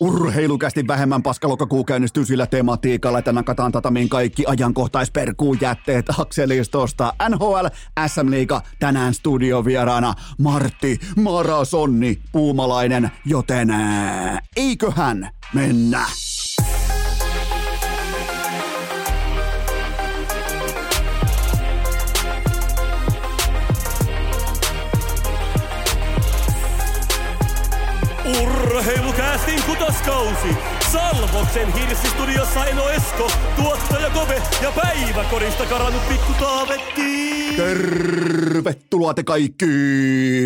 Urheilukästi vähemmän paskalokakuu käynnistyy sillä tematiikalla, että nakataan tatamiin kaikki ajankohtaisperkuun jätteet Akselistosta. NHL, SM Liiga, tänään studiovieraana Martti Marasonni Puumalainen, joten ää, eiköhän mennä. Kutoskausi. Salvoksen hirsistudiossa Eno Esko, tuottaja Kove ja päiväkorista karannut pikku Taavetti. Tervetuloa te kaikki,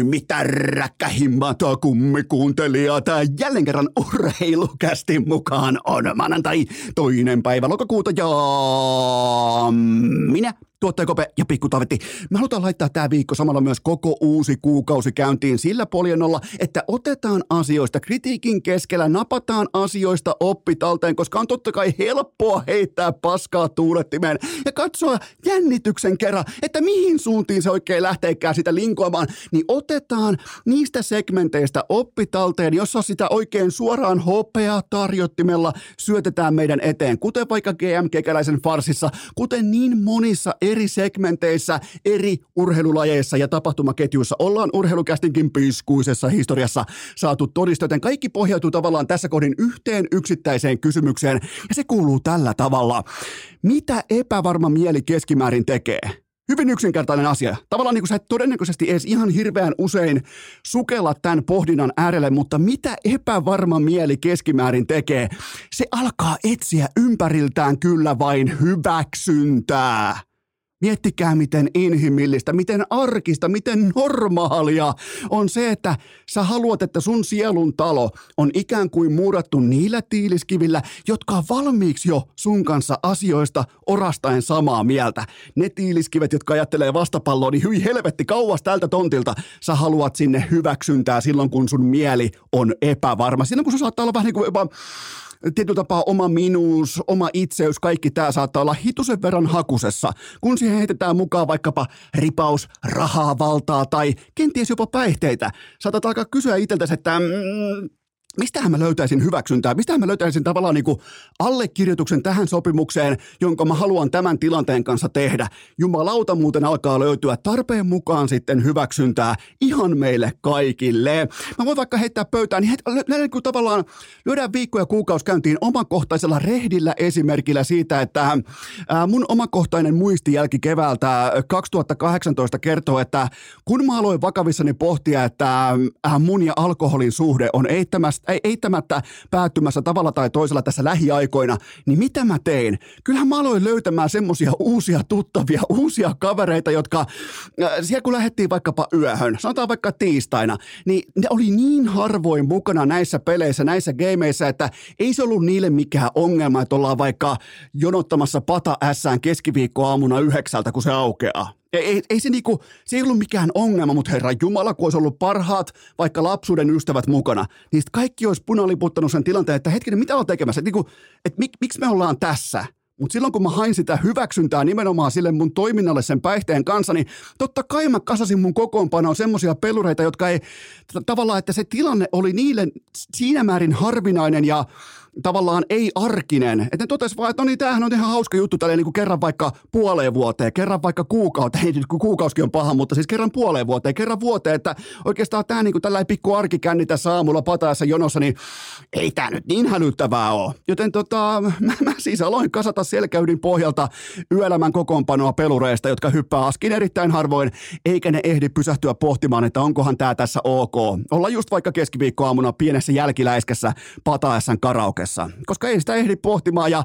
mitä räkkähimmat kummikuuntelijat. Jälleen kerran urheilukästi mukaan on maanantai toinen päivä lokakuuta ja minä tuottaja Kope ja Pikku Tavetti. Me halutaan laittaa tämä viikko samalla myös koko uusi kuukausi käyntiin sillä poljennolla, että otetaan asioista kritiikin keskellä, napataan asioista oppi talteen, koska on totta kai helppoa heittää paskaa tuulettimeen ja katsoa jännityksen kerran, että mihin suuntiin se oikein lähteekään sitä linkoamaan, niin otetaan niistä segmenteistä oppi talteen, jossa sitä oikein suoraan hopeaa tarjottimella syötetään meidän eteen, kuten vaikka GM Kekäläisen farsissa, kuten niin monissa eri segmenteissä, eri urheilulajeissa ja tapahtumaketjuissa ollaan urheilukästinkin piskuisessa historiassa saatu todiste, joten kaikki pohjautuu tavallaan tässä kohdin yhteen yksittäiseen kysymykseen, ja se kuuluu tällä tavalla. Mitä epävarma mieli keskimäärin tekee? Hyvin yksinkertainen asia. Tavallaan niin kuin sä et todennäköisesti edes ihan hirveän usein sukella tämän pohdinnan äärelle, mutta mitä epävarma mieli keskimäärin tekee? Se alkaa etsiä ympäriltään kyllä vain hyväksyntää. Miettikää, miten inhimillistä, miten arkista, miten normaalia on se, että sä haluat, että sun sielun talo on ikään kuin muurattu niillä tiiliskivillä, jotka on valmiiksi jo sun kanssa asioista orastaen samaa mieltä. Ne tiiliskivet, jotka ajattelee vastapalloa, niin hyi helvetti kauas tältä tontilta. Sä haluat sinne hyväksyntää silloin, kun sun mieli on epävarma. Silloin, kun se saattaa olla vähän niin kuin tietyllä tapaa oma minuus, oma itseys, kaikki tämä saattaa olla hitusen verran hakusessa, kun siihen heitetään mukaan vaikkapa ripaus, rahaa, valtaa tai kenties jopa päihteitä. Saatat alkaa kysyä itseltäsi, että mm, mistähän mä löytäisin hyväksyntää, mistähän mä löytäisin tavallaan niin kuin allekirjoituksen tähän sopimukseen, jonka mä haluan tämän tilanteen kanssa tehdä. Jumalauta muuten alkaa löytyä tarpeen mukaan sitten hyväksyntää ihan meille kaikille. Mä voin vaikka heittää pöytään, niin he, kuin tavallaan lyödään viikko ja kuukausi käyntiin omakohtaisella rehdillä esimerkillä siitä, että mun omakohtainen muistijälki keväältä 2018 kertoo, että kun mä aloin vakavissani pohtia, että mun ja alkoholin suhde on eittämässä ei, eittämättä päättymässä tavalla tai toisella tässä lähiaikoina, niin mitä mä tein? Kyllähän mä aloin löytämään semmosia uusia tuttavia, uusia kavereita, jotka äh, siellä kun lähdettiin vaikkapa yöhön, sanotaan vaikka tiistaina, niin ne oli niin harvoin mukana näissä peleissä, näissä gameissa, että ei se ollut niille mikään ongelma, että ollaan vaikka jonottamassa pata ässään keskiviikkoaamuna yhdeksältä, kun se aukeaa. Ei, ei se, niinku, se ei ollut mikään ongelma, mutta herra Jumala, kun olisi ollut parhaat vaikka lapsuuden ystävät mukana, niin kaikki olisi punaliputtanut sen tilanteen, että hetkinen, mitä on tekemässä? Että niinku, et mik, miksi me ollaan tässä? Mutta silloin kun mä hain sitä hyväksyntää nimenomaan sille mun toiminnalle sen päihteen kanssa, niin totta kai mä kasasin mun kokoonpanoon semmoisia pelureita, jotka ei tavallaan, että se tilanne oli niille siinä määrin harvinainen ja tavallaan ei-arkinen. Että ne totesi vaan, että no niin, tämähän on ihan hauska juttu tälleen niin kuin kerran vaikka puoleen vuoteen, kerran vaikka kuukauteen, ei nyt kun kuukauskin on paha, mutta siis kerran puoleen vuoteen, kerran vuoteen, että oikeastaan tämä niin kuin tällainen pikku arkikänni tässä aamulla pataessa jonossa, niin ei tämä nyt niin hälyttävää ole. Joten tota, mä, mä siis aloin kasata selkäydin pohjalta yöelämän kokoonpanoa pelureista, jotka hyppää askin erittäin harvoin, eikä ne ehdi pysähtyä pohtimaan, että onkohan tämä tässä ok. Olla just vaikka keskiviikkoaamuna pienessä jälkiläiskässä pataessan karaoke Irakessa, koska ei sitä ehdi pohtimaan ja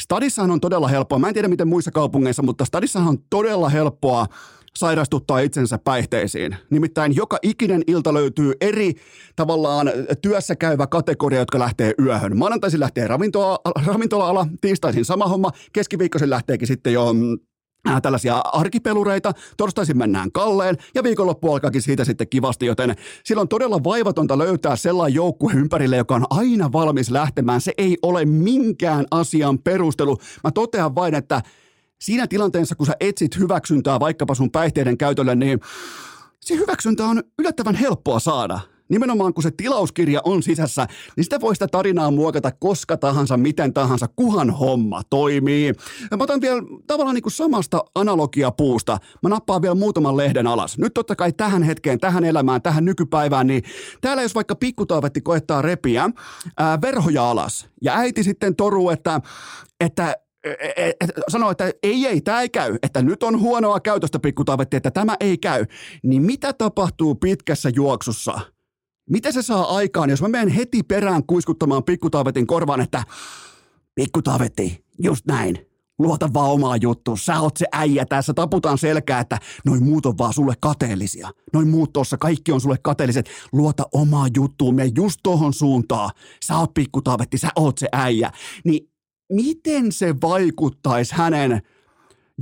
Stadissahan on todella helppoa. Mä en tiedä miten muissa kaupungeissa, mutta Stadissahan on todella helppoa sairastuttaa itsensä päihteisiin. Nimittäin joka ikinen ilta löytyy eri tavallaan työssä käyvä kategoria, jotka lähtee yöhön. Maanantaisin lähtee ravintola, ravintola-ala, tiistaisin sama homma, keskiviikkoisin lähteekin sitten jo mm, Äh, tällaisia arkipelureita. Torstaisin mennään Kalleen ja viikonloppu alkaakin siitä sitten kivasti, joten silloin on todella vaivatonta löytää sellainen joukkue ympärille, joka on aina valmis lähtemään. Se ei ole minkään asian perustelu. Mä totean vain, että siinä tilanteessa, kun sä etsit hyväksyntää vaikkapa sun päihteiden käytölle, niin se hyväksyntä on yllättävän helppoa saada Nimenomaan kun se tilauskirja on sisässä, niin sitä voi sitä tarinaa muokata koska tahansa, miten tahansa, kuhan homma toimii. Ja mä otan vielä tavallaan niin kuin samasta analogiapuusta. Mä nappaan vielä muutaman lehden alas. Nyt totta kai tähän hetkeen, tähän elämään, tähän nykypäivään, niin täällä jos vaikka pikkutaavetti koettaa repiä ää, verhoja alas ja äiti sitten toruu, että, että et, et, sanoo, että ei, ei, tämä ei käy, että nyt on huonoa käytöstä pikkutaavetti, että tämä ei käy, niin mitä tapahtuu pitkässä juoksussa? Mitä se saa aikaan, jos mä menen heti perään kuiskuttamaan pikkutaavetin korvaan, että pikkutaavetti, just näin, luota vaan omaa juttu, sä oot se äijä tässä, taputaan selkää, että noin muut on vaan sulle kateellisia. Noin muut tuossa, kaikki on sulle kateelliset, luota omaa juttuun, me just tohon suuntaan. Sä oot pikkutaavetti, sä oot se äijä. Niin miten se vaikuttaisi hänen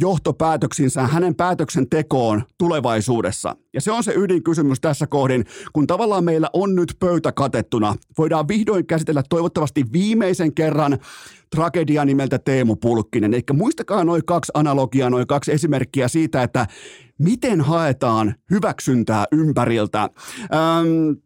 johtopäätöksinsä, hänen päätöksentekoon tulevaisuudessa. Ja se on se ydinkysymys tässä kohdin, kun tavallaan meillä on nyt pöytä katettuna. Voidaan vihdoin käsitellä toivottavasti viimeisen kerran tragedia nimeltä Teemu Pulkkinen. Eikä muistakaa noin kaksi analogiaa, noin kaksi esimerkkiä siitä, että miten haetaan hyväksyntää ympäriltä. Öm,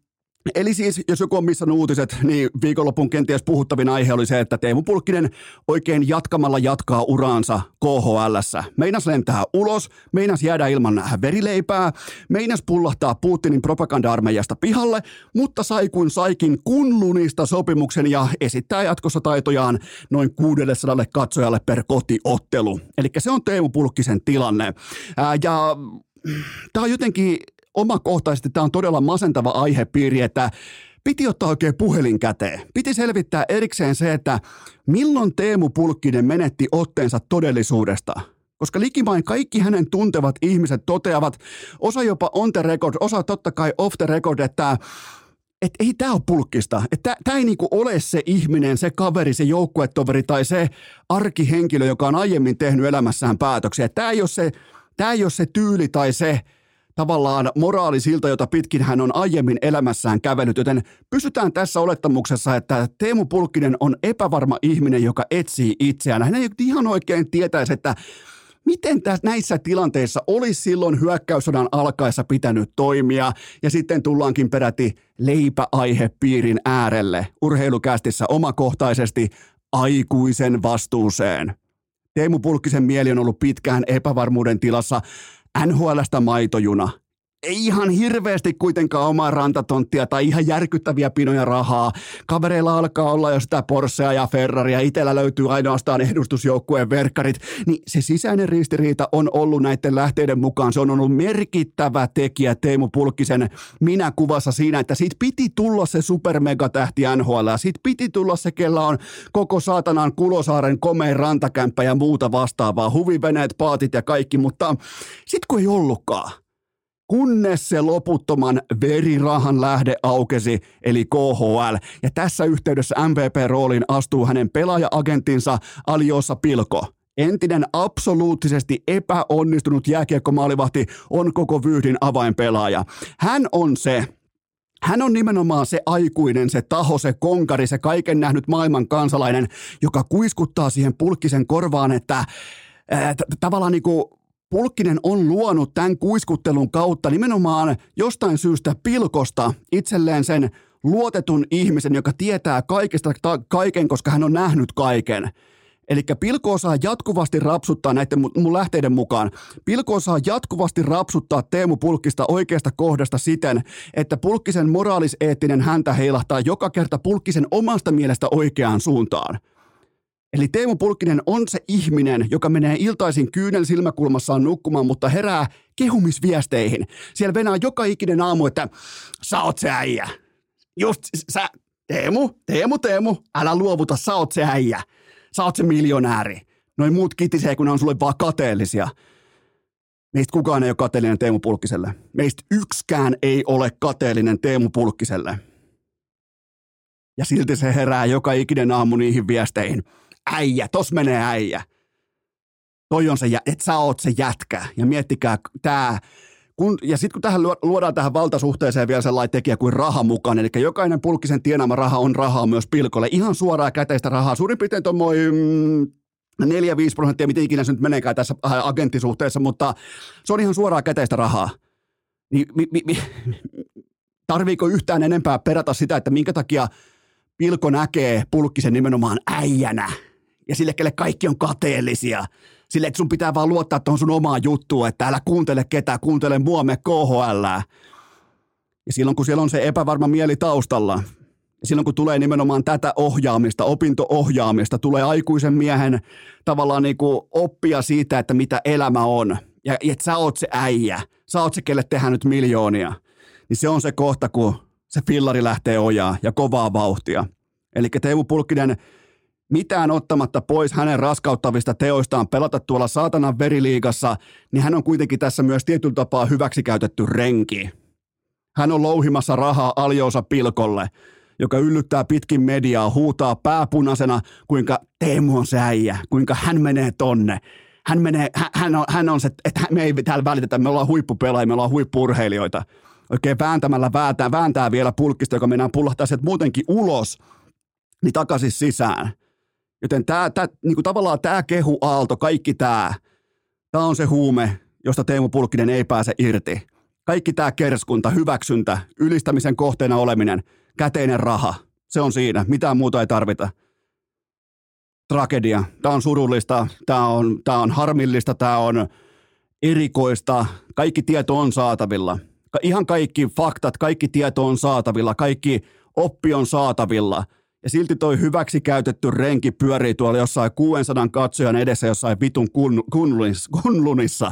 Eli siis, jos joku on missannut uutiset, niin viikonlopun kenties puhuttavin aihe oli se, että Teemu Pulkkinen oikein jatkamalla jatkaa uraansa KHL. Meinas lentää ulos, meinas jäädä ilman verileipää, meinas pullahtaa Putinin propaganda-armeijasta pihalle, mutta sai kun saikin kunlunista sopimuksen ja esittää jatkossa taitojaan noin 600 katsojalle per kotiottelu. Eli se on Teemu Pulkkisen tilanne. Ää, ja tämä on jotenkin omakohtaisesti tämä on todella masentava aihepiiri, että piti ottaa oikein puhelin käteen. Piti selvittää erikseen se, että milloin Teemu Pulkkinen menetti otteensa todellisuudesta. Koska likimain kaikki hänen tuntevat ihmiset toteavat, osa jopa on the record, osa totta kai off the record, että että ei tämä ole pulkkista. Tämä ei niinku ole se ihminen, se kaveri, se joukkuetoveri tai se arkihenkilö, joka on aiemmin tehnyt elämässään päätöksiä. Tämä ei ole se, tämä ei ole se tyyli tai se, tavallaan moraalisilta, jota pitkin hän on aiemmin elämässään kävellyt, joten pysytään tässä olettamuksessa, että Teemu Pulkkinen on epävarma ihminen, joka etsii itseään. Hän ei ihan oikein tietäisi, että miten tässä, näissä tilanteissa olisi silloin hyökkäyssodan alkaessa pitänyt toimia, ja sitten tullaankin peräti leipäaihepiirin äärelle urheilukästissä omakohtaisesti aikuisen vastuuseen. Teemu Pulkkisen mieli on ollut pitkään epävarmuuden tilassa. NHLstä maitojuna – ei ihan hirveästi kuitenkaan omaa rantatonttia tai ihan järkyttäviä pinoja rahaa. Kavereilla alkaa olla jo sitä Porschea ja Ferraria, itsellä löytyy ainoastaan edustusjoukkueen verkkarit. Niin se sisäinen ristiriita on ollut näiden lähteiden mukaan. Se on ollut merkittävä tekijä Teemu Pulkkisen minä kuvassa siinä, että siitä piti tulla se supermegatähti NHL. Siitä piti tulla se, kella on koko saatanan Kulosaaren komeen rantakämppä ja muuta vastaavaa. Huviveneet, paatit ja kaikki, mutta sitten kun ei ollutkaan kunnes se loputtoman verirahan lähde aukesi, eli KHL. Ja tässä yhteydessä MVP-rooliin astuu hänen pelaaja-agentinsa Aliossa Pilko. Entinen absoluuttisesti epäonnistunut jääkiekkomaalivahti on koko vyyhdin avainpelaaja. Hän on se, hän on nimenomaan se aikuinen, se taho, se konkari, se kaiken nähnyt maailman kansalainen, joka kuiskuttaa siihen pulkkisen korvaan, että äh, t- tavallaan niin kuin Pulkkinen on luonut tämän kuiskuttelun kautta nimenomaan jostain syystä pilkosta itselleen sen luotetun ihmisen, joka tietää kaikesta ta- kaiken, koska hän on nähnyt kaiken. Eli Pilko osaa jatkuvasti rapsuttaa näiden mun lähteiden mukaan. Pilko osaa jatkuvasti rapsuttaa Teemu Pulkkista oikeasta kohdasta siten, että Pulkkisen moraaliseettinen häntä heilahtaa joka kerta Pulkkisen omasta mielestä oikeaan suuntaan. Eli Teemu Pulkkinen on se ihminen, joka menee iltaisin kyynel silmäkulmassaan nukkumaan, mutta herää kehumisviesteihin. Siellä venää joka ikinen aamu, että sä oot se äijä. Just sä, Teemu, Teemu, Teemu, älä luovuta, sä oot se äijä. Sä oot se miljonääri. Noin muut kitisee, kun ne on sulle vaan kateellisia. Meistä kukaan ei ole kateellinen Teemu Pulkkiselle. Meistä yksikään ei ole kateellinen Teemu Pulkkiselle. Ja silti se herää joka ikinen aamu niihin viesteihin äijä, tos menee äijä. Toi on se, että sä oot se jätkä. Ja miettikää tää, kun, ja sitten kun tähän luodaan tähän valtasuhteeseen vielä sellainen tekijä kuin raha mukaan, eli jokainen pulkkisen tienaama raha on rahaa myös pilkolle, ihan suoraa käteistä rahaa, suurin piirtein tuommoin mm, 4-5 prosenttia, miten ikinä se nyt meneekään tässä äh, agenttisuhteessa, mutta se on ihan suoraa käteistä rahaa. Niin, mi, mi, mi, Tarviiko yhtään enempää perata sitä, että minkä takia Pilko näkee Pulkkisen nimenomaan äijänä ja sille, kelle kaikki on kateellisia. Sille, että sun pitää vaan luottaa tuohon sun omaa juttuun, että älä kuuntele ketään, kuuntele mua, me KHL. Ja silloin, kun siellä on se epävarma mieli taustalla, ja silloin kun tulee nimenomaan tätä ohjaamista, opinto-ohjaamista, tulee aikuisen miehen tavallaan niin kuin oppia siitä, että mitä elämä on. Ja, että sä oot se äijä, sä oot se, kelle tehdään nyt miljoonia. Niin se on se kohta, kun se fillari lähtee ojaa ja kovaa vauhtia. Eli Teemu Pulkkinen mitään ottamatta pois hänen raskauttavista teoistaan pelata tuolla saatanan veriliigassa, niin hän on kuitenkin tässä myös tietyllä tapaa hyväksikäytetty renki. Hän on louhimassa rahaa Aljoosa Pilkolle, joka yllyttää pitkin mediaa, huutaa pääpunaisena, kuinka Teemu on se äijä, kuinka hän menee tonne. Hän, menee, hän, on, hän on se, että me ei täällä välitetä, me ollaan huippupelaajia, me ollaan huippurheilijoita. Oikein vääntämällä vääntää, vääntää vielä pulkkista, joka mennään pullahtaa sieltä muutenkin ulos, niin takaisin sisään. Joten tämä, tämä niin kuin tavallaan tämä kehuaalto, kaikki tämä, tämä on se huume, josta Teemu Pulkkinen ei pääse irti. Kaikki tämä kerskunta, hyväksyntä, ylistämisen kohteena oleminen, käteinen raha, se on siinä. Mitään muuta ei tarvita. Tragedia. Tämä on surullista, tämä on, tämä on harmillista, tämä on erikoista. Kaikki tieto on saatavilla. Ihan kaikki faktat, kaikki tieto on saatavilla, kaikki oppi on saatavilla – ja silti toi hyväksi käytetty renki pyörii tuolla jossain 600 katsojan edessä jossain vitun kun, kunlunissa,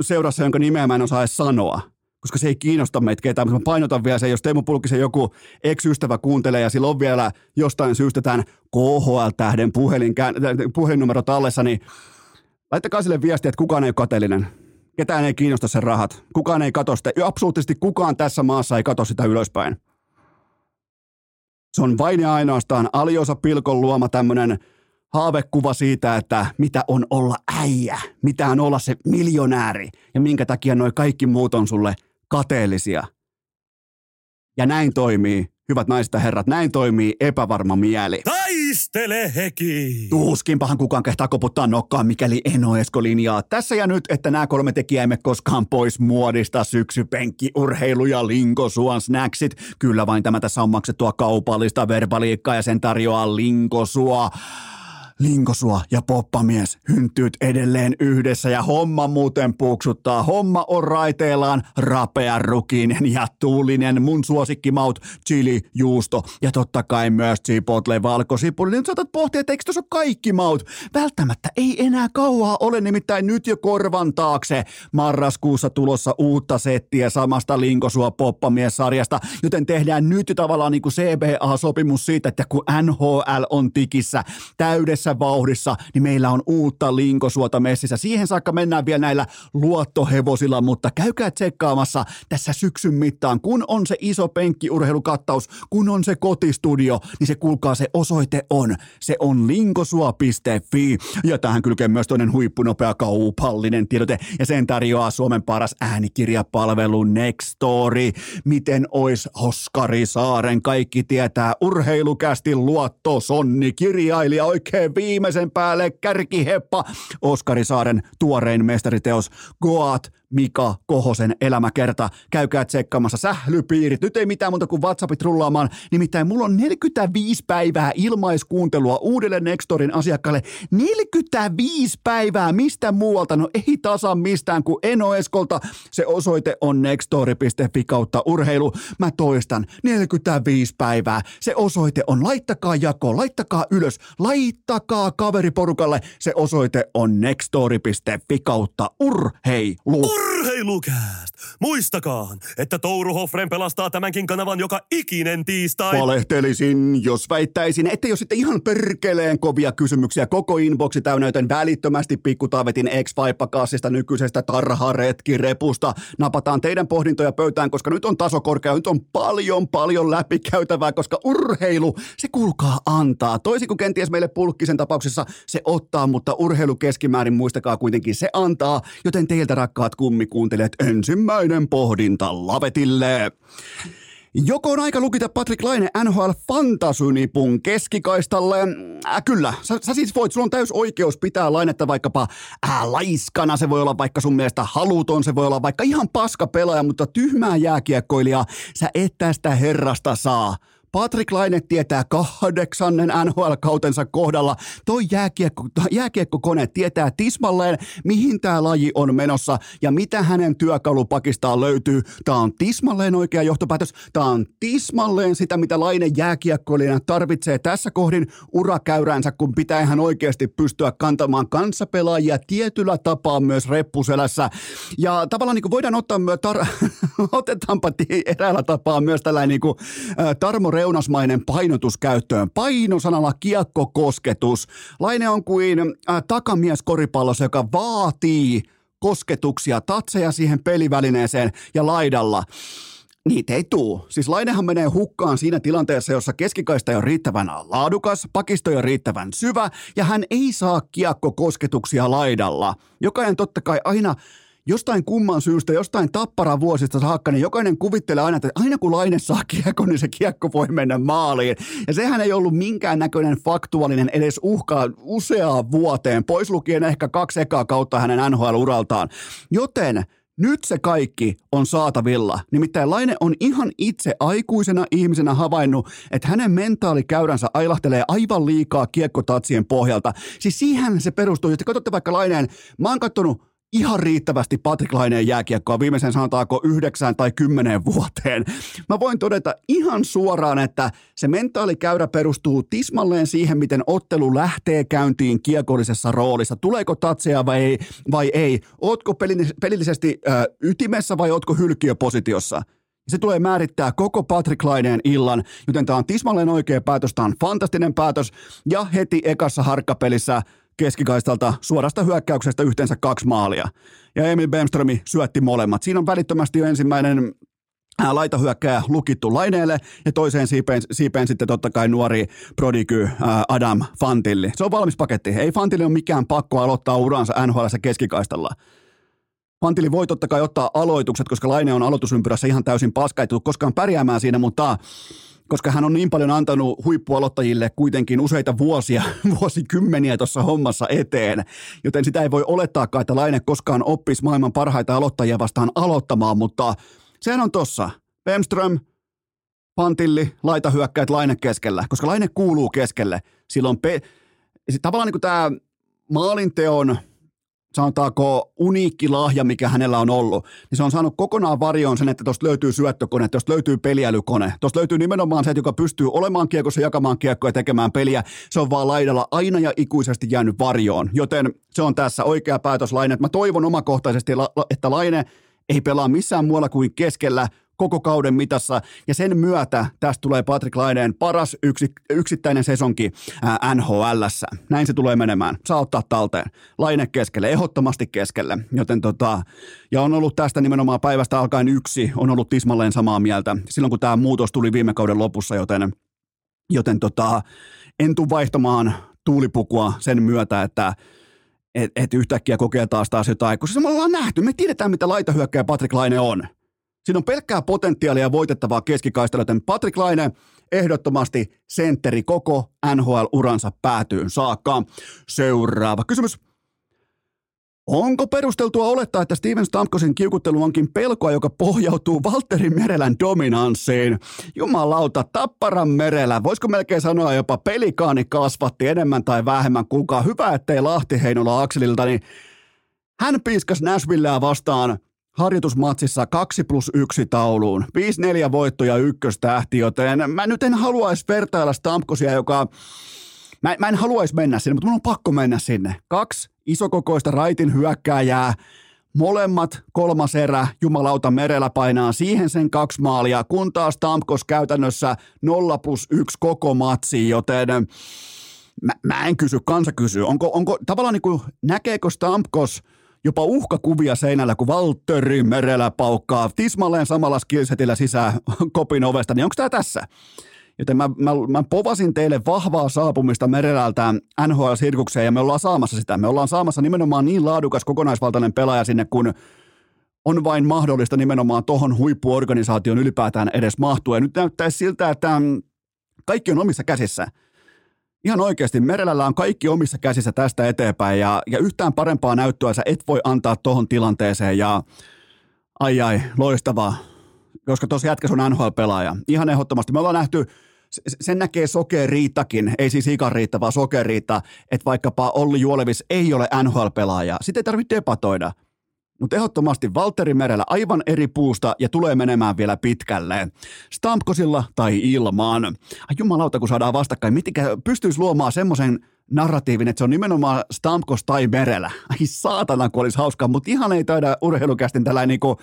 seurassa, jonka nimeä mä en osaa edes sanoa koska se ei kiinnosta meitä ketään, mutta mä painotan vielä se, jos Teemu Pulkkisen joku ex-ystävä kuuntelee ja sillä on vielä jostain syystä tämän KHL-tähden puhelin, puhelinnumero tallessa, niin laittakaa sille viestiä, että kukaan ei ole kateellinen. Ketään ei kiinnosta sen rahat. Kukaan ei katso sitä. Absoluuttisesti kukaan tässä maassa ei katso sitä ylöspäin. Se on vain ja ainoastaan Aliosa Pilkon luoma tämmöinen haavekuva siitä, että mitä on olla äijä, mitä on olla se miljonääri ja minkä takia noi kaikki muut on sulle kateellisia. Ja näin toimii, hyvät naiset ja herrat, näin toimii epävarma mieli. Taistele heki! Tuskinpahan kukaan kehtaa koputtaa nokkaan, mikäli Eno Esko linjaa. Tässä ja nyt, että nämä kolme tekijää emme koskaan pois muodista. Syksypenkki, urheilu ja linkosuon snacksit. Kyllä vain tämä tässä on maksettua kaupallista verbaliikkaa ja sen tarjoaa linkosua. Linkosua ja poppamies hyntyyt edelleen yhdessä ja homma muuten puksuttaa. Homma on raiteillaan rapea rukinen ja tuulinen. Mun suosikkimaut chili, juusto ja totta kai myös chipotle valkosipuli. Nyt saatat pohtia, että eikö tuossa kaikki maut? Välttämättä ei enää kauaa ole, nimittäin nyt jo korvan taakse. Marraskuussa tulossa uutta settiä samasta linkosua poppamies-sarjasta, joten tehdään nyt tavallaan niin kuin CBA-sopimus siitä, että kun NHL on tikissä täydessä tässä vauhdissa, niin meillä on uutta linkosuota messissä. Siihen saakka mennään vielä näillä luottohevosilla, mutta käykää tsekkaamassa tässä syksyn mittaan, kun on se iso penkkiurheilukattaus, kun on se kotistudio, niin se kuulkaa se osoite on. Se on linkosua.fi ja tähän kylkee myös toinen huippunopea kaupallinen tiedote ja sen tarjoaa Suomen paras äänikirjapalvelu Nextory. Miten ois Oskari Saaren kaikki tietää urheilukästi luotto sonni kirjailija oikein viimeisen päälle kärkiheppa Oskari Saaren tuorein mestariteos Goat Mika Kohosen elämäkerta. Käykää tsekkaamassa sählypiirit. Nyt ei mitään muuta kuin WhatsAppit rullaamaan. Nimittäin mulla on 45 päivää ilmaiskuuntelua uudelle Nextorin asiakkaalle. 45 päivää mistä muualta? No ei tasan mistään kuin Eno Eskolta. Se osoite on nextori.fi kautta urheilu. Mä toistan. 45 päivää. Se osoite on laittakaa jako, laittakaa ylös, laittakaa kaveriporukalle. Se osoite on nextori.fi kautta urheilu. Urheilukääst! Muistakaa, että Touru Hoffren pelastaa tämänkin kanavan joka ikinen tiistai. Valehtelisin, jos väittäisin, että jos sitten ihan perkeleen kovia kysymyksiä koko inboxi täynnä, joten välittömästi pikkutaavetin ex kassista nykyisestä tarharetkirepusta. Napataan teidän pohdintoja pöytään, koska nyt on taso korkea, nyt on paljon paljon läpikäytävää, koska urheilu, se kuulkaa antaa. Toisin kuin kenties meille pulkkisen tapauksessa se ottaa, mutta urheilu keskimäärin muistakaa kuitenkin se antaa, joten teiltä rakkaat kummikuuntelijat, ensimmäinen pohdinta lavetille. Joko on aika lukita Patrick Laine NHL Fantasynipun keskikaistalle? Äh, kyllä, sä, sä, siis voit, sulla on täys oikeus pitää Lainetta vaikkapa äh, laiskana, se voi olla vaikka sun mielestä haluton, se voi olla vaikka ihan paska pelaaja, mutta tyhmää jääkiekkoilijaa sä et tästä herrasta saa. Patrick Laine tietää kahdeksannen NHL-kautensa kohdalla. Toi jääkiekko, jääkiekkokone tietää tismalleen, mihin tämä laji on menossa ja mitä hänen työkalupakistaan löytyy. Tämä on tismalleen oikea johtopäätös. Tämä on tismalleen sitä, mitä Laine jääkiekkoilijana tarvitsee tässä kohdin urakäyränsä, kun pitää ihan oikeasti pystyä kantamaan kanssapelaajia tietyllä tapaa myös reppuselässä. Ja tavallaan niin voidaan ottaa tar- otetaanpa eräällä tapaa myös tällainen niin kuin, äh, Tarmo reunasmainen painotus käyttöön. Painosanalla kiekkokosketus. Laine on kuin äh, takamies koripallossa, joka vaatii kosketuksia, tatseja siihen pelivälineeseen ja laidalla. Niitä ei tuu. Siis Lainehan menee hukkaan siinä tilanteessa, jossa keskikaista on riittävän laadukas, pakisto on riittävän syvä ja hän ei saa kiekkokosketuksia laidalla. Jokainen totta kai aina jostain kumman syystä, jostain tappara vuosista saakka, niin jokainen kuvittelee aina, että aina kun Laine saa kiekko, niin se kiekko voi mennä maaliin. Ja sehän ei ollut minkään näköinen faktuaalinen edes uhka useaan vuoteen, pois lukien ehkä kaksi ekaa kautta hänen NHL-uraltaan. Joten nyt se kaikki on saatavilla. Nimittäin Laine on ihan itse aikuisena ihmisenä havainnut, että hänen mentaalikäyränsä ailahtelee aivan liikaa kiekkotatsien pohjalta. Siis siihen se perustuu. Jos te katsotte vaikka Laineen, mä oon katsonut ihan riittävästi Patrick Laineen jääkiekkoa viimeisen sanotaanko yhdeksään tai kymmeneen vuoteen. Mä voin todeta ihan suoraan, että se mentaalikäyrä perustuu tismalleen siihen, miten ottelu lähtee käyntiin kiekollisessa roolissa. Tuleeko tatseja vai ei, vai ei? Ootko pelillisesti ö, ytimessä vai ootko hylkiöpositiossa? Se tulee määrittää koko Patrick Laineen illan, joten tämä on tismalleen oikea päätös, tämä on fantastinen päätös. Ja heti ekassa harkkapelissä keskikaistalta suorasta hyökkäyksestä yhteensä kaksi maalia. Ja Emil Bemströmi syötti molemmat. Siinä on välittömästi jo ensimmäinen laitahyökkääjä lukittu laineelle ja toiseen siipeen, siipeen sitten totta kai nuori prodigy Adam Fantilli. Se on valmis paketti. Ei Fantilli ole mikään pakko aloittaa uransa NHL keskikaistalla. Fantilli voi totta kai ottaa aloitukset, koska Laine on aloitusympyrässä ihan täysin paska, ei koskaan pärjäämään siinä, mutta koska hän on niin paljon antanut huippualoittajille kuitenkin useita vuosia, vuosikymmeniä tuossa hommassa eteen, joten sitä ei voi olettaakaan, että Laine koskaan oppisi maailman parhaita aloittajia vastaan aloittamaan, mutta sehän on tossa. Bemström, Pantilli, laita hyökkäät Laine keskellä, koska Laine kuuluu keskelle. Silloin pe- tavallaan niin tämä maalinteon – sanotaanko uniikki lahja, mikä hänellä on ollut, niin se on saanut kokonaan varjoon sen, että tuosta löytyy syöttökone, tuosta löytyy peliälykone. Tuosta löytyy nimenomaan se, joka pystyy olemaan kiekossa, jakamaan kiekkoa ja tekemään peliä. Se on vaan laidalla aina ja ikuisesti jäänyt varjoon. Joten se on tässä oikea päätös Laine. Mä toivon omakohtaisesti, että Laine ei pelaa missään muualla kuin keskellä – koko kauden mitassa, ja sen myötä tästä tulee Patrick Laineen paras yksi, yksittäinen sesonki nhl Näin se tulee menemään. Saa ottaa talteen. Laine keskelle, ehdottomasti keskelle. Joten tota, ja on ollut tästä nimenomaan päivästä alkaen yksi, on ollut tismalleen samaa mieltä silloin, kun tämä muutos tuli viime kauden lopussa, joten, joten tota, en tule vaihtamaan tuulipukua sen myötä, että et, et yhtäkkiä kokee taas taas jotain, koska me ollaan nähty, me tiedetään mitä laitahyökkäjä Patrick Laine on. Siinä on pelkkää potentiaalia voitettavaa keskikaistella, joten Patrick Laine ehdottomasti sentteri koko NHL-uransa päätyyn saakka. Seuraava kysymys. Onko perusteltua olettaa, että Steven Stamkosin kiukuttelu onkin pelkoa, joka pohjautuu Valtteri Merelän dominanssiin? Jumalauta, Tapparan merellä, voisiko melkein sanoa jopa pelikaani kasvatti enemmän tai vähemmän kukaan. Hyvä, ettei Lahti Heinola Akselilta, niin hän piiskas Nashvilleä vastaan – harjoitusmatsissa 2 plus 1 tauluun. 5-4 voittoja ykköstähti, joten mä nyt en haluaisi vertailla Stamkosia, joka... Mä, mä en haluaisi mennä sinne, mutta mun on pakko mennä sinne. Kaksi isokokoista raitin hyökkääjää, molemmat kolmas erä, jumalauta merellä painaa siihen sen kaksi maalia, kun taas Stamkos käytännössä 0 plus 1 koko matsi, joten mä, mä en kysy, kansa kysyy. Onko, onko tavallaan niin kuin, näkeekö Stamkos – jopa uhkakuvia seinällä, kun Valtteri Merellä paukkaa tismalleen samalla skillsetillä sisään kopin ovesta, niin onko tämä tässä? Joten mä, mä, mä povasin teille vahvaa saapumista Merelältä NHL-sirkukseen ja me ollaan saamassa sitä. Me ollaan saamassa nimenomaan niin laadukas kokonaisvaltainen pelaaja sinne, kun on vain mahdollista nimenomaan tuohon huippuorganisaation ylipäätään edes mahtua. Ja nyt näyttäisi siltä, että kaikki on omissa käsissä. Ihan oikeasti, Merelällä on kaikki omissa käsissä tästä eteenpäin ja, ja yhtään parempaa näyttöä sä et voi antaa tuohon tilanteeseen ja ai ai, loistavaa, koska tuossa jätkäs on NHL-pelaaja. Ihan ehdottomasti. Me ollaan nähty, sen näkee sokeriittakin, ei siis ikariitta, vaan sokeriitta, että vaikkapa Olli Juolevis ei ole NHL-pelaaja. Sitten ei tarvitse debatoida. Mutta ehdottomasti Valtteri Merellä aivan eri puusta ja tulee menemään vielä pitkälle. Stampkosilla tai ilmaan. Ai jumalauta, kun saadaan vastakkain. Mitikä pystyisi luomaan semmoisen narratiivin, että se on nimenomaan Stamkos tai Merellä. Ai saatana, kun olisi hauskaa, mutta ihan ei taida urheilukästin tällainen niinku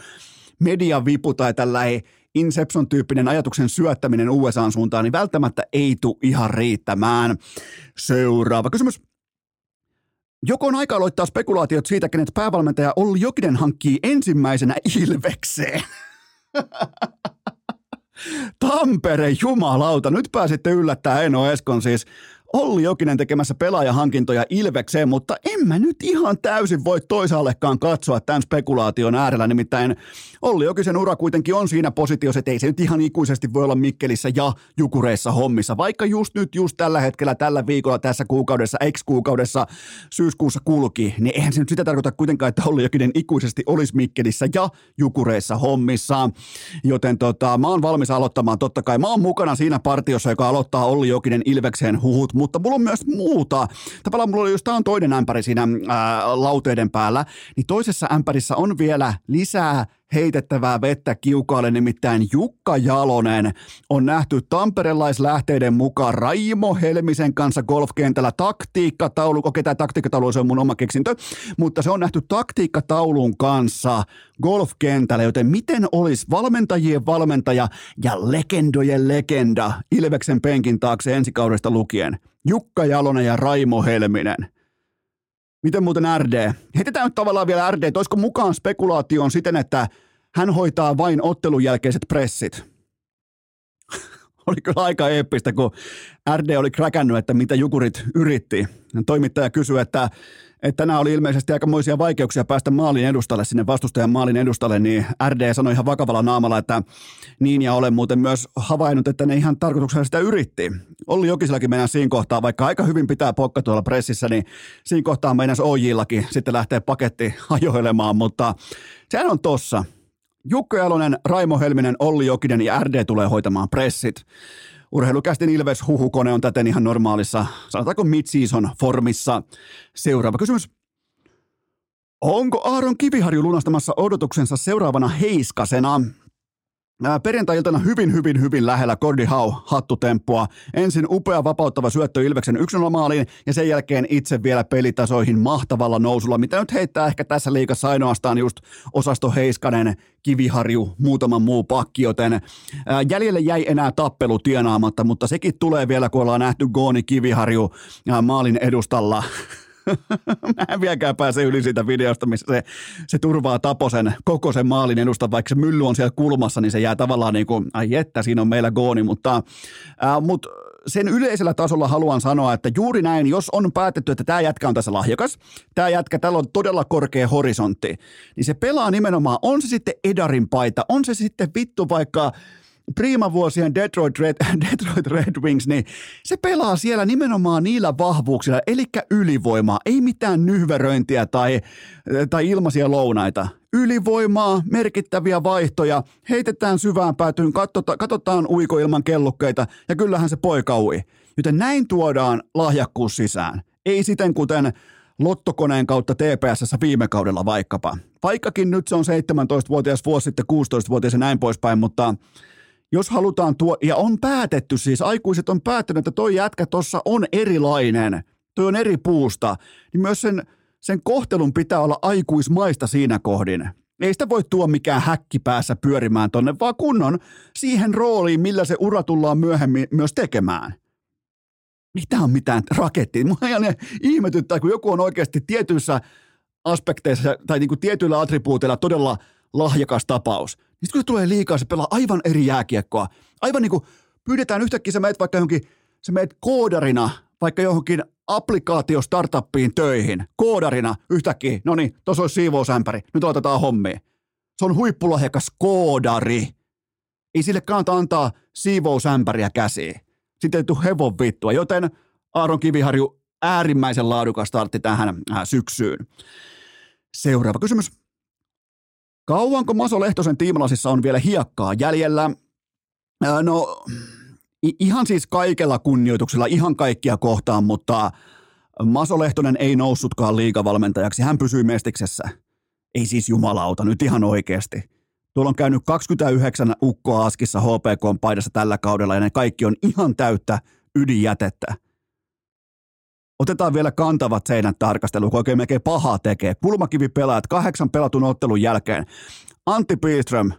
median vipu tai tällainen Inception-tyyppinen ajatuksen syöttäminen USAn suuntaan, niin välttämättä ei tule ihan riittämään. Seuraava kysymys. Joko on aika aloittaa spekulaatiot siitä, kenet päävalmentaja Olli Jokinen hankkii ensimmäisenä Ilvekseen? Tampere, jumalauta, nyt pääsitte yllättää Eno Eskon siis Olli Jokinen tekemässä pelaajahankintoja Ilvekseen, mutta en mä nyt ihan täysin voi toisaallekaan katsoa tämän spekulaation äärellä, nimittäin Olli Jokisen ura kuitenkin on siinä positiossa, että ei se nyt ihan ikuisesti voi olla Mikkelissä ja Jukureissa hommissa, vaikka just nyt, just tällä hetkellä, tällä viikolla, tässä kuukaudessa, ex-kuukaudessa, syyskuussa kulki, niin eihän se nyt sitä tarkoita kuitenkaan, että Olli Jokinen ikuisesti olisi Mikkelissä ja Jukureissa hommissa, joten tota, mä oon valmis aloittamaan, totta kai. Mä oon mukana siinä partiossa, joka aloittaa Olli Jokinen Ilvekseen huhut, mutta mulla on myös muuta. Tavallaan mulla oli just, tää on toinen ämpäri siinä ää, lauteiden päällä, niin toisessa ämpärissä on vielä lisää heitettävää vettä kiukaalle, nimittäin Jukka Jalonen on nähty tamperelaislähteiden mukaan Raimo Helmisen kanssa golfkentällä taktiikkataulu, okei tämä taktiikkataulu se on mun oma keksintö, mutta se on nähty taktiikkataulun kanssa golfkentällä, joten miten olisi valmentajien valmentaja ja legendojen legenda Ilveksen penkin taakse ensi kaudesta lukien? Jukka Jalonen ja Raimo Helminen. Miten muuten RD? Heitetään nyt tavallaan vielä RD, olisiko mukaan spekulaatioon siten, että hän hoitaa vain ottelun jälkeiset pressit. oli kyllä aika eeppistä, kun RD oli kräkännyt, että mitä Jukurit yritti. Toimittaja kysyi, että että tänään oli ilmeisesti aikamoisia vaikeuksia päästä maalin edustalle, sinne vastustajan maalin edustalle, niin RD sanoi ihan vakavalla naamalla, että niin ja olen muuten myös havainnut, että ne ihan tarkoituksella sitä yritti. Olli Jokisellakin mennään siinä kohtaa, vaikka aika hyvin pitää pokka tuolla pressissä, niin siinä kohtaa meidän OJillakin sitten lähtee paketti ajoilemaan, mutta sehän on tossa. Jukka Jalonen, Raimo Helminen, Olli Jokinen ja RD tulee hoitamaan pressit. Urheilukästin Ilves huhukone on täten ihan normaalissa, sanotaanko mid-season formissa. Seuraava kysymys. Onko Aaron Kiviharju lunastamassa odotuksensa seuraavana heiskasena? Perjantai-iltana hyvin, hyvin, hyvin lähellä Cordy Hau hattutemppua. Ensin upea vapauttava syöttö Ilveksen 1 maaliin ja sen jälkeen itse vielä pelitasoihin mahtavalla nousulla, mitä nyt heittää ehkä tässä liikassa ainoastaan just osasto Heiskanen, Kiviharju, muutama muu pakki, joten jäljelle jäi enää tappelu tienaamatta, mutta sekin tulee vielä, kun ollaan nähty Gooni Kiviharju maalin edustalla Mä en vieläkään pääse yli siitä videosta, missä se, se turvaa Taposen koko sen maalin edusta, vaikka se mylly on siellä kulmassa, niin se jää tavallaan niin kuin, ai että, siinä on meillä gooni, mutta, ää, mutta sen yleisellä tasolla haluan sanoa, että juuri näin, jos on päätetty, että tämä jätkä on tässä lahjakas, tämä jätkä, tällä on todella korkea horisontti, niin se pelaa nimenomaan, on se sitten Edarin paita, on se sitten vittu vaikka priimavuosien Detroit Red, Detroit Red Wings, niin se pelaa siellä nimenomaan niillä vahvuuksilla, eli ylivoimaa, ei mitään nyhveröintiä tai, tai ilmaisia lounaita. Ylivoimaa, merkittäviä vaihtoja, heitetään syvään päätyyn, katsota, katsotaan uiko ilman kellukkeita, ja kyllähän se poika ui. Joten näin tuodaan lahjakkuus sisään. Ei siten kuten lottokoneen kautta TPSssä viime kaudella vaikkapa. Vaikkakin nyt se on 17-vuotias vuosi sitten 16-vuotias ja näin poispäin, mutta jos halutaan tuo, ja on päätetty siis, aikuiset on päättänyt, että toi jätkä tuossa on erilainen, toi on eri puusta, niin myös sen, sen kohtelun pitää olla aikuismaista siinä kohdin. Ei sitä voi tuo mikään häkki päässä pyörimään tonne, vaan kunnon siihen rooliin, millä se ura tullaan myöhemmin myös tekemään. Mitä on mitään rakettia? Mua ihan ihmetyttää, kun joku on oikeasti tietyissä aspekteissa tai niin kuin tietyillä attribuuteilla todella lahjakas tapaus – sitten kun se tulee liikaa, se pelaa aivan eri jääkiekkoa. Aivan niin kuin pyydetään yhtäkkiä, sä meet vaikka johonkin, sä meet koodarina vaikka johonkin applikaatio startuppiin töihin. Koodarina yhtäkkiä, no niin, tuossa olisi siivousämpäri, nyt otetaan hommia. Se on huippulahjakas koodari. Ei sille kannata antaa siivousämpäriä käsiin. Sitten ei tule hevon vittua, joten Aaron Kiviharju äärimmäisen laadukas startti tähän äh, syksyyn. Seuraava kysymys. Kauanko Maso Lehtosen tiimalasissa on vielä hiekkaa jäljellä? Äh, no, ihan siis kaikella kunnioituksella, ihan kaikkia kohtaan, mutta Maso Lehtonen ei noussutkaan liikavalmentajaksi. Hän pysyy mestiksessä. Ei siis jumalauta, nyt ihan oikeasti. Tuolla on käynyt 29 ukkoa askissa HPK paidassa tällä kaudella ja ne kaikki on ihan täyttä ydinjätettä. Otetaan vielä kantavat seinät tarkastelu, kun oikein melkein pahaa tekee. Kulmakivi pelaat kahdeksan pelatun ottelun jälkeen. Antti Pilström,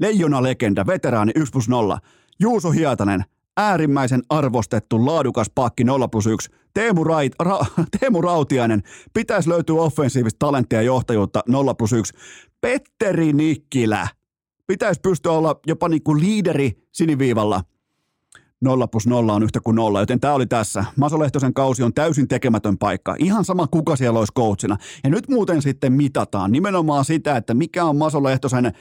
leijona legenda, veteraani 1 plus 0. Juuso Hietanen, äärimmäisen arvostettu laadukas pakki 0 plus 1. Teemu, Rait, Ra, Teemu Rautiainen, pitäisi löytyä offensiivista talenttia ja johtajuutta 0 plus 1. Petteri Nikkilä, pitäisi pystyä olla jopa niin kuin liideri siniviivalla – 0 plus 0 on yhtä kuin nolla, joten tämä oli tässä. Maso Lehtosen kausi on täysin tekemätön paikka. Ihan sama kuka siellä olisi coachina. Ja nyt muuten sitten mitataan nimenomaan sitä, että mikä on Maso Lehtosen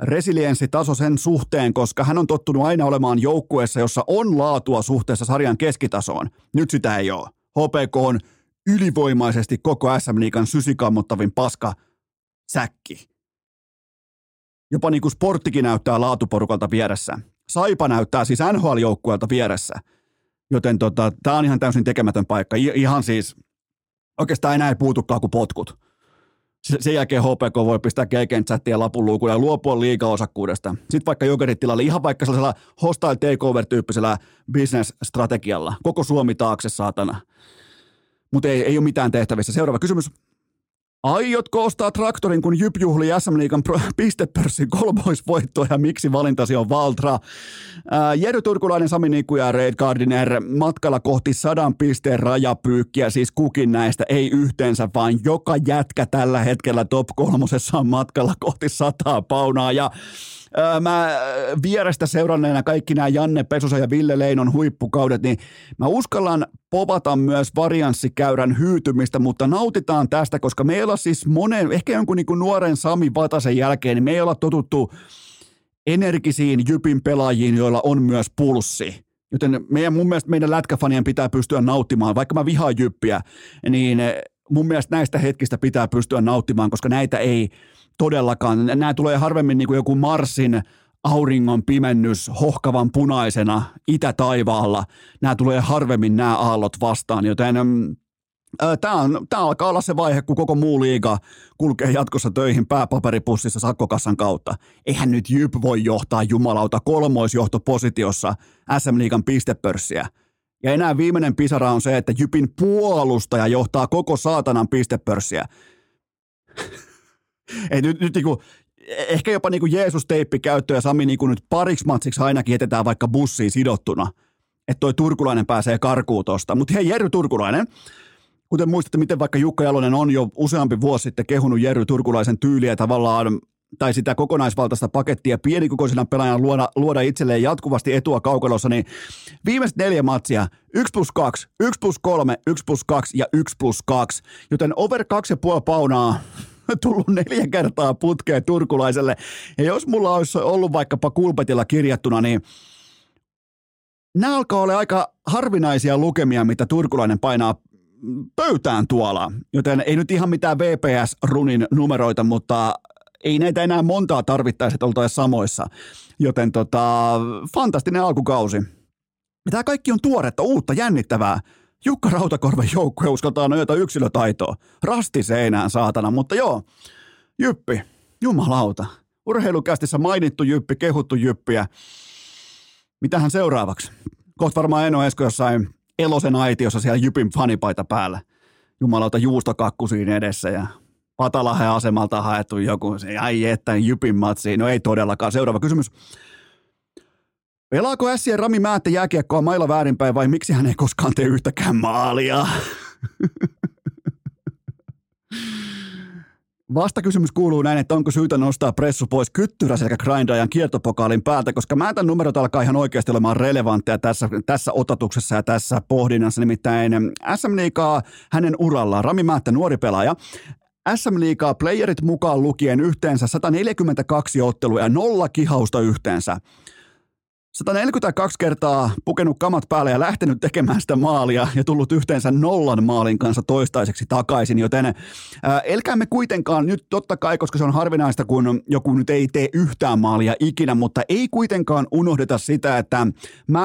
resilienssitaso sen suhteen, koska hän on tottunut aina olemaan joukkueessa, jossa on laatua suhteessa sarjan keskitasoon. Nyt sitä ei ole. HPK on ylivoimaisesti koko SM Liikan sysikammottavin paska säkki. Jopa niin kuin sporttikin näyttää laatuporukalta vieressä. Saipa näyttää siis NHL-joukkueelta vieressä. Joten tota, tämä on ihan täysin tekemätön paikka. I- ihan siis, oikeastaan enää ei puutukaan kuin potkut. Sen jälkeen HPK voi pistää kelkeen chattia lapun ja luopua liikaosakkuudesta. Sitten vaikka Jokerit tilalle ihan vaikka sellaisella hostile takeover-tyyppisellä business-strategialla. Koko Suomi taakse, saatana. Mutta ei, ei ole mitään tehtävissä. Seuraava kysymys. Aiotko ostaa traktorin, kun Jyp juhli SM Liigan pistepörssin kolmoisvoittoa ja miksi valintasi on Valtra? Ää, Jero Turkulainen, Sami Nikku ja Red Gardiner matkalla kohti sadan pisteen rajapyykkiä, siis kukin näistä ei yhteensä, vaan joka jätkä tällä hetkellä top kolmosessa on matkalla kohti sataa paunaa ja mä vierestä seuranneena kaikki nämä Janne Pesosa ja Ville Leinon huippukaudet, niin mä uskallan povata myös varianssikäyrän hyytymistä, mutta nautitaan tästä, koska meillä siis monen, ehkä jonkun niin nuoren Sami Vatasen jälkeen, niin me ei olla totuttu energisiin Jypin pelaajiin, joilla on myös pulssi. Joten meidän, mun mielestä meidän lätkäfanien pitää pystyä nauttimaan, vaikka mä vihaan Jyppiä, niin mun mielestä näistä hetkistä pitää pystyä nauttimaan, koska näitä ei, todellakaan. Nämä tulee harvemmin niin kuin joku Marsin auringon pimennys hohkavan punaisena itätaivaalla. Nämä tulee harvemmin nämä aallot vastaan, joten mm, Tämä, on, tämä alkaa olla se vaihe, kun koko muu liiga kulkee jatkossa töihin pääpaperipussissa sakkokassan kautta. Eihän nyt Jyp voi johtaa jumalauta kolmoisjohtopositiossa SM-liigan pistepörssiä. Ja enää viimeinen pisara on se, että Jypin puolustaja johtaa koko saatanan pistepörssiä. Ei, nyt, nyt niinku, ehkä jopa niinku Jeesus-teippi käyttö ja Sami niinku nyt pariksi matsiksi ainakin jätetään vaikka bussiin sidottuna, että toi Turkulainen pääsee karkuun tosta. Mutta hei Jerry Turkulainen, kuten muistatte, miten vaikka Jukka Jalonen on jo useampi vuosi sitten kehunut Jerry Turkulaisen tyyliä tavallaan tai sitä kokonaisvaltaista pakettia pienikokoisena pelaajana luoda, luoda itselleen jatkuvasti etua kaukalossa, niin viimeiset neljä matsia, 1 plus 2, 1 plus 3, 1 plus 2 ja 1 plus 2, joten over 2,5 paunaa tullut neljä kertaa putkeen turkulaiselle. Ja jos mulla olisi ollut vaikkapa kulpetilla kirjattuna, niin nämä alkaa olla aika harvinaisia lukemia, mitä turkulainen painaa pöytään tuolla. Joten ei nyt ihan mitään VPS-runin numeroita, mutta ei näitä enää montaa tarvittaisi, että oltaisiin samoissa. Joten tota, fantastinen alkukausi. Tämä kaikki on tuoretta, uutta, jännittävää. Jukka Rautakorven joukkue uskaltaa nojata yksilötaitoa. Rasti seinään, saatana. Mutta joo, Jyppi, jumalauta. Urheilukästissä mainittu Jyppi, kehuttu Jyppiä. Mitähän seuraavaksi? Kohta varmaan Eno Esko jossain Elosen aitiossa siellä Jypin fanipaita päällä. Jumalauta juustokakku siinä edessä ja Patalahen asemalta haettu joku. Se, ai että Jypin matsiin. No ei todellakaan. Seuraava kysymys. Pelaako Sien Rami Määttä jääkiekkoa mailla väärinpäin vai miksi hän ei koskaan tee yhtäkään maalia? Vastakysymys kuuluu näin, että onko syytä nostaa pressu pois kyttyrä sekä grindajan kiertopokaalin päältä, koska Määtän numerot alkaa ihan oikeasti olemaan relevantteja tässä, tässä otatuksessa ja tässä pohdinnassa. Nimittäin SM Liikaa hänen urallaan. Rami Määttä, nuori pelaaja, SM Liigaa playerit mukaan lukien yhteensä 142 ottelua ja nolla kihausta yhteensä. 142 kertaa pukenut kamat päälle ja lähtenyt tekemään sitä maalia ja tullut yhteensä nollan maalin kanssa toistaiseksi takaisin, joten ää, elkäämme kuitenkaan nyt totta kai, koska se on harvinaista, kun joku nyt ei tee yhtään maalia ikinä, mutta ei kuitenkaan unohdeta sitä, että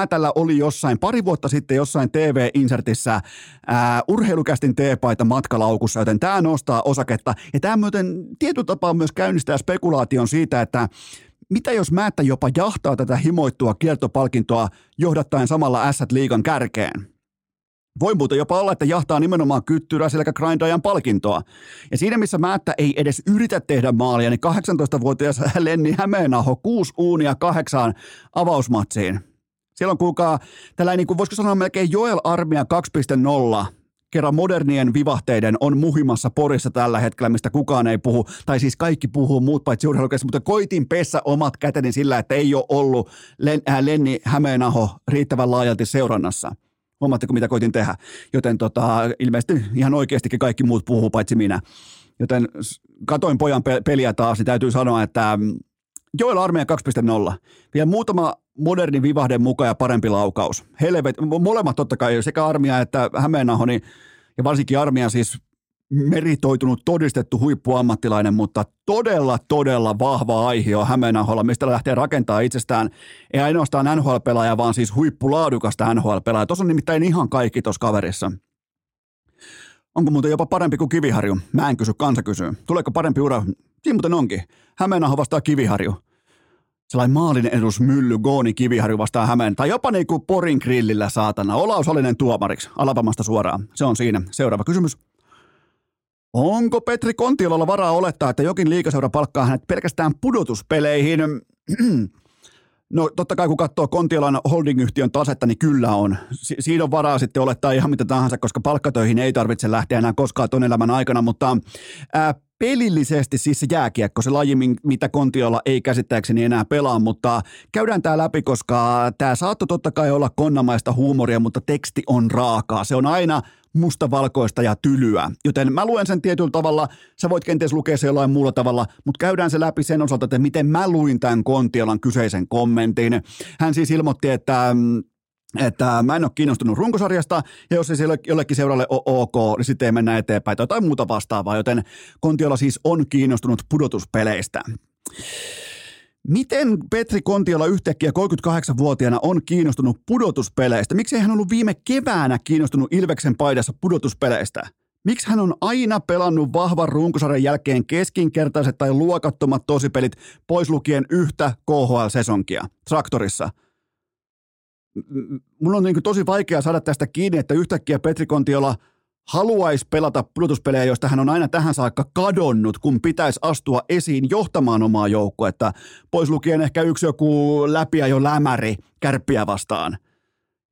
tällä oli jossain pari vuotta sitten jossain TV-insertissä ää, urheilukästin teepaita matkalaukussa, joten tämä nostaa osaketta. Ja tämä myöten tietyllä tapaa myös käynnistää spekulaation siitä, että mitä jos Määttä jopa jahtaa tätä himoittua kiertopalkintoa johdattaen samalla s liigan kärkeen? Voi muuten jopa olla, että jahtaa nimenomaan kyttyrä selkä grindajan palkintoa. Ja siinä missä Määttä ei edes yritä tehdä maalia, niin 18-vuotias Lenni Hämeenaho kuusi uunia kahdeksaan avausmatsiin. Siellä on kuulkaa tällainen, niin kuin voisiko sanoa melkein Joel Armia 2.0 kerran modernien vivahteiden on muhimassa Porissa tällä hetkellä, mistä kukaan ei puhu, tai siis kaikki puhuu muut paitsi urheilukeskus, mutta koitin pessä omat käteni sillä, että ei ole ollut Len, äh, Lenni Hämeenaho riittävän laajalti seurannassa. Huomaatteko, mitä koitin tehdä? Joten tota, ilmeisesti ihan oikeastikin kaikki muut puhuu paitsi minä. Joten katoin pojan peliä taas, niin täytyy sanoa, että mm, Joel Armeija 2.0. Vielä muutama moderni vivahden mukaan ja parempi laukaus. Helvet, molemmat totta kai, sekä Armia että Hämeenaho, niin, ja varsinkin Armia siis meritoitunut, todistettu huippuammattilainen, mutta todella, todella vahva aihe on Hämeenaholla, mistä lähtee rakentamaan itsestään, ei ainoastaan NHL-pelaaja, vaan siis huippulaadukasta NHL-pelaaja. Tuossa on nimittäin ihan kaikki tuossa kaverissa. Onko muuten jopa parempi kuin Kiviharju? Mä en kysy, kansa kysyy. Tuleeko parempi ura? Siinä muuten onkin. Hämeenaho vastaa Kiviharju sellainen maalin edus mylly, Gooni, Kiviharju vastaan Hämeen, tai jopa niinku Porin grillillä saatana. Olaus Olinen tuomariksi, Alabamasta suoraan. Se on siinä. Seuraava kysymys. Onko Petri Kontiolalla varaa olettaa, että jokin liikaseura palkkaa hänet pelkästään pudotuspeleihin? No totta kai kun katsoo Kontiolan holdingyhtiön tasetta, niin kyllä on. Si- siinä on varaa sitten olettaa ihan mitä tahansa, koska palkkatöihin ei tarvitse lähteä enää koskaan ton elämän aikana, mutta ää, pelillisesti siis se jääkiekko, se laji, mitä Kontiolla ei käsittääkseni enää pelaa, mutta käydään tämä läpi, koska tämä saattoi totta kai olla konnamaista huumoria, mutta teksti on raakaa. Se on aina mustavalkoista ja tylyä. Joten mä luen sen tietyllä tavalla, sä voit kenties lukea se jollain muulla tavalla, mutta käydään se läpi sen osalta, että miten mä luin tämän Kontiolan kyseisen kommentin. Hän siis ilmoitti, että mm, että mä en ole kiinnostunut runkosarjasta, ja jos ei siellä jollekin seuralle ole ok, niin sitten ei mennä eteenpäin tai jotain muuta vastaavaa, joten Kontiola siis on kiinnostunut pudotuspeleistä. Miten Petri Kontiola yhtäkkiä 38-vuotiaana on kiinnostunut pudotuspeleistä? Miksi hän ollut viime keväänä kiinnostunut Ilveksen paidassa pudotuspeleistä? Miksi hän on aina pelannut vahvan runkosarjan jälkeen keskinkertaiset tai luokattomat tosipelit pois lukien yhtä KHL-sesonkia traktorissa – mun on niin tosi vaikea saada tästä kiinni, että yhtäkkiä Petri Kontiola haluaisi pelata pudotuspelejä, joista hän on aina tähän saakka kadonnut, kun pitäisi astua esiin johtamaan omaa joukkuetta, pois lukien ehkä yksi joku läpiä jo lämäri kärppiä vastaan.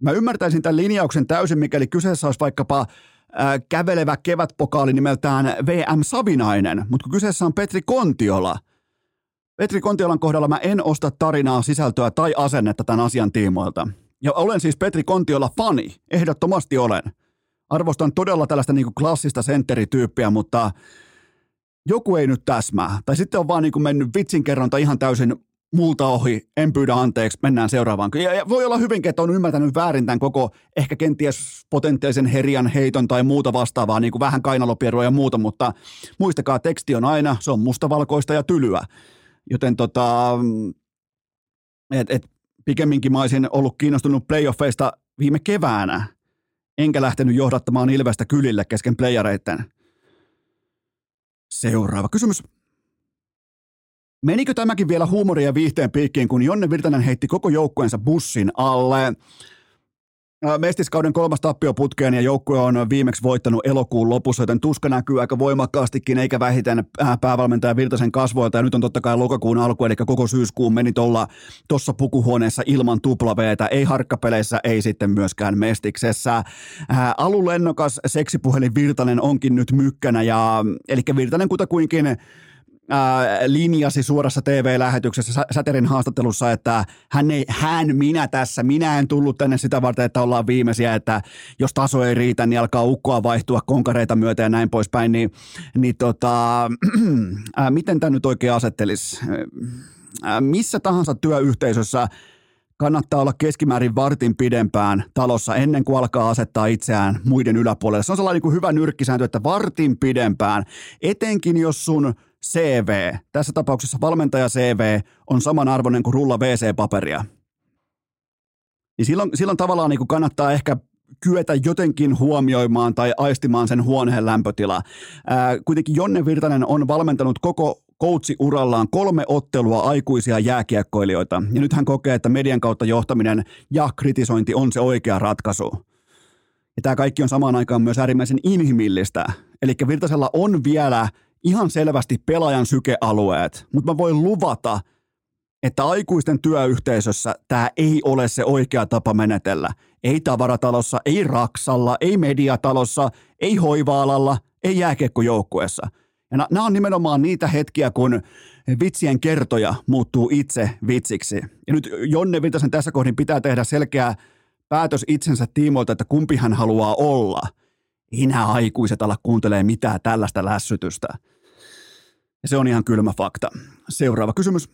Mä ymmärtäisin tämän linjauksen täysin, mikäli kyseessä olisi vaikkapa äh, kävelevä kevätpokaali nimeltään VM Savinainen, mutta kun kyseessä on Petri Kontiola, Petri Kontiolan kohdalla mä en osta tarinaa, sisältöä tai asennetta tämän asian tiimoilta. Ja olen siis Petri Kontiola fani, ehdottomasti olen. Arvostan todella tällaista niin kuin klassista sentterityyppiä, mutta joku ei nyt täsmää. Tai sitten on vaan niin kuin mennyt vitsin kerronta ihan täysin multa ohi, en pyydä anteeksi, mennään seuraavaan. Ja voi olla hyvinkin, että on ymmärtänyt väärin tämän koko ehkä kenties potentiaalisen herjan heiton tai muuta vastaavaa, niin kuin vähän kainalopierua ja muuta, mutta muistakaa, teksti on aina, se on mustavalkoista ja tylyä. Joten tota, et, et, pikemminkin mä olisin ollut kiinnostunut playoffeista viime keväänä, enkä lähtenyt johdattamaan Ilvestä kylille kesken playareitten. Seuraava kysymys. Menikö tämäkin vielä huumoria ja viihteen piikkiin, kun Jonne Virtanen heitti koko joukkueensa bussin alle? Mestiskauden kolmas tappio putkeen ja joukkue on viimeksi voittanut elokuun lopussa, joten tuska näkyy aika voimakkaastikin, eikä vähiten päävalmentaja Virtasen kasvoilta. Ja nyt on totta kai lokakuun alku, eli koko syyskuun meni tuossa pukuhuoneessa ilman tuplaveetä, ei harkkapeleissä, ei sitten myöskään Mestiksessä. alulennokas seksipuhelin Virtanen onkin nyt mykkänä, ja, eli Virtanen kutakuinkin linjasi suorassa TV-lähetyksessä Säterin haastattelussa, että hän, ei, hän, minä tässä, minä en tullut tänne sitä varten, että ollaan viimeisiä, että jos taso ei riitä, niin alkaa ukkoa vaihtua konkareita myötä ja näin poispäin, niin, niin tota, ää, miten tämä nyt oikein asettelisi? missä tahansa työyhteisössä kannattaa olla keskimäärin vartin pidempään talossa ennen kuin alkaa asettaa itseään muiden yläpuolelle. Se on sellainen niin kuin hyvä nyrkkisääntö, että vartin pidempään, etenkin jos sun CV, tässä tapauksessa valmentaja CV, on samanarvoinen kuin rulla WC-paperia. Niin silloin, silloin tavallaan niin kuin kannattaa ehkä kyetä jotenkin huomioimaan tai aistimaan sen huoneen lämpötila. Ää, kuitenkin Jonne Virtanen on valmentanut koko urallaan kolme ottelua aikuisia jääkiekkoilijoita. Ja nyt hän kokee, että median kautta johtaminen ja kritisointi on se oikea ratkaisu. Ja tämä kaikki on samaan aikaan myös äärimmäisen inhimillistä. Eli Virtasella on vielä ihan selvästi pelaajan sykealueet, mutta mä voin luvata, että aikuisten työyhteisössä tämä ei ole se oikea tapa menetellä. Ei tavaratalossa, ei raksalla, ei mediatalossa, ei hoiva-alalla, ei jääkiekkojoukkuessa – ja nämä on nimenomaan niitä hetkiä, kun vitsien kertoja muuttuu itse vitsiksi. Ja nyt Jonne Virtasen tässä kohdin pitää tehdä selkeä päätös itsensä tiimoilta, että kumpi hän haluaa olla. Ei aikuiset ala kuuntelee mitään tällaista lässytystä. Ja se on ihan kylmä fakta. Seuraava kysymys.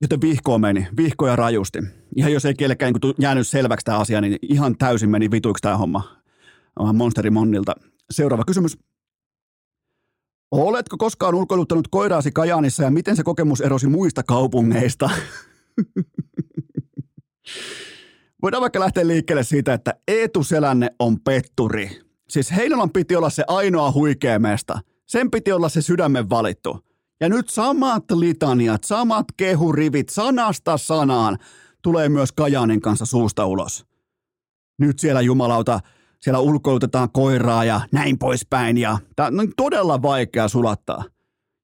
Joten vihkoon meni, vihkoja rajusti. Ihan jos ei kellekään niin jäänyt selväksi tämä asia, niin ihan täysin meni vituiksi tämä homma. Monsteri Monnilta. Seuraava kysymys. Oletko koskaan ulkoiluttanut koiraasi Kajaanissa ja miten se kokemus erosi muista kaupungeista? Voidaan vaikka lähteä liikkeelle siitä, että Eetu Selänne on petturi. Siis Heinolan piti olla se ainoa huikea mesta. Sen piti olla se sydämen valittu. Ja nyt samat litaniat, samat kehurivit sanasta sanaan tulee myös Kajaanin kanssa suusta ulos. Nyt siellä jumalauta siellä ulkoilutetaan koiraa ja näin poispäin. Ja tämä on todella vaikea sulattaa.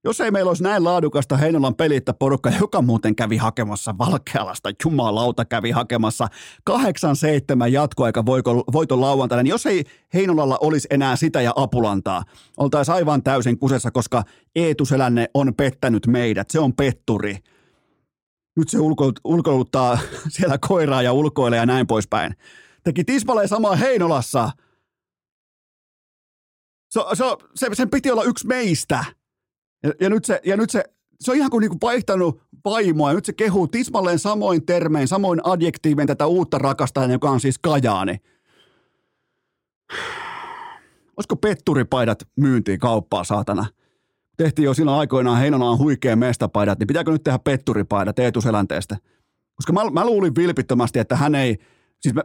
Jos ei meillä olisi näin laadukasta Heinolan pelittä porukka, joka muuten kävi hakemassa Valkealasta, jumalauta kävi hakemassa 8-7 jatkoaika voiton lauantaina, niin jos ei Heinolalla olisi enää sitä ja apulantaa, oltaisiin aivan täysin kusessa, koska Eetu Selänne on pettänyt meidät, se on petturi. Nyt se ulkoiluttaa siellä koiraa ja ulkoilee ja näin poispäin teki tismalleen samaa Heinolassa. Se, se, se, sen piti olla yksi meistä. Ja, ja, nyt, se, ja nyt se, se on ihan kuin niinku vaihtanut vaimoa. Ja nyt se kehuu tismalleen samoin termein, samoin adjektiivin tätä uutta rakastajan, joka on siis Kajaani. Olisiko petturipaidat myyntiin kauppaa, saatana? Tehtiin jo silloin aikoinaan Heinolaan huikea mestapaidat, niin pitääkö nyt tehdä petturipaidat Eetu Selänteestä? Koska mä, mä luulin vilpittömästi, että hän ei, siis mä,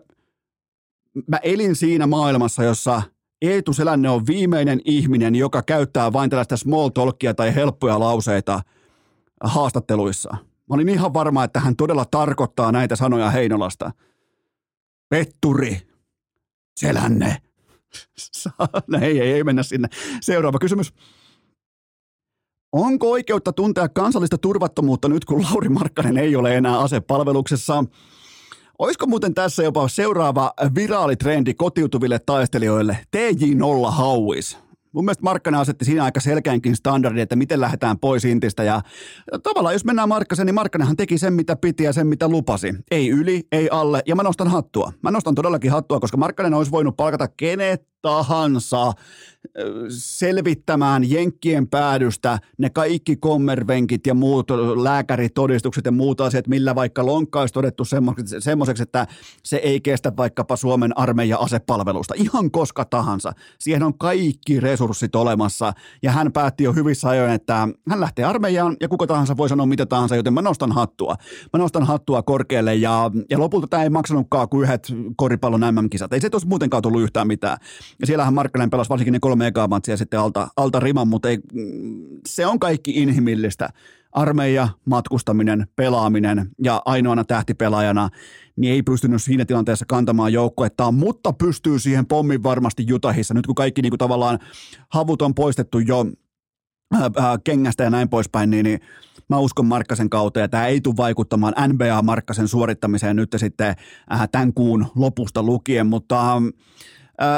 mä elin siinä maailmassa, jossa Eetu Selänne on viimeinen ihminen, joka käyttää vain tällaista small talkia tai helppoja lauseita haastatteluissa. Mä olin ihan varma, että hän todella tarkoittaa näitä sanoja Heinolasta. Petturi, Selänne. ei, ei, ei mennä sinne. Seuraava kysymys. Onko oikeutta tuntea kansallista turvattomuutta nyt, kun Lauri Markkanen ei ole enää asepalveluksessa? Olisiko muuten tässä jopa seuraava viraalitrendi kotiutuville taistelijoille? TJ0 hauis. Mun mielestä Markkanen asetti siinä aika selkeänkin standardin, että miten lähdetään pois Intistä. Ja tavallaan jos mennään Markkasen, niin Markkanenhan teki sen, mitä piti ja sen, mitä lupasi. Ei yli, ei alle. Ja mä nostan hattua. Mä nostan todellakin hattua, koska Markkanen olisi voinut palkata kenet tahansa selvittämään Jenkkien päädystä ne kaikki kommervenkit ja muut lääkäritodistukset ja muut asiat, millä vaikka lonkka olisi todettu semmoiseksi, että se ei kestä vaikkapa Suomen armeijan asepalvelusta. Ihan koska tahansa. Siihen on kaikki resurssit olemassa ja hän päätti jo hyvissä ajoin, että hän lähtee armeijaan ja kuka tahansa voi sanoa mitä tahansa, joten mä nostan hattua. Mä nostan hattua korkealle ja, ja lopulta tämä ei maksanutkaan kuin yhdet koripallon MM-kisat. Ei se olisi muutenkaan tullut yhtään mitään. Ja siellähän Markkanen pelasi varsinkin ne kolme ekaa matsia sitten alta, alta riman, mutta ei, se on kaikki inhimillistä. Armeija, matkustaminen, pelaaminen ja ainoana tähtipelaajana, niin ei pystynyt siinä tilanteessa kantamaan joukkuettaan, mutta pystyy siihen pommin varmasti Jutahissa. Nyt kun kaikki niin kuin tavallaan havut on poistettu jo äh, äh, kengästä ja näin poispäin, niin, niin mä uskon Markkasen kautta, ja tämä ei tule vaikuttamaan NBA-Markkasen suorittamiseen nyt sitten äh, tämän kuun lopusta lukien, mutta äh,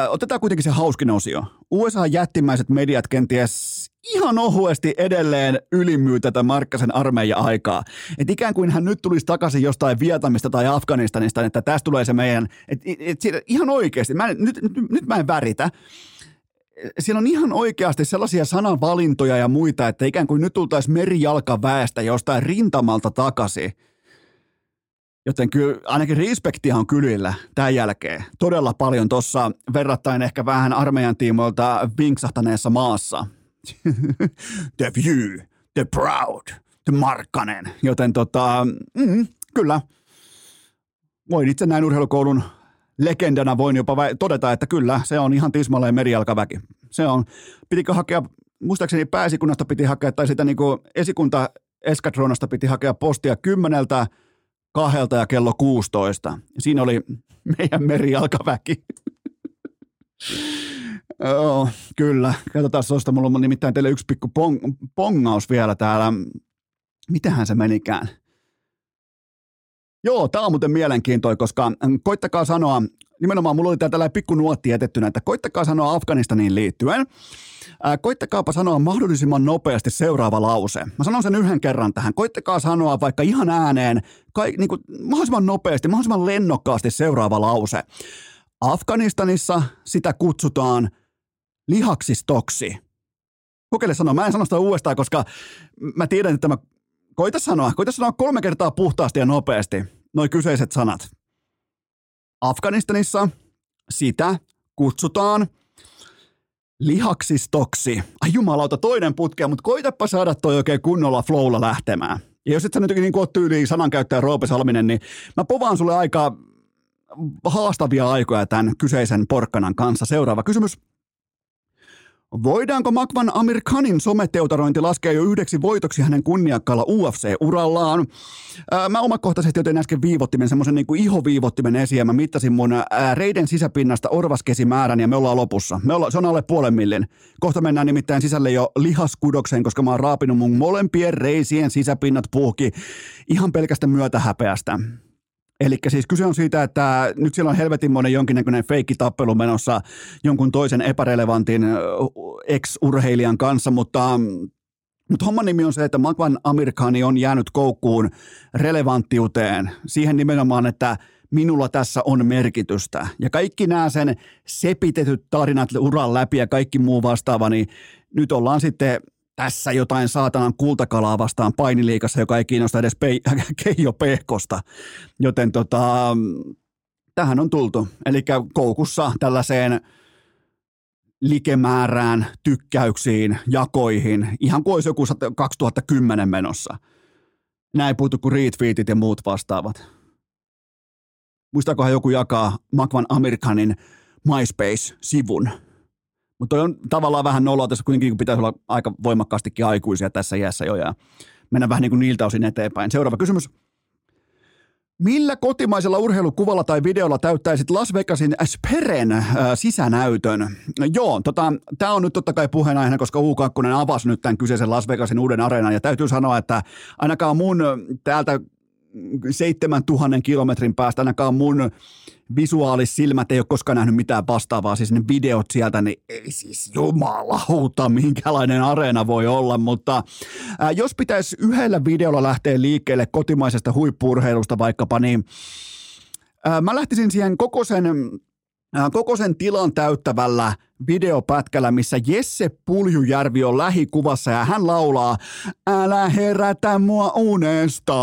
Otetaan kuitenkin se hauskin osio. USA-jättimäiset mediat kenties ihan ohuesti edelleen ylimyy tätä Markkasen armeijan aikaa. Että ikään kuin hän nyt tulisi takaisin jostain Vietnamista tai Afganistanista, että tästä tulee se meidän, että et, et, ihan oikeasti, mä en, nyt, nyt, nyt mä en väritä, siellä on ihan oikeasti sellaisia sananvalintoja ja muita, että ikään kuin nyt tultaisiin merijalkaväestä jostain rintamalta takaisin. Joten kyllä ainakin respektiä on kylillä tämän jälkeen. Todella paljon tuossa verrattain ehkä vähän armeijan tiimoilta vinksahtaneessa maassa. the view, the proud, the markkanen. Joten tota, mm, kyllä. Voin itse näin urheilukoulun legendana voin jopa todeta, että kyllä, se on ihan tismalleen merijalkaväki. Se on, pitikö hakea, muistaakseni pääsikunnasta piti hakea, tai sitä niin esikunta eskadronasta piti hakea postia kymmeneltä, kahdelta ja kello 16. Siinä oli meidän merijalkaväki. Joo, kyllä. Katsotaan tuosta. Mulla on nimittäin teille yksi pikku pong, pongaus vielä täällä. Mitähän se menikään? Joo, tämä on muuten mielenkiintoinen, koska koittakaa sanoa, nimenomaan mulla oli täällä pikku nuotti jätettynä, että koittakaa sanoa Afganistaniin liittyen. Ää, koittakaapa sanoa mahdollisimman nopeasti seuraava lause. Mä sanon sen yhden kerran tähän. Koittakaa sanoa vaikka ihan ääneen, kai, niin kuin, mahdollisimman nopeasti, mahdollisimman lennokkaasti seuraava lause. Afganistanissa sitä kutsutaan lihaksistoksi. Kokeile sanoa. Mä en sano sitä uudestaan, koska mä tiedän, että mä Koita sanoa, koita sanoa kolme kertaa puhtaasti ja nopeasti noin kyseiset sanat. Afganistanissa sitä kutsutaan lihaksistoksi. Ai jumalauta, toinen putkea, mutta koitapa saada toi oikein kunnolla flowlla lähtemään. Ja jos et sä nyt niin ole tyyliin sanankäyttäjä Roope Salminen, niin mä povaan sulle aika haastavia aikoja tämän kyseisen porkkanan kanssa. Seuraava kysymys. Voidaanko Makvan Amir Khanin someteuterointi laskea jo yhdeksi voitoksi hänen kunniakkaalla UFC-urallaan? Ää, mä omakohtaisesti joten äsken viivottimen, semmoisen niin ihoviivottimen esiin, mä mittasin mun ää, reiden sisäpinnasta orvaskesimäärän ja me ollaan lopussa. Me olla, se on alle puolen millin. Kohta mennään nimittäin sisälle jo lihaskudokseen, koska mä oon raapinut mun molempien reisien sisäpinnat puhki ihan pelkästä myötähäpeästä. Eli siis kyse on siitä, että nyt siellä on helvetinmoinen jonkinnäköinen feikkitappelu menossa jonkun toisen epärelevantin ex-urheilijan kanssa, mutta mutta homman nimi on se, että Magvan Amerikani on jäänyt koukkuun relevanttiuteen. Siihen nimenomaan, että minulla tässä on merkitystä. Ja kaikki nämä sen sepitetyt tarinat uran läpi ja kaikki muu vastaava, niin nyt ollaan sitten tässä jotain saatanan kultakalaa vastaan painiliikassa, joka ei kiinnosta edes pe- Keijo Pehkosta. Joten tota, tähän on tultu. Eli koukussa tällaiseen likemäärään, tykkäyksiin, jakoihin, ihan kuin olisi joku 2010 menossa. Näin puhuttu kuin retweetit ja muut vastaavat. Muistaakohan joku jakaa Makvan Amerikanin MySpace-sivun – mutta on tavallaan vähän noloa tässä kuitenkin, kun pitäisi olla aika voimakkaastikin aikuisia tässä iässä jo ja mennä vähän niin kuin niiltä osin eteenpäin. Seuraava kysymys. Millä kotimaisella urheilukuvalla tai videolla täyttäisit Las Vegasin Speren äh, sisänäytön? Joo, tota, tämä on nyt totta kai puheenaiheena, koska U2 avasi nyt tämän kyseisen Las Vegasin uuden areenan, ja täytyy sanoa, että ainakaan mun täältä 7000 kilometrin päästä ainakaan mun visuaalisilmät ei ole koskaan nähnyt mitään vastaavaa, siis ne videot sieltä, niin ei siis jumalauta, minkälainen areena voi olla, mutta ää, jos pitäisi yhdellä videolla lähteä liikkeelle kotimaisesta huippurheilusta vaikkapa, niin ää, mä lähtisin siihen koko sen koko sen tilan täyttävällä videopätkällä, missä Jesse Puljujärvi on lähikuvassa ja hän laulaa Älä herätä mua unesta.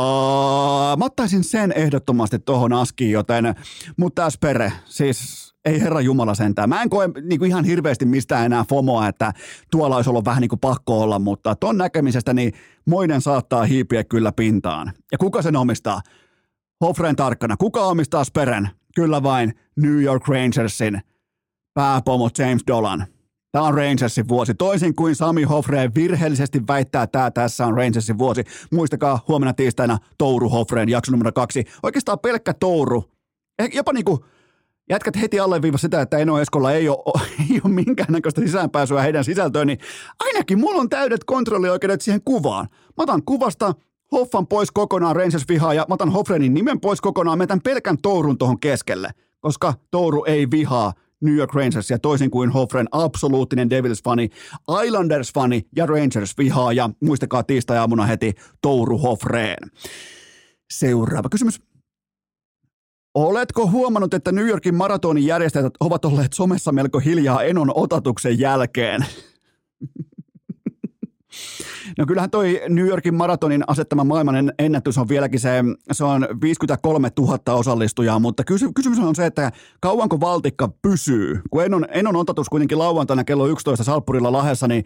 Mä ottaisin sen ehdottomasti tohon askiin, joten, mutta tässä pere, siis ei herra Jumala sentään. Mä en koe niin kuin ihan hirveästi mistään enää FOMOa, että tuolla olisi ollut vähän niin kuin pakko olla, mutta ton näkemisestä niin moinen saattaa hiipiä kyllä pintaan. Ja kuka sen omistaa? Hofren tarkkana. Kuka omistaa Speren? Kyllä vain New York Rangersin pääpomo James Dolan. Tämä on Rangersin vuosi. Toisin kuin Sami Hofreen virheellisesti väittää, että tämä tässä on Rangersin vuosi. Muistakaa huomenna tiistaina Touru Hofreen jakso numero kaksi. Oikeastaan pelkkä Touru. Eh, jopa niinku jätkät heti alleviiva sitä, että Eno Eskolla ei ole, ei ole minkäännäköistä sisäänpääsyä heidän sisältöön, niin ainakin mulla on täydet kontrollioikeudet siihen kuvaan. Mä otan kuvasta, Hoffan pois kokonaan, Rangers vihaa ja mä otan Hoffrenin nimen pois kokonaan, metän pelkän Tourun tuohon keskelle, koska Touru ei vihaa New York Rangersia, toisin kuin Hoffren absoluuttinen Devils-fani, Islanders-fani ja Rangers-vihaaja. Muistakaa tiistai-aamuna heti Touru Hoffreen. Seuraava kysymys. Oletko huomannut, että New Yorkin maratonin järjestäjät ovat olleet somessa melko hiljaa Enon otatuksen jälkeen? No kyllähän toi New Yorkin maratonin asettama maailman ennätys on vieläkin se, se on 53 000 osallistujaa, mutta kysy, kysymys on se, että kauanko valtikka pysyy? Kun Enon, Enon otatus kuitenkin lauantaina kello 11 Salppurilla Lahessa, niin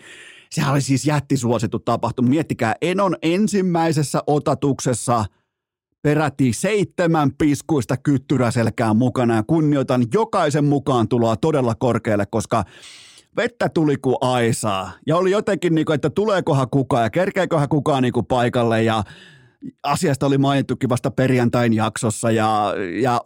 sehän oli siis jättisuosittu tapahtuma. Miettikää, Enon ensimmäisessä otatuksessa – peräti seitsemän piskuista kyttyräselkää mukana ja kunnioitan jokaisen mukaan tuloa todella korkealle, koska vettä tuli kuin aisaa. Ja oli jotenkin, niin kuin, että tuleekohan kukaan ja kerkeeköhän kukaan niin kuin paikalle ja asiasta oli mainittukin vasta perjantain jaksossa ja, ja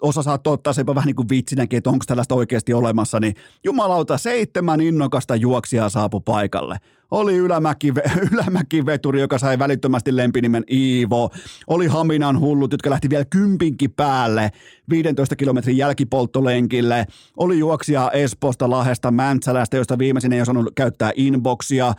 osa saattaa ottaa se vähän niin kuin vitsinäkin, että onko tällaista oikeasti olemassa, niin jumalauta, seitsemän innokasta juoksijaa saapu paikalle. Oli Ylämäki, Ylämäki-veturi, joka sai välittömästi lempinimen Iivo. Oli Haminan hullut, jotka lähti vielä kympinkin päälle 15 kilometrin jälkipolttolenkille. Oli juoksija Esposta, Lahesta, Mäntsälästä, josta viimeisin ei osannut käyttää inboxia.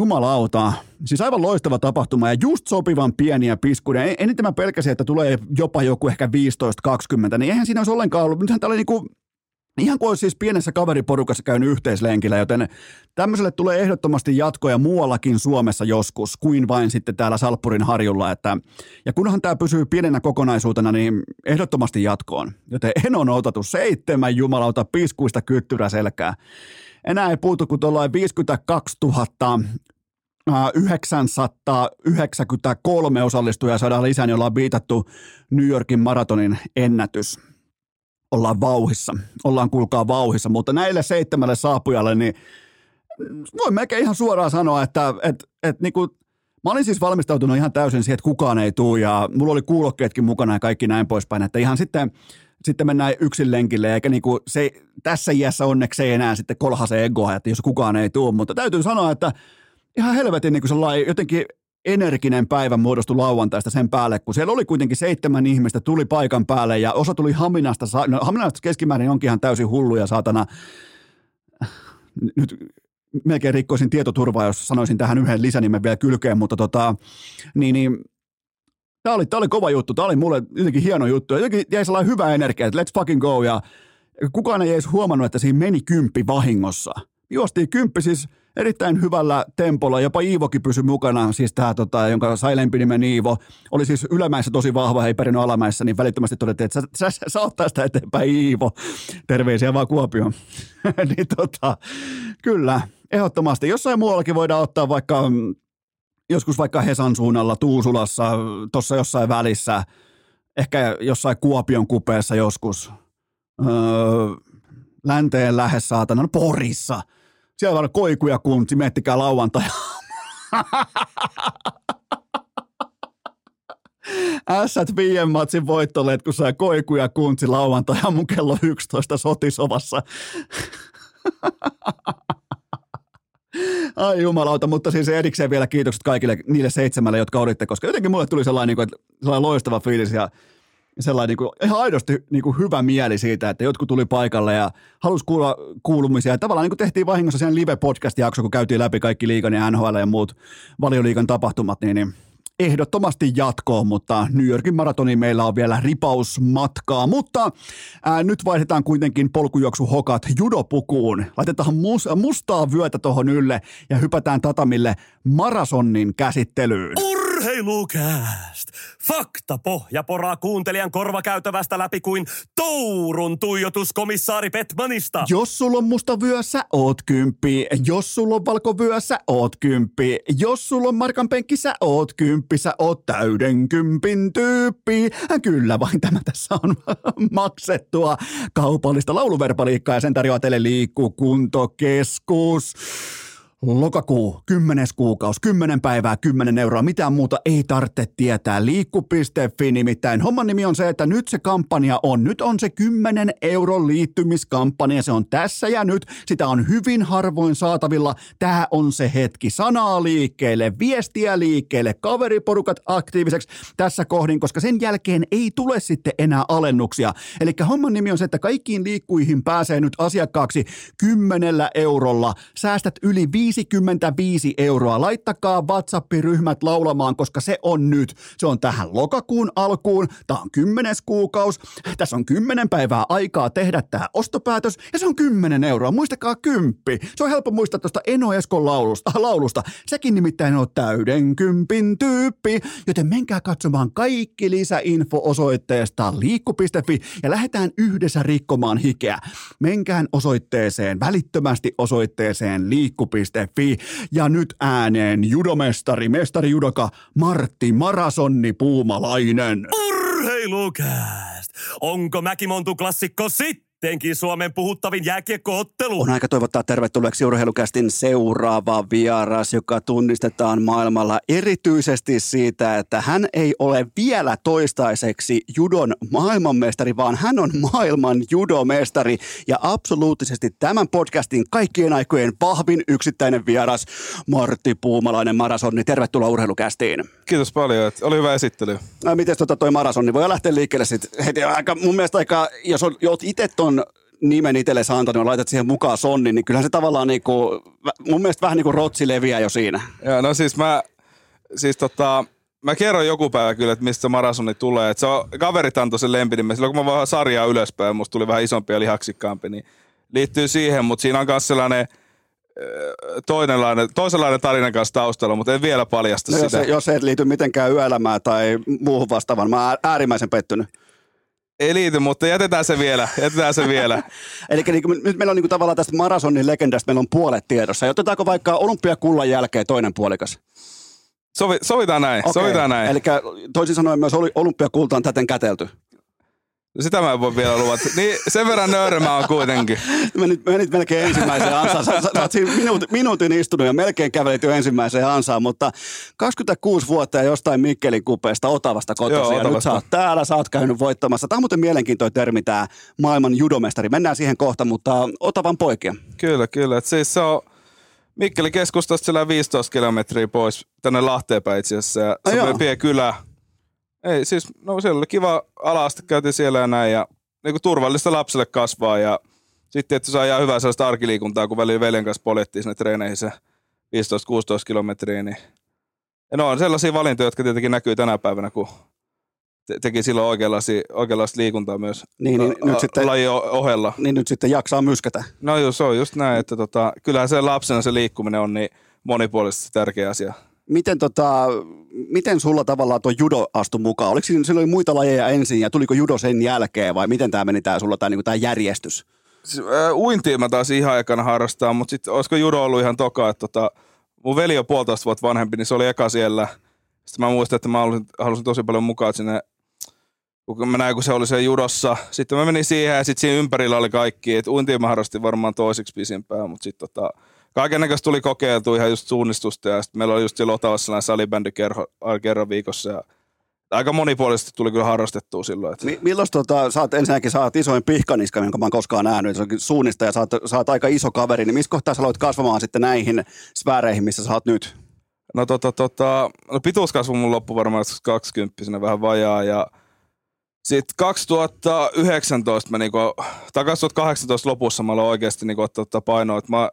Jumalauta. Siis aivan loistava tapahtuma ja just sopivan pieniä piskuja. Eniten mä pelkäsin, että tulee jopa joku ehkä 15-20, niin eihän siinä olisi ollenkaan ollut. Nythän tää oli niinku Ihan kuin olisi siis pienessä kaveriporukassa käynyt yhteislenkillä, joten tämmöiselle tulee ehdottomasti jatkoja muuallakin Suomessa joskus, kuin vain sitten täällä Salppurin harjulla. Että, ja kunhan tämä pysyy pienenä kokonaisuutena, niin ehdottomasti jatkoon. Joten en on otettu seitsemän jumalauta piskuista kyttyrä selkää. Enää ei puutu kuin tuollain 52 000 993 osallistujaa saadaan lisää, niin ollaan viitattu New Yorkin maratonin ennätys ollaan vauhissa. Ollaan kuulkaa vauhissa, mutta näille seitsemälle saapujalle, niin voi melkein ihan suoraan sanoa, että et, et, niin kuin, mä olin siis valmistautunut ihan täysin siihen, että kukaan ei tule ja mulla oli kuulokkeetkin mukana ja kaikki näin poispäin, että ihan sitten, sitten mennään yksin lenkille, eikä niin kuin se, tässä iässä onneksi ei enää sitten kolhase egoa, että jos kukaan ei tule, mutta täytyy sanoa, että ihan helvetin niin kuin sellainen jotenkin energinen päivä muodostui lauantaista sen päälle, kun siellä oli kuitenkin seitsemän ihmistä, tuli paikan päälle ja osa tuli Haminasta, no Haminasta keskimäärin onkin ihan täysin hulluja saatana. Nyt melkein rikkoisin tietoturvaa, jos sanoisin tähän yhden lisänimen vielä kylkeen, mutta tota, niin, niin Tämä oli, tämä oli kova juttu, tämä oli mulle jotenkin hieno juttu. Jotenkin jäi sellainen hyvä energia, että let's fucking go. Ja kukaan ei edes huomannut, että siinä meni kymppi vahingossa. Juostiin kymppi siis erittäin hyvällä tempolla, jopa Iivokin pysyi mukana, siis tämä, tota, jonka sai lempinimen Iivo, oli siis ylämäessä tosi vahva, ei perinyt alamäessä, niin välittömästi todettiin, että sä, sä, sä ottaa sitä eteenpäin Iivo. Terveisiä vaan Kuopioon. niin tota, kyllä, ehdottomasti. Jossain muuallakin voidaan ottaa vaikka joskus vaikka Hesan suunnalla, Tuusulassa, tuossa jossain välissä, ehkä jossain Kuopion kupeessa joskus, öö, länteen lähes saatana, no Porissa – siellä on koikuja kunti, miettikää lauantai. Ässät viien matsin voittoleet, kun sai koikuja kunti lauantai mun kello 11 sotisovassa. Ai jumalauta, mutta siis erikseen vielä kiitokset kaikille niille seitsemälle, jotka olitte, koska jotenkin mulle tuli sellainen, niin kuin, sellainen loistava fiilis ja sellainen niin kuin, ihan aidosti niin kuin hyvä mieli siitä, että jotkut tuli paikalle ja halusi kuulla kuulumisia. Tavallaan niin kuin tehtiin vahingossa sen live-podcast-jakso, kun käytiin läpi kaikki liikan ja NHL ja muut valioliikan tapahtumat, niin, niin ehdottomasti jatkoon, mutta New Yorkin maratoni meillä on vielä ripausmatkaa. Mutta ää, nyt vaihdetaan kuitenkin polkujuoksuhokat judopukuun. Laitetaan mus, mustaa vyötä tuohon ylle ja hypätään tatamille marasonin käsittelyyn. Ur- Urheilukääst! Fakta pohja poraa kuuntelijan korvakäytävästä läpi kuin Tourun tuijotuskomissaari Petmanista. Jos sulla on musta vyössä, oot kymppi. Jos sulla on valkovyössä, oot kymppi. Jos sulla on markan penkkissä, oot kymppi. Sä oot täyden kympin tyyppi. Kyllä vain tämä tässä on maksettua kaupallista lauluverpaliikkaa ja sen tarjoaa teille liikkukuntokeskus. Lokakuu, kymmenes kuukausi, kymmenen päivää, kymmenen euroa, mitään muuta ei tarvitse tietää. Liikku.fi nimittäin. Homman nimi on se, että nyt se kampanja on. Nyt on se 10 euron liittymiskampanja. Se on tässä ja nyt. Sitä on hyvin harvoin saatavilla. Tämä on se hetki. Sanaa liikkeelle, viestiä liikkeelle, kaveriporukat aktiiviseksi tässä kohdin, koska sen jälkeen ei tule sitten enää alennuksia. Eli homman nimi on se, että kaikkiin liikkuihin pääsee nyt asiakkaaksi 10 eurolla. Säästät yli 5 55 euroa. Laittakaa WhatsApp-ryhmät laulamaan, koska se on nyt. Se on tähän lokakuun alkuun. Tämä on kymmenes kuukaus. Tässä on kymmenen päivää aikaa tehdä tämä ostopäätös ja se on 10 euroa. Muistakaa kymppi. Se on helppo muistaa tuosta Eno Eskon laulusta. laulusta. Sekin nimittäin on täyden kympin tyyppi. Joten menkää katsomaan kaikki lisäinfo osoitteesta liikku.fi ja lähdetään yhdessä rikkomaan hikeä. Menkään osoitteeseen, välittömästi osoitteeseen liikku.fi Fi. Ja nyt ääneen judomestari, mestari judoka Martti Marasonni Puumalainen. Urheilukääst! Onko Mäkimontu klassikko sitten? Sittenkin Suomen puhuttavin jääkiekkoottelu. On aika toivottaa tervetulleeksi urheilukästin seuraava vieras, joka tunnistetaan maailmalla erityisesti siitä, että hän ei ole vielä toistaiseksi judon maailmanmestari, vaan hän on maailman judomestari ja absoluuttisesti tämän podcastin kaikkien aikojen vahvin yksittäinen vieras, Martti Puumalainen Marasonni. Tervetuloa urheilukästiin. Kiitos paljon, että oli hyvä esittely. Miten tota toi marasonni? Voi lähteä liikkeelle sitten heti aika, mun mielestä aika, jos olet itse ton ton nimen itselle antanut ja laitat siihen mukaan Sonni, niin kyllähän se tavallaan niinku, mun mielestä vähän niin kuin rotsi leviää jo siinä. Joo, no siis mä, siis tota, mä kerron joku päivä kyllä, että mistä se marasoni tulee. Että se on, kaverit antoi sen lempinimen. Silloin kun mä vähän sarjaa ylöspäin, musta tuli vähän isompi ja lihaksikkaampi, niin liittyy siihen, mutta siinä on myös sellainen toinenlainen, toisenlainen tarinan kanssa taustalla, mutta en vielä paljasta no, sitä. Jos, jos et liity mitenkään yöelämään tai muuhun vastaavaan, mä oon äärimmäisen pettynyt. Ei liity, mutta jätetään se vielä. Jätetään se vielä. Eli niin nyt meillä on niin kuin tavallaan tästä marasonin legendasta meillä on puolet tiedossa. Ja otetaanko vaikka olympiakullan jälkeen toinen puolikas? Sovi, sovitaan näin, okay. sovitaan näin. Eli toisin sanoen myös olympiakulta on täten kätelty. Sitä mä en voi vielä luvata. Niin sen verran nöyrä mä oon kuitenkin. Menit, menit melkein ensimmäiseen ansaan. Sä, sä, sä oot siinä minuut, minuutin istunut ja melkein kävelit jo ensimmäiseen ansaan, mutta 26 vuotta ja jostain Mikkelin kupeesta Otavasta kotoisin. Ja nyt sä oot täällä, sä oot käynyt voittamassa. Tämä on muuten mielenkiintoinen termi, tämä maailman judomestari. Mennään siihen kohta, mutta Otavan poikia. Kyllä, kyllä. Et siis se on Mikkeli keskustasta siellä 15 kilometriä pois tänne Lahteen päin itse asiassa. Se on pieni kylä, ei siis, no siellä oli kiva alaste, käytiin siellä ja näin ja niin kuin turvallista lapselle kasvaa ja sitten, että saa ihan hyvää sellaista arkiliikuntaa, kun välillä veljen kanssa poljettiin sinne treeneihin se 15-16 kilometriä, niin ja no on sellaisia valintoja, jotka tietenkin näkyy tänä päivänä, kun te- teki silloin oikeanlaista, oikeanlaista liikuntaa myös niin, niin, nyt sitten, ohella. Niin nyt sitten jaksaa myskätä. No joo, se on just näin, että tota, kyllähän se lapsena se liikkuminen on niin monipuolisesti tärkeä asia miten, tota, miten sulla tavallaan tuo judo astui mukaan? Oliko siinä silloin muita lajeja ensin ja tuliko judo sen jälkeen vai miten tämä meni tää sulla tämä niinku, järjestys? Uintia mä taas ihan aikana harrastaa, mutta sitten olisiko judo ollut ihan toka, että tota, mun veli on puolitoista vuotta vanhempi, niin se oli eka siellä. Sitten mä muistan, että mä halusin, halusin tosi paljon mukaan sinne, kun mä näin, kun se oli se judossa. Sitten mä menin siihen ja sitten siinä ympärillä oli kaikki. Et uintia mä harrastin varmaan toiseksi pisimpään, mutta sitten tota, kaikennäköistä tuli kokeiltu ihan just suunnistusta ja sitten meillä oli just siellä Otavassa sellainen salibändi kerran, kerran viikossa ja aika monipuolisesti tuli kyllä harrastettua silloin. Että. milloin tota, sä oot ensinnäkin oot isoin pihkaniska, jonka mä oon koskaan nähnyt, se on suunnista ja sä oot aika iso kaveri, niin missä kohtaa sä aloit kasvamaan sitten näihin sfääreihin, missä sä oot nyt? No tota, tota, no pituuskasvu mun loppu varmaan 20 vähän vajaa ja sitten 2019 mä niinku, tai 2018 lopussa mä aloin oikeasti niinku ottaa painoa, että mä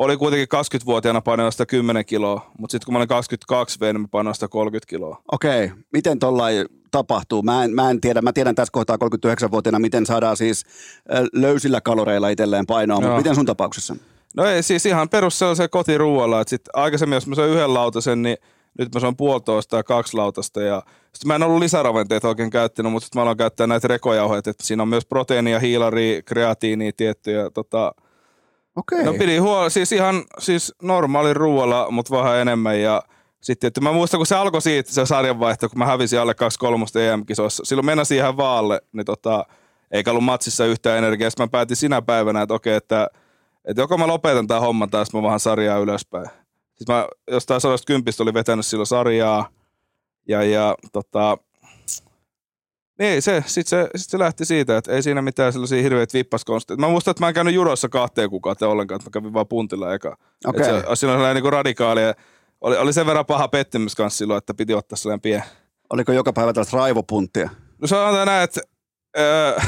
oli kuitenkin 20-vuotiaana painoin sitä 10 kiloa, mutta sitten kun mä olin 22 V, niin mä painoin sitä 30 kiloa. Okei, okay. miten tollain tapahtuu? Mä en, mä en tiedä, mä tiedän tässä kohtaa 39-vuotiaana, miten saadaan siis löysillä kaloreilla itselleen painoa, mutta miten sun tapauksessa? No ei, siis ihan perus sellaisen kotiruualla, että sit aikaisemmin jos mä söin yhden lautasen, niin nyt mä söin puolitoista ja kaksi lautasta ja sitten mä en ollut lisäravinteita oikein käyttänyt, mutta sitten mä aloin käyttää näitä rekojauhoja, että siinä on myös proteiinia, hiilari, kreatiinia tiettyjä tota, Okei. No pidi huoli, siis ihan siis normaali ruoalla, mutta vähän enemmän ja sitten, että mä muistan, kun se alkoi siitä se sarjanvaihto, kun mä hävisin alle 2-3 EM-kisoissa. Silloin menasin ihan vaalle, niin tota, eikä ollut matsissa yhtään energiaa. Sitten mä päätin sinä päivänä, että okei, että että joko mä lopetan tämän homman tai sitten mä vähän sarjaa ylöspäin. Siis mä jostain 110 oli vetänyt silloin sarjaa ja, ja tota, niin, se, sit se, sit se lähti siitä, että ei siinä mitään sellaisia hirveitä vippaskonsteja. Mä muistan, että mä en käynyt judossa kahteen kuukauteen ollenkaan, että mä kävin vaan puntilla eka. Okei. Okay. Se, siinä oli sellainen niin radikaali ja oli, oli sen verran paha pettymys kanssa silloin, että piti ottaa sellainen pien. Oliko joka päivä tällaista raivopunttia? No sanotaan näin, että öö,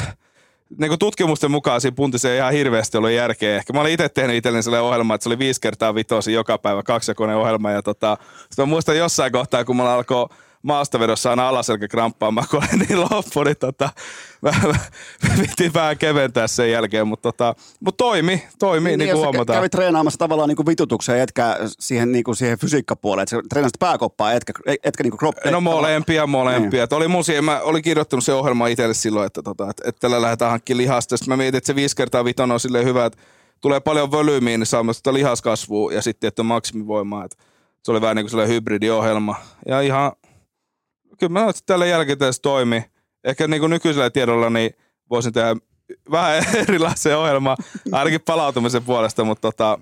niin tutkimusten mukaan siinä puntissa ei ihan hirveästi ollut järkeä. Ehkä mä olin itse tehnyt itselleni sellainen ohjelma, että se oli viisi kertaa vitosi joka päivä, kaksijakoinen ohjelma. Ja tota, mä muistan jossain kohtaa, kun mulla alkoi maastavedossa aina alaselkä kramppaamaan, kun olin niin loppu, niin tota, piti vähän keventää sen jälkeen, mutta tota, mut toimi, toimi, niin, niin kuin sä huomataan. kävit treenaamassa tavallaan niin kuin vitutukseen etkä siihen, niin kuin siihen fysiikkapuoleen, että treenasit pääkoppaa etkä, etkä niin kuin krop, No molempia, molempia. Niin. Oli mun siihen, mä olin kirjoittanut se ohjelma itselle silloin, että, tota, että, että tällä lähdetään hankkimaan lihasta. Sitten mä mietin, että se viisi kertaa viton on silleen hyvä, että tulee paljon volyymiä, niin saa myös sitä lihaskasvua ja sitten että maksimivoimaa. Että se oli vähän niin kuin sellainen hybridiohjelma. Ja ihan, kyllä mä näen, että tällä jälkeen tässä toimi. Ehkä niin kuin nykyisellä tiedolla niin voisin tehdä vähän erilaisen ohjelma, ainakin palautumisen puolesta, mutta tota,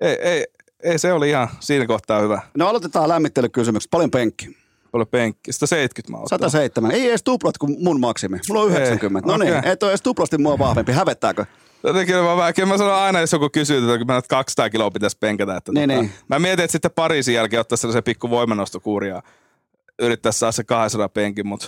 ei, ei, ei, se oli ihan siinä kohtaa hyvä. No aloitetaan lämmittelykysymykset. Paljon penkki? Paljon penkki. 170 mä otan. 107. Ei edes tuplat kuin mun maksimi. Mulla on 90. No niin, okei. et ole edes tuplasti mua vahvempi. Hävettääkö? Jotenkin mä, vähän, mä sanon aina, jos joku kysyy, että kun mä näet 200 kiloa pitäisi penkätä. Että Niin, tota, niin. Mä mietin, että sitten Pariisin jälkeen ottaa sellaisen pikku voimannostokuuri ja yrittää saada se 200 penkin, mutta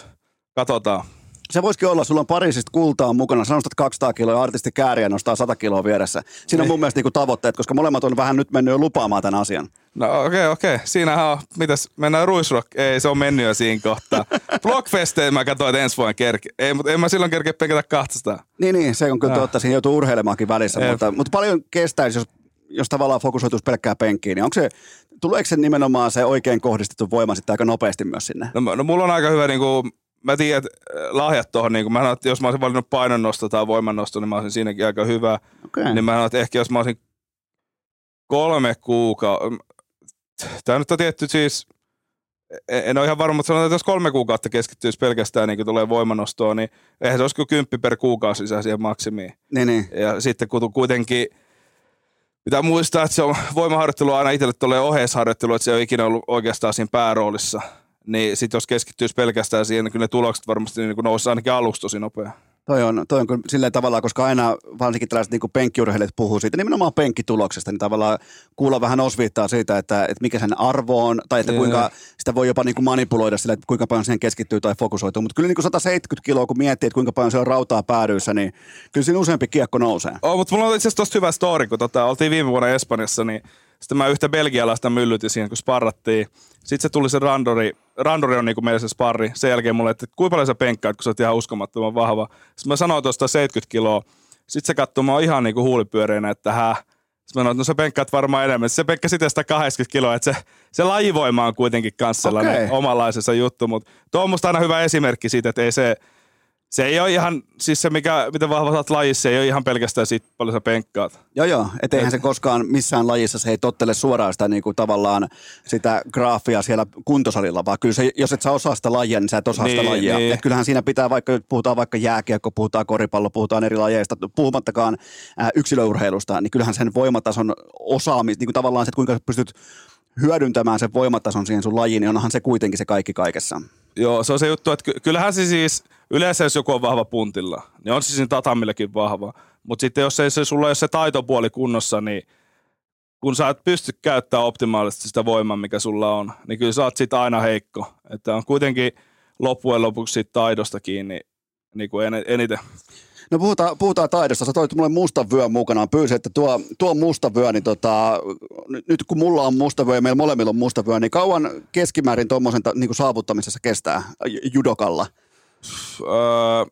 katsotaan. Se voisikin olla, sulla on Pariisista kultaa mukana, sä nostat 200 kiloa ja artisti Kääriä nostaa 100 kiloa vieressä. Siinä on mun mielestä niinku tavoitteet, koska molemmat on vähän nyt mennyt jo lupaamaan tämän asian. No okei, okay, okei. Okay. Siinähän on, mitäs, mennään Ruisrock. Ei, se on mennyt jo siinä kohtaa. Blockfesteen mä katsoin, että ensi vuonna kerke. Ei, mutta en mä silloin kerkeä penkätä 200. Niin, niin, se on kyllä Joo. totta, siinä joutuu urheilemaankin välissä, Jep. mutta, mutta paljon kestäisi, jos, jos tavallaan fokusoituisi pelkkää penkkiin, niin onko se, tuleeko se nimenomaan se oikein kohdistettu voima sitten aika nopeasti myös sinne? No, no mulla on aika hyvä, niin kuin, mä tiedän, että äh, lahjat tuohon, niin kuin, mä sanon, että jos mä olisin valinnut painonnosto tai voimannosto, niin mä olisin siinäkin aika hyvä. Okei. Niin mä sanon, että ehkä jos mä olisin kolme kuukautta, tämä nyt on tietty siis, en en ole ihan varma, mutta sanotaan, että jos kolme kuukautta keskittyisi pelkästään niin tulee voimannostoon, niin eihän se olisi kuin kymppi per kuukausi lisää siihen maksimiin. Niin, niin. Ja sitten kun kuitenkin pitää muistaa, että se on voimaharjoittelu aina itselle tulee oheisharjoittelu, että se ei ole ikinä ollut oikeastaan siinä pääroolissa. Niin sitten jos keskittyisi pelkästään siihen, niin kyllä ne tulokset varmasti niin nousisi ainakin aluksi tosi nopea. Toi on, toi on kyllä silleen tavallaan, koska aina varsinkin tällaiset niin penkkiurheilijat puhuu siitä, nimenomaan penkkituloksesta, niin tavallaan kuulla vähän osviittaa siitä, että, että mikä sen arvo on, tai että kuinka sitä voi jopa niin kuin manipuloida sillä, että kuinka paljon siihen keskittyy tai fokusoituu. Mutta kyllä niin kuin 170 kiloa, kun miettii, että kuinka paljon se on rautaa päädyissä, niin kyllä siinä useampi kiekko nousee. Oh, mutta mulla on itse asiassa tosta hyvä story, kun tota, oltiin viime vuonna Espanjassa, niin sitten mä yhtä belgialaista myllytin siihen, kun sparrattiin. Sitten se tuli se randori, randori on niinku meillä se sparri. Sen jälkeen mulle, että kuinka paljon sä penkkaat, kun sä oot ihan uskomattoman vahva. Sitten mä sanoin tuosta 70 kiloa. Sitten se katsoi mua ihan niinku huulipyöreinä, että häh. Sitten mä sanoin, että no sä penkkaat varmaan enemmän. Sitten se penkkä sitä 180 kiloa, että se, se lajivoima on kuitenkin kanssa sellainen Okei. omanlaisensa juttu. Mutta tuo on musta aina hyvä esimerkki siitä, että ei se, se ei ole ihan, siis se mikä, miten vahva sä oot lajissa, se ei ole ihan pelkästään siitä, paljon sä penkkaat. Joo, joo. Et eihän se koskaan missään lajissa se ei tottele suoraan sitä niin kuin tavallaan sitä graafia siellä kuntosalilla, vaan kyllä se, jos et sä osaa sitä lajia, niin sä et osaa sitä Niin, lajia. niin. Et kyllähän siinä pitää, vaikka puhutaan vaikka jääkiekko, puhutaan koripallo, puhutaan eri lajeista, puhumattakaan ää, yksilöurheilusta, niin kyllähän sen voimatason osaamista, niin kuin tavallaan se, että kuinka sä pystyt hyödyntämään sen voimatason siihen sun lajiin, niin onhan se kuitenkin se kaikki kaikessa. Joo, se on se juttu, että ky- kyllähän se siis, yleensä jos joku on vahva puntilla, niin on siinä tatamillakin vahva. Mutta sitten jos ei se, sulla ole se taitopuoli kunnossa, niin kun sä et pysty käyttämään optimaalisesti sitä voimaa, mikä sulla on, niin kyllä sä oot sit aina heikko. Että on kuitenkin loppujen lopuksi siitä taidosta kiinni niin kuin en- eniten. No puhutaan, puhutaan taidosta. Sä toit mulle mustan vyön mukanaan. Pyysin, että tuo, tuo musta vyö, niin tota, nyt- kun mulla on musta vyö ja meillä molemmilla on musta vyö, niin kauan keskimäärin tuommoisen niin saavuttamisessa kestää judokalla? Öö,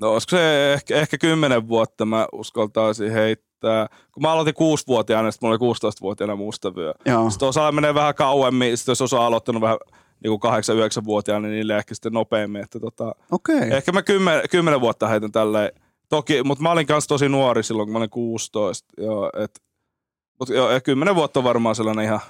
no olisiko se ehkä, ehkä kymmenen vuotta mä uskaltaisin heittää. Kun mä aloitin kuusivuotiaana, sitten mulla oli 16-vuotiaana mustavyö. Joo. Sitten osa menee vähän kauemmin, sitten jos osa on aloittanut vähän niin kuin 8-9-vuotiaana, niin niille ehkä sitten nopeammin. Että tota. Okay. ehkä mä kymmenen, kymmenen vuotta heitän tälleen. Toki, mutta mä olin kanssa tosi nuori silloin, kun mä olin 16. Joo, et, mutta joo, ja kymmenen vuotta on varmaan sellainen ihan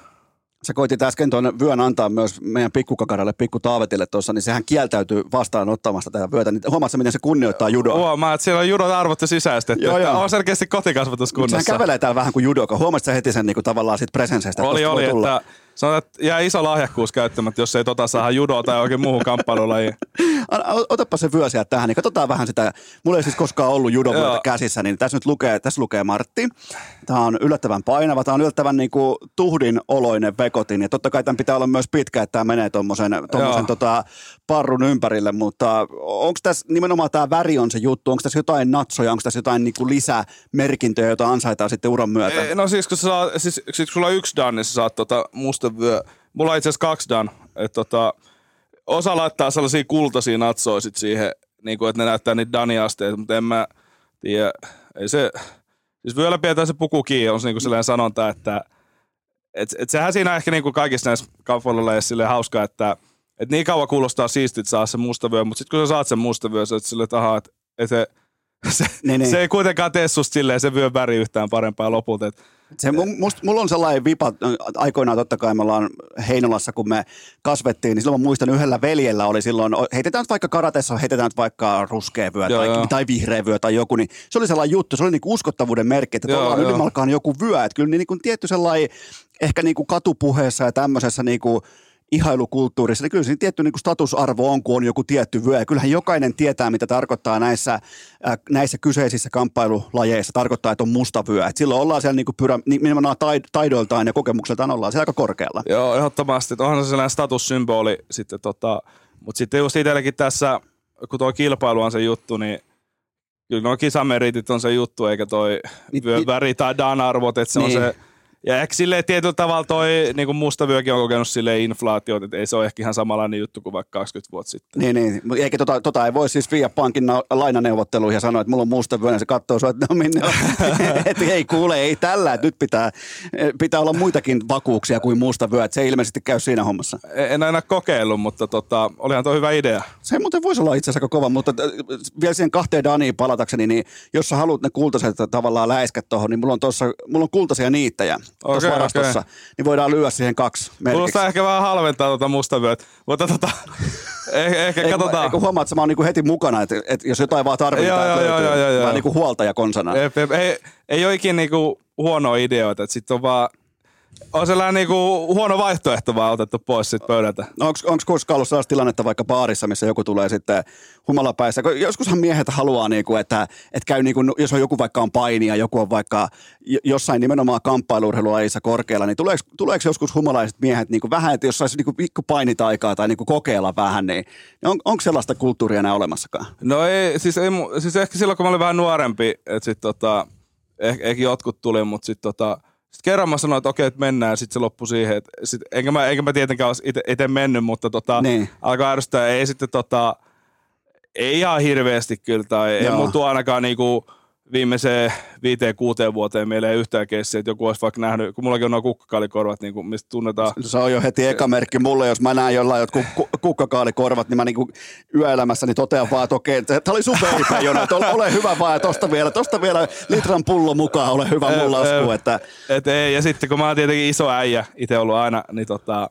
Sä koitit äsken tuon vyön antaa myös meidän pikkukakaralle, pikku Taavetille tuossa, niin sehän kieltäytyy vastaanottamasta tätä vyötä. Niin huomaatko miten se kunnioittaa judoa? Huomaa, että siellä on judon arvot sisäistetty. Joo, joo. On selkeästi Mutta kotikasvatuskunnassa. sehän kävelee täällä vähän kuin judoka. Huomasit sä heti sen niin kuin tavallaan siitä presenseistä? Oli, oli, että sanotaan, että jää iso lahjakkuus käyttämättä, jos ei tota saa judoa tai oikein muuhun kamppailulajiin. Otapa se vyö sieltä tähän, niin katsotaan vähän sitä. Mulla ei siis koskaan ollut judovyötä käsissä, niin tässä nyt lukee, tässä lukee Martti. Tämä on yllättävän painava, tämä on yllättävän niin kuin tuhdin oloinen vekotin. Ja totta kai tämän pitää olla myös pitkä, että tämä menee tuommoisen tota, parrun ympärille, mutta onko tässä nimenomaan tämä väri on se juttu, onko tässä jotain natsoja, onko tässä jotain niin kuin lisämerkintöjä, joita ansaitaan sitten uran myötä? Ei, No siis kun, saa, siis, siis kun sulla on yksi dan, niin sä saat tota musta vyö. Mulla on itse asiassa kaksi dan. Et tota, osa laittaa sellaisia kultaisia natsoja sit siihen, niin kuin, että ne näyttää niitä dani-asteita, mutta en mä tiedä. Ei se, siis vyöllä pidetään se puku kiinni, on se niin kuin sellainen sanonta, että et, et sehän siinä ehkä niin kuin kaikissa näissä kamppailulajeissa silleen hauska, että et niin kauan kuulostaa siistit saa se musta vyö, mutta sitten kun sä saat sen musta vyö, sä oot silleen, että ahaa, että et se, se, Niin, niin. se ei kuitenkaan tee susta silleen se vyön väri yhtään parempaa lopulta. Et, Se, mu- must, mulla on sellainen vipa, aikoinaan totta kai me ollaan Heinolassa, kun me kasvettiin, niin silloin mä muistan yhdellä veljellä oli silloin, heitetään nyt vaikka karatessa, heitetään nyt vaikka ruskea vyö Joo, tai, joo. tai vihreä vyö tai joku, niin se oli sellainen juttu, se oli niinku uskottavuuden merkki, että tuolla on ylimalkaan joku vyö, että kyllä niin kuin tietty sellainen, ehkä niinku katupuheessa ja tämmöisessä niinku ihailukulttuurissa, niin kyllä siinä tietty niin kuin statusarvo on, kun on joku tietty vyö. Ja kyllähän jokainen tietää, mitä tarkoittaa näissä, äh, näissä kyseisissä kamppailulajeissa. Tarkoittaa, että on musta vyö. Et silloin ollaan siellä niin kuin pyrä, niin nimenomaan taidoiltaan ja kokemukseltaan ollaan siellä aika korkealla. Joo, ehdottomasti. Onhan se sellainen statussymboli sitten tota, mutta sitten just itselläkin tässä, kun tuo kilpailu on se juttu, niin kyllä nuo kisameritit on se juttu, eikä toi Niin- vyön niin- väri tai dan-arvot, että se on Niin. se, ja ehkä silleen tietyllä tavalla toi niin kuin musta vyökin on kokenut silleen inflaatiot, että ei se ole ehkä ihan samanlainen juttu kuin vaikka 20 vuotta sitten. Niin, niin. Eikä tota, tota ei voi siis viiä pankin na- lainaneuvotteluihin ja sanoa, että mulla on musta vyö, ja se katsoo sua, että no minne on. että ei kuule, ei tällä, että nyt pitää, pitää olla muitakin vakuuksia kuin musta vyö, että se ei ilmeisesti käy siinä hommassa. En aina kokeillut, mutta tota, olihan tuo hyvä idea. Se muuten voisi olla itse asiassa aika kova, mutta äh, vielä siihen kahteen Daniin palatakseni, niin jos sä haluat ne kultaiset tavallaan läiskät tuohon, niin mulla on, tossa, mulla on kultaisia tuossa Okei, varastossa, okei. niin voidaan lyödä siihen kaksi merkiksi. Kuulostaa ehkä vähän halventaa tuota mustavyöt, mutta tota, ehkä, ehkä Eikö, katsotaan. eikö huomaa, että mä oon niinku heti mukana, että, että jos jotain vaan tarvitaan, Joo, joo, löytyy joo, joo, joo. vähän niin kuin huoltaja konsana. Jep, jep. Ei, ei ole ikinä niinku huonoa ideoita, että sitten on vaan on sellainen niinku huono vaihtoehto vaan otettu pois sit pöydältä. Onko koskaan ollut sellaista tilannetta vaikka baarissa, missä joku tulee sitten humalapäissä? Joskushan miehet haluaa, niinku, että, että käy, niinku, jos on joku vaikka on paini ja joku on vaikka jossain nimenomaan kamppailurheilulajissa korkealla, niin tuleeko, tuleeko joskus humalaiset miehet niinku, vähän, että jos saisi niinku, pikku painitaikaa tai niinku, kokeilla vähän, niin on, onko sellaista kulttuuria enää olemassakaan? No ei, siis, ei, siis ehkä silloin kun mä olin vähän nuorempi, että sit tota, ehkä, ehkä jotkut tuli, mutta sitten tota, sit kerran mä sanoin, että okei, että mennään, ja sitten se loppui siihen, että sit, enkä, mä, enkä mä tietenkään olisi itse mennyt, mutta tota, Niin. alkoi ärsyttää, ei sitten tota, ei ihan hirveästi kyllä, tai ei Joo. mulla tuo ainakaan niinku viimeiseen viiteen, kuuteen vuoteen mieleen yhtään keissiä, että joku olisi vaikka nähnyt, kun mullakin on nuo kukkakaalikorvat, niin kuin, mistä tunnetaan. Se on jo heti eka merkki mulle, jos mä näen jollain jotkut ku- kukkakaalikorvat, niin mä niinku yöelämässäni totean vaan, että okei, tämä oli sun veipä, Jona, että ole, ole hyvä vaan, ja tosta vielä, tosta vielä litran pullo mukaan, ole hyvä mun lasku, että Et ei, ja sitten kun mä oon tietenkin iso äijä itse ollut aina, niin tota,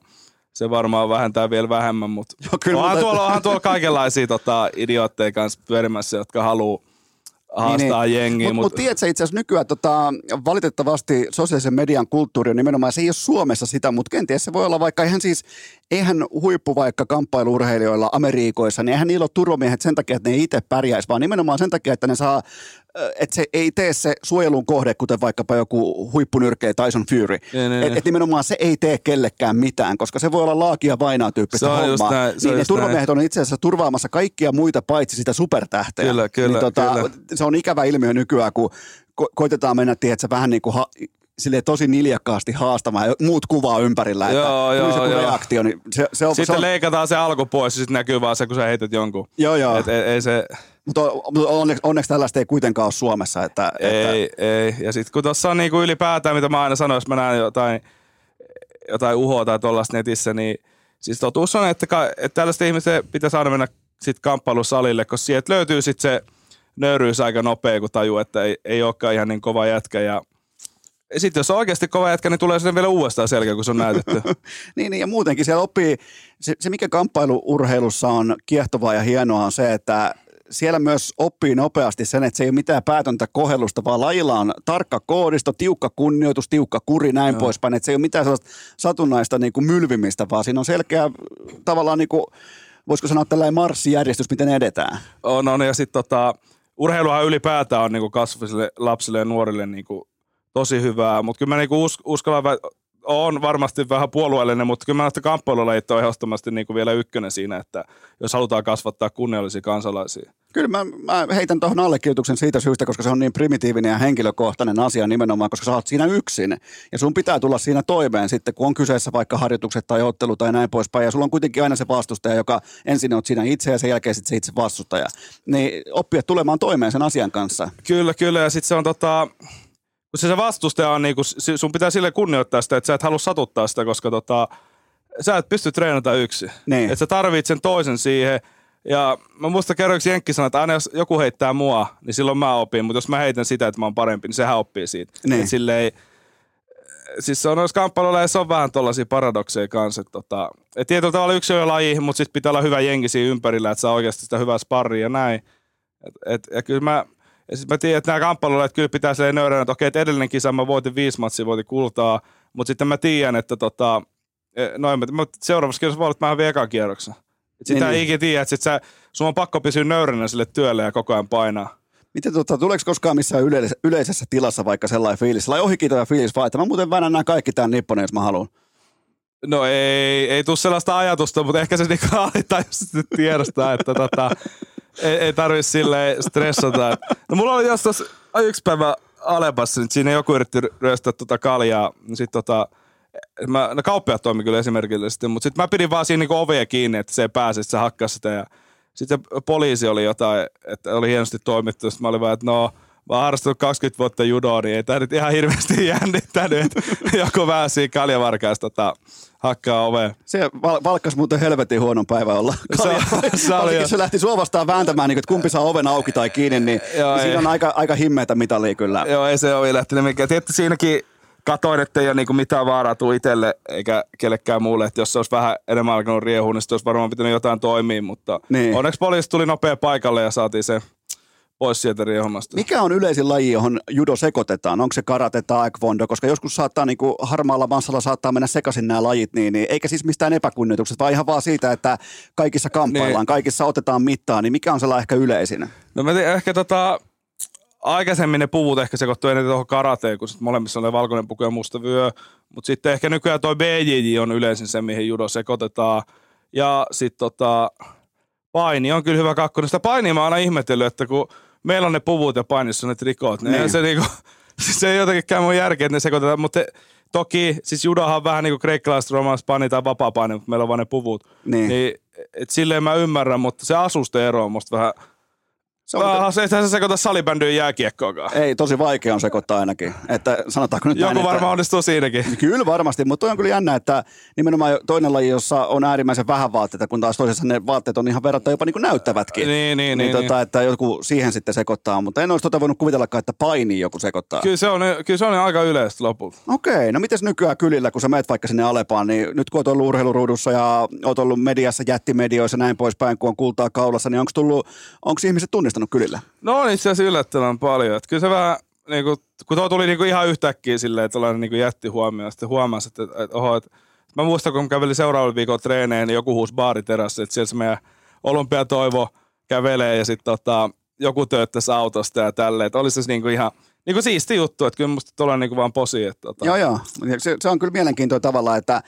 se varmaan vähentää vielä vähemmän, mutta Joo, kyllä, onhan, mutta- tuolla, onhan tuolla kaikenlaisia tota, idiootteja kanssa pyörimässä, jotka haluaa haastaa niin, jengiä. Mutta Mut, mut tiedätkö itse asiassa nykyään tota, valitettavasti sosiaalisen median kulttuuri on nimenomaan, se ei ole Suomessa sitä, mutta kenties se voi olla vaikka ihan siis, eihän huippu vaikka kamppailuurheilijoilla Amerikoissa, niin eihän niillä ole turvamiehet sen takia, että ne itse pärjäisi, vaan nimenomaan sen takia, että ne saa, että se ei tee se suojelun kohde, kuten vaikkapa joku huippunyrkeä Tyson Fury. Niin, niin, Et, niin. et nimenomaan se ei tee kellekään mitään, koska se voi olla laakia vainaa tyyppistä Se on hommaa. näin, se on niin ne just turvamiehet on itse asiassa turvaamassa kaikkia muita paitsi sitä supertähteä. Kyllä, kyllä, niin tota, kyllä. se on ikävä ilmiö nykyään, kun ko- koitetaan mennä, tiedätkö, vähän niin kuin ha- silleen tosi niljakkaasti haastamaan ja muut kuvaa ympärillä, että Joo, joo, se joo. reaktio, niin se, se on... sitten se on leikataan se alku pois ja sitten näkyy vaan se, kun sä heität jonkun. joo, joo, Et, ei, ei se, mutta on- onneksi, onneksi tällaista ei kuitenkaan ole Suomessa, että... että ei, ei. Ja sitten kun tuossa on niinku ylipäätään, mitä mä aina sanoin, jos mä näen jotain, jotain uhoa tai tuollaista netissä, niin siis totuus on, että, ka, että tällaista ihmistä pitäisi aina mennä sitten kamppailusalille, koska sieltä löytyy sitten se nöyryys aika nopea, kun tajuu, että ei, ei olekaan ihan niin kova jätkä. Ja Sitten jos on oikeasti kova jätkä, niin tulee sinne vielä uudestaan selkeä, kun se on näytetty. niin, niin, ja muutenkin siellä oppii, se, se mikä kamppailuurheilussa on kiehtovaa ja hienoa on se, että siellä myös oppii nopeasti sen, että se ei ole mitään päätöntä kohellusta, vaan lajilla on tarkka koodisto, tiukka kunnioitus, tiukka kuri, näin Joo. poispäin. Että se ei ole mitään sellaista satunnaista niin kuin mylvimistä, vaan siinä on selkeä tavallaan niin kuin, voisiko sanoa tällainen marssijärjestys, miten edetään. On, on ja sitten tota, urheiluhan ylipäätään on niin kasvisille lapsille ja nuorille niin kuin tosi hyvää, mutta kyllä mä niinku us, uskallan, on varmasti vähän puolueellinen, mutta kyllä mä näistä kamppailulajit on ehdottomasti niin kuin vielä ykkönen siinä, että jos halutaan kasvattaa kunniallisia kansalaisia. Kyllä mä, mä heitän tuohon allekirjoituksen siitä syystä, koska se on niin primitiivinen ja henkilökohtainen asia nimenomaan, koska sä oot siinä yksin. Ja sun pitää tulla siinä toimeen sitten, kun on kyseessä vaikka harjoitukset tai ottelu tai näin poispäin. Ja sulla on kuitenkin aina se vastustaja, joka ensin on siinä itse ja sen jälkeen sitten se itse vastustaja. Niin oppia tulemaan toimeen sen asian kanssa. Kyllä, kyllä. Ja sitten se on tota, kun se, se vastustaja on, niin kun, sun pitää sille kunnioittaa sitä, että sä et halua satuttaa sitä, koska tota, sä et pysty treenata yksi. Niin. Että sä tarvit sen toisen siihen. Ja mä muista kerroiksi Jenkki sanoi, että aina jos joku heittää mua, niin silloin mä opin. Mutta jos mä heitän sitä, että mä oon parempi, niin sehän oppii siitä. Niin. Et silleen, siis se on noissa kamppailuilla se on vähän tollaisia paradokseja kanssa. Että tota, et tietyllä tavalla yksi on jo laji, mutta sitten pitää olla hyvä jengi siinä ympärillä, että saa oikeasti sitä hyvää sparria ja näin. Et, et, ja kyllä mä, ja sitten mä tiedän, että nämä kamppailulla, kyllä pitää silleen nöyränä, että okei, että edellinen kisa mä voitin viisi matsia, voitin kultaa, mutta sitten mä tiedän, että tota, e, noin, mä, seuraavassa kisassa voi olla, että mä ekan kierroksen. Sitä niin, ei niin. ikinä tiedä, että sit sä, sun on pakko pysyä nöyränä sille työlle ja koko ajan painaa. Miten tota, tuleeko koskaan missään yleisessä, yleisessä tilassa vaikka sellainen fiilis, sellainen ohikiitova fiilis vaan, että mä muuten väännän nämä kaikki tämän nipponen, jos mä haluan? No ei, ei tule sellaista ajatusta, mutta ehkä se niinku alitajuisesti tiedostaa, että tota, ei, ei tarvi silleen stressata. No mulla oli jostain yksi päivä Alepassa, niin siinä joku yritti ryöstää tota kaljaa, niin sit tota, mä, no kauppiaat toimi kyllä esimerkillisesti, mutta sitten mä pidin vaan siinä niinku ovea kiinni, että se ei pääse, että se hakkaa sitä ja sitten poliisi oli jotain, että oli hienosti toimittu, sitten mä olin vaan, että no, mä oon harrastanut 20 vuotta judoa, niin ei tämä nyt ihan hirveästi jännittänyt, että joku vähän siinä kaljavarkaista tota, hakkaa oveen. Se val- valkkas muuten helvetin huonon päivän olla. Se, se, oli se lähti sua vastaan vääntämään, niin, että kumpi saa oven auki tai kiinni, niin, Joo, niin siinä on aika, aika himmeitä mitalia kyllä. Joo, ei se ole lähtenyt mikään. Tietysti siinäkin katoin, että ei ole niinku mitään vaaraa tuu itselle eikä kellekään muulle. Että jos se olisi vähän enemmän alkanut riehuun, niin olisi varmaan pitänyt jotain toimia. Mutta niin. onneksi poliisi tuli nopea paikalle ja saatiin se pois sieltä riehommasta. Mikä on yleisin laji, johon judo sekoitetaan? Onko se karate taekwondo? Koska joskus saattaa niin kuin harmaalla massalla saattaa mennä sekaisin nämä lajit, niin, niin eikä siis mistään epäkunnioituksesta, vaan ihan vaan siitä, että kaikissa kamppaillaan, niin. kaikissa otetaan mittaa, niin mikä on sellainen ehkä yleisin? No mä tiedän, ehkä tota, aikaisemmin ne puvut ehkä sekoittuu eniten tuohon karateen, kun sit molemmissa on valkoinen puku ja musta vyö. Mutta sitten ehkä nykyään toi BJJ on yleisin se, mihin judo sekoitetaan. Ja sitten tota, paini on kyllä hyvä kakkonen. Sitä painia mä oon aina ihmetellyt, että kun meillä on ne puvut ja painissa on ne trikot, niin, niin. se, niinku, se ei jotenkin käy mun järkeä, että ne sekoitetaan, mutta toki, siis judahan on vähän niin kuin kreikkalaiset, romalaiset paini tai vapaa paini, mutta meillä on vaan ne puvut. Niin. niin et silleen mä ymmärrän, mutta se asuste ero on musta vähän se on ah, se, se sekoita salibändyyn jääkiekkoakaan. Ei, tosi vaikea on sekoittaa ainakin. Että sanotaanko nyt Joku näin, varmaan onnistuu siinäkin. Kyllä varmasti, mutta toi on kyllä jännä, että nimenomaan toinen laji, jossa on äärimmäisen vähän vaatteita, kun taas toisessa ne vaatteet on ihan verrattuna jopa niin kuin näyttävätkin. Niin, niin, niin, niin, tota, niin. Että joku siihen sitten sekoittaa, mutta en olisi tota voinut kuvitellakaan, että paini joku sekoittaa. Kyllä se on, kyllä se on aika yleistä lopulta. Okei, no mites nykyään kylillä, kun sä meet vaikka sinne Alepaan, niin nyt kun oot ollut urheiluruudussa ja oot ollut mediassa, jättimedioissa näin poispäin, kun on kultaa kaulassa, niin onko ihmiset tunnistanut kylillä? No on itse asiassa yllättävän paljon. Että kyllä se vähän, niin kuin, kun tuo tuli niin kuin ihan yhtäkkiä silleen, että tällainen niin jätti huomioon. Sitten huomasi, että, että, että oho, että mä muistan, kun kävelin seuraavalla viikolla treeneen, niin joku huusi baariterassa, että siellä se meidän olympiatoivo kävelee ja sitten tota, joku tööttäisi autosta ja tälleen. Että olisi se niin kuin ihan niin kuin siisti juttu, että kyllä musta tuolla niin kuin vaan posi. Että, tota. Joo, joo. Se, se, on kyllä mielenkiintoinen tavalla, että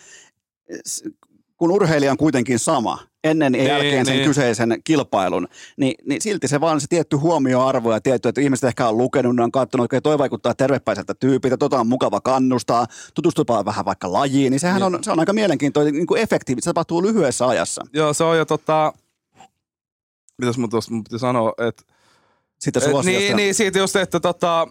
kun urheilija on kuitenkin sama, ennen ja niin, jälkeen sen niin. kyseisen kilpailun, niin, niin silti se vaan se tietty huomioarvo ja tietty, että ihmiset ehkä on lukenut, ne on katsonut, että toi vaikuttaa tervepäiseltä tyypiltä, tota on mukava kannustaa, tutustua vähän vaikka lajiin, niin sehän on, se on aika mielenkiintoinen niin kuin efektiivistä, se tapahtuu lyhyessä ajassa. Joo, se on jo tota, mitäs mun tuossa piti sanoa, että sitä et, niin, niin, siitä just, että tota,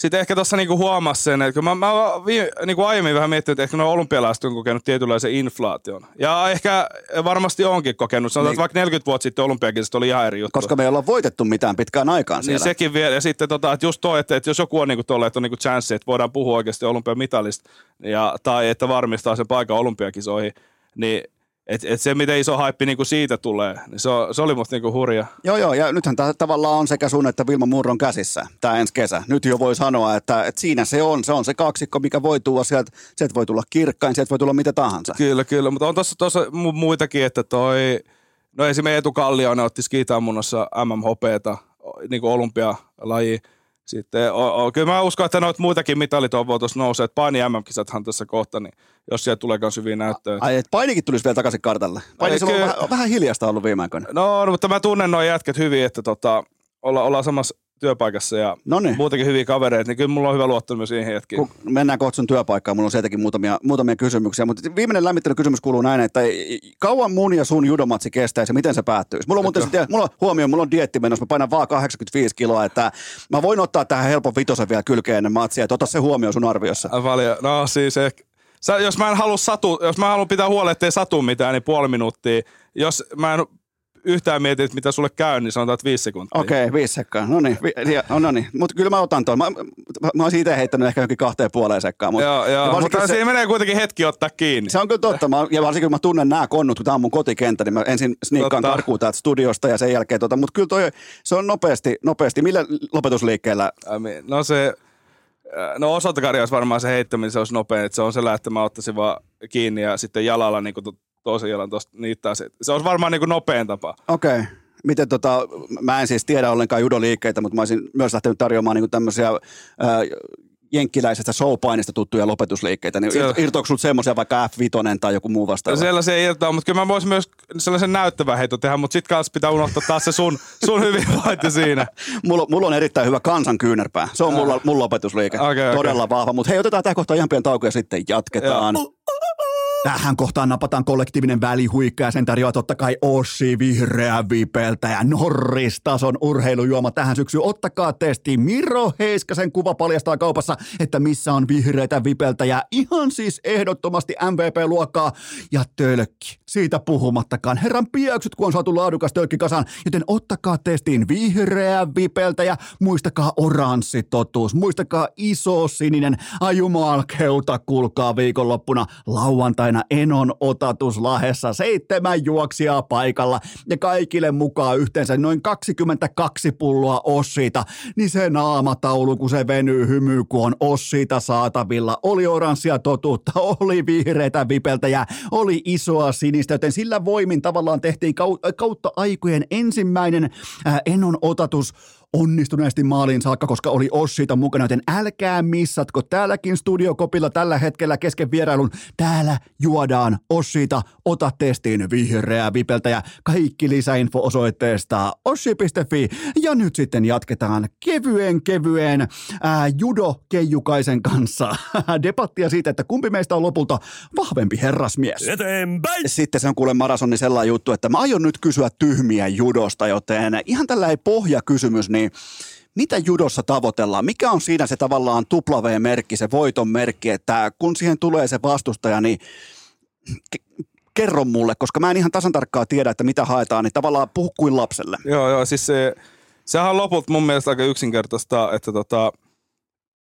sitten ehkä tuossa niinku huomasi sen, että kun mä, mä viime, niinku aiemmin vähän miettinyt, että ehkä nuo olympialaiset on kokenut tietynlaisen inflaation. Ja ehkä varmasti onkin kokenut. Sanotaan, niin. että vaikka 40 vuotta sitten olympiakisat oli ihan eri juttu. Koska me ei olla voitettu mitään pitkään aikaan Niin siellä. sekin vielä. Ja sitten tota, että just toi, että, että jos joku on niinku tolle, että on niinku chanssi, että voidaan puhua oikeasti olympiamitalista, ja, tai että varmistaa sen paikan olympiakisoihin, niin et, et se, miten iso haippi niinku siitä tulee, niin se, se oli musta niinku hurja. Joo, joo, ja nythän tämä tavallaan on sekä sun että Vilma Murron käsissä, tämä ensi kesä. Nyt jo voi sanoa, että, että siinä se on, se on se kaksikko, mikä voi tulla sieltä, sieltä voi tulla kirkkain, sieltä voi tulla mitä tahansa. Kyllä, kyllä, mutta on tuossa muitakin, että toi, no esimerkiksi Eetu Kallioinen otti skiitammunnassa MMHPtä, niin kuin olympialaji. Sitten, o, o, kyllä mä uskon, että noita muitakin mitalitoivoa tuossa nousee, että paini MM-kisathan tässä kohta, niin jos siellä tulee myös hyviä näyttöjä. Ai, että painikin tulisi vielä takaisin kartalle. Paini on vähän, vähän hiljasta ollut viime aikoina. No, no, mutta mä tunnen noin jätket hyvin, että tota, olla, ollaan samassa työpaikassa ja Noniin. muutenkin hyviä kavereita, niin kyllä mulla on hyvä luottamus myös siihen hetkiin. Kun mennään kohta sun työpaikkaan, mulla on sieltäkin muutamia, muutamia kysymyksiä, mutta viimeinen lämmittelykysymys kuuluu näin, että kauan mun ja sun judomatsi kestäisi ja miten se päättyisi? Mulla on muuten sitten, mulla on, huomioon, mulla on dietti menossa, mä painan vaan 85 kiloa, että mä voin ottaa tähän helpon vitosen vielä kylkeen ennen matsia, että ota se huomioon sun arviossa. Paljon. No siis ehkä, Sä, jos mä en halua satu, jos mä haluan pitää huolen, ettei satu mitään, niin puoli minuuttia. Jos mä en yhtään mieti, että mitä sulle käy, niin sanotaan, että viisi sekuntia. Okei, okay, viisi sekkaa. No niin, vi- ja- no niin. mutta kyllä mä otan tuon. Mä, mä, mä olisin itse heittänyt ehkä johonkin kahteen puoleen sekkaan. Mutta, Joo, joo, mutta se- siinä menee kuitenkin hetki ottaa kiinni. Se on kyllä totta. Mä, ja varsinkin kun mä tunnen nämä konnut, kun tämä on mun kotikenttä, niin mä ensin sniikkaan karkuun täältä studiosta ja sen jälkeen tota. Mutta kyllä toi, se on nopeasti, nopeasti. Millä lopetusliikkeellä? No se, äh, no osaltakarja olisi varmaan se heittäminen, se olisi nopea, että se on sellainen, että mä ottaisin vaan kiinni ja sitten jalalla niin jalan tuosta niittää se. Se olisi varmaan niin kuin nopein tapa. Okei. Okay. Miten tota, mä en siis tiedä ollenkaan judoliikkeitä, mutta mä olisin myös lähtenyt tarjoamaan niin tämmöisiä ää, jenkkiläisestä showpainista tuttuja lopetusliikkeitä. Niin ir- irtoako sulta semmoisia vaikka F5 tai joku muu vastaava? Siellä se ei irtoa, mutta kyllä mä voisin myös sellaisen näyttävän heito tehdä, mutta sit kanssa pitää unohtaa taas se sun, sun hyvinvointi siinä. Mulla, mulla on erittäin hyvä kansan kyynärpää. Se on mulla, mun lopetusliike. Okei. Todella vahva. Mutta hei, otetaan tähän kohtaan ihan pieni tauko ja sitten jatketaan. Tähän kohtaan napataan kollektiivinen välihuikka ja sen tarjoaa totta kai Ossi Vihreä Vipeltä ja Norris-tason urheilujuoma tähän syksyyn. Ottakaa testi. Miro Heiskasen kuva paljastaa kaupassa, että missä on vihreitä Vipeltä ja ihan siis ehdottomasti MVP-luokkaa ja tölkki. Siitä puhumattakaan. Herran piakset, kun on saatu laadukas tölkki kasaan, joten ottakaa testiin vihreä Vipeltä ja muistakaa oranssi totuus. Muistakaa iso sininen ajumalkeuta, kuulkaa viikonloppuna lauantaina Enon otatus Lahessa. Seitsemän juoksijaa paikalla ja kaikille mukaan yhteensä noin 22 pulloa Ossiita. Niin se naamataulu, kun se venyy hymy, kun on Ossiita saatavilla. Oli oranssia totuutta, oli vihreitä vipeltä ja oli isoa sinistä, joten sillä voimin tavallaan tehtiin kau- kautta aikojen ensimmäinen ää, Enon otatus onnistuneesti maaliin saakka, koska oli Ossiita mukana, joten älkää missatko täälläkin studiokopilla tällä hetkellä kesken vierailun. Täällä juodaan Ossiita, ota testiin vihreää vipeltä ja kaikki lisäinfo osoitteesta ossi.fi. Ja nyt sitten jatketaan kevyen kevyen ää, Judo Keijukaisen kanssa debattia siitä, että kumpi meistä on lopulta vahvempi herrasmies. Eteenpäin! Sitten se on kuule maratoni sellainen juttu, että mä aion nyt kysyä tyhmiä judosta, joten ihan tällainen pohjakysymys, niin mitä judossa tavoitellaan? Mikä on siinä se tavallaan W-merkki, se voiton merkki, että kun siihen tulee se vastustaja, niin ke- kerro mulle, koska mä en ihan tasan tarkkaan tiedä, että mitä haetaan, niin tavallaan puhu kuin lapselle. Joo, joo, siis se, sehän on lopulta mun mielestä aika yksinkertaista, että tota,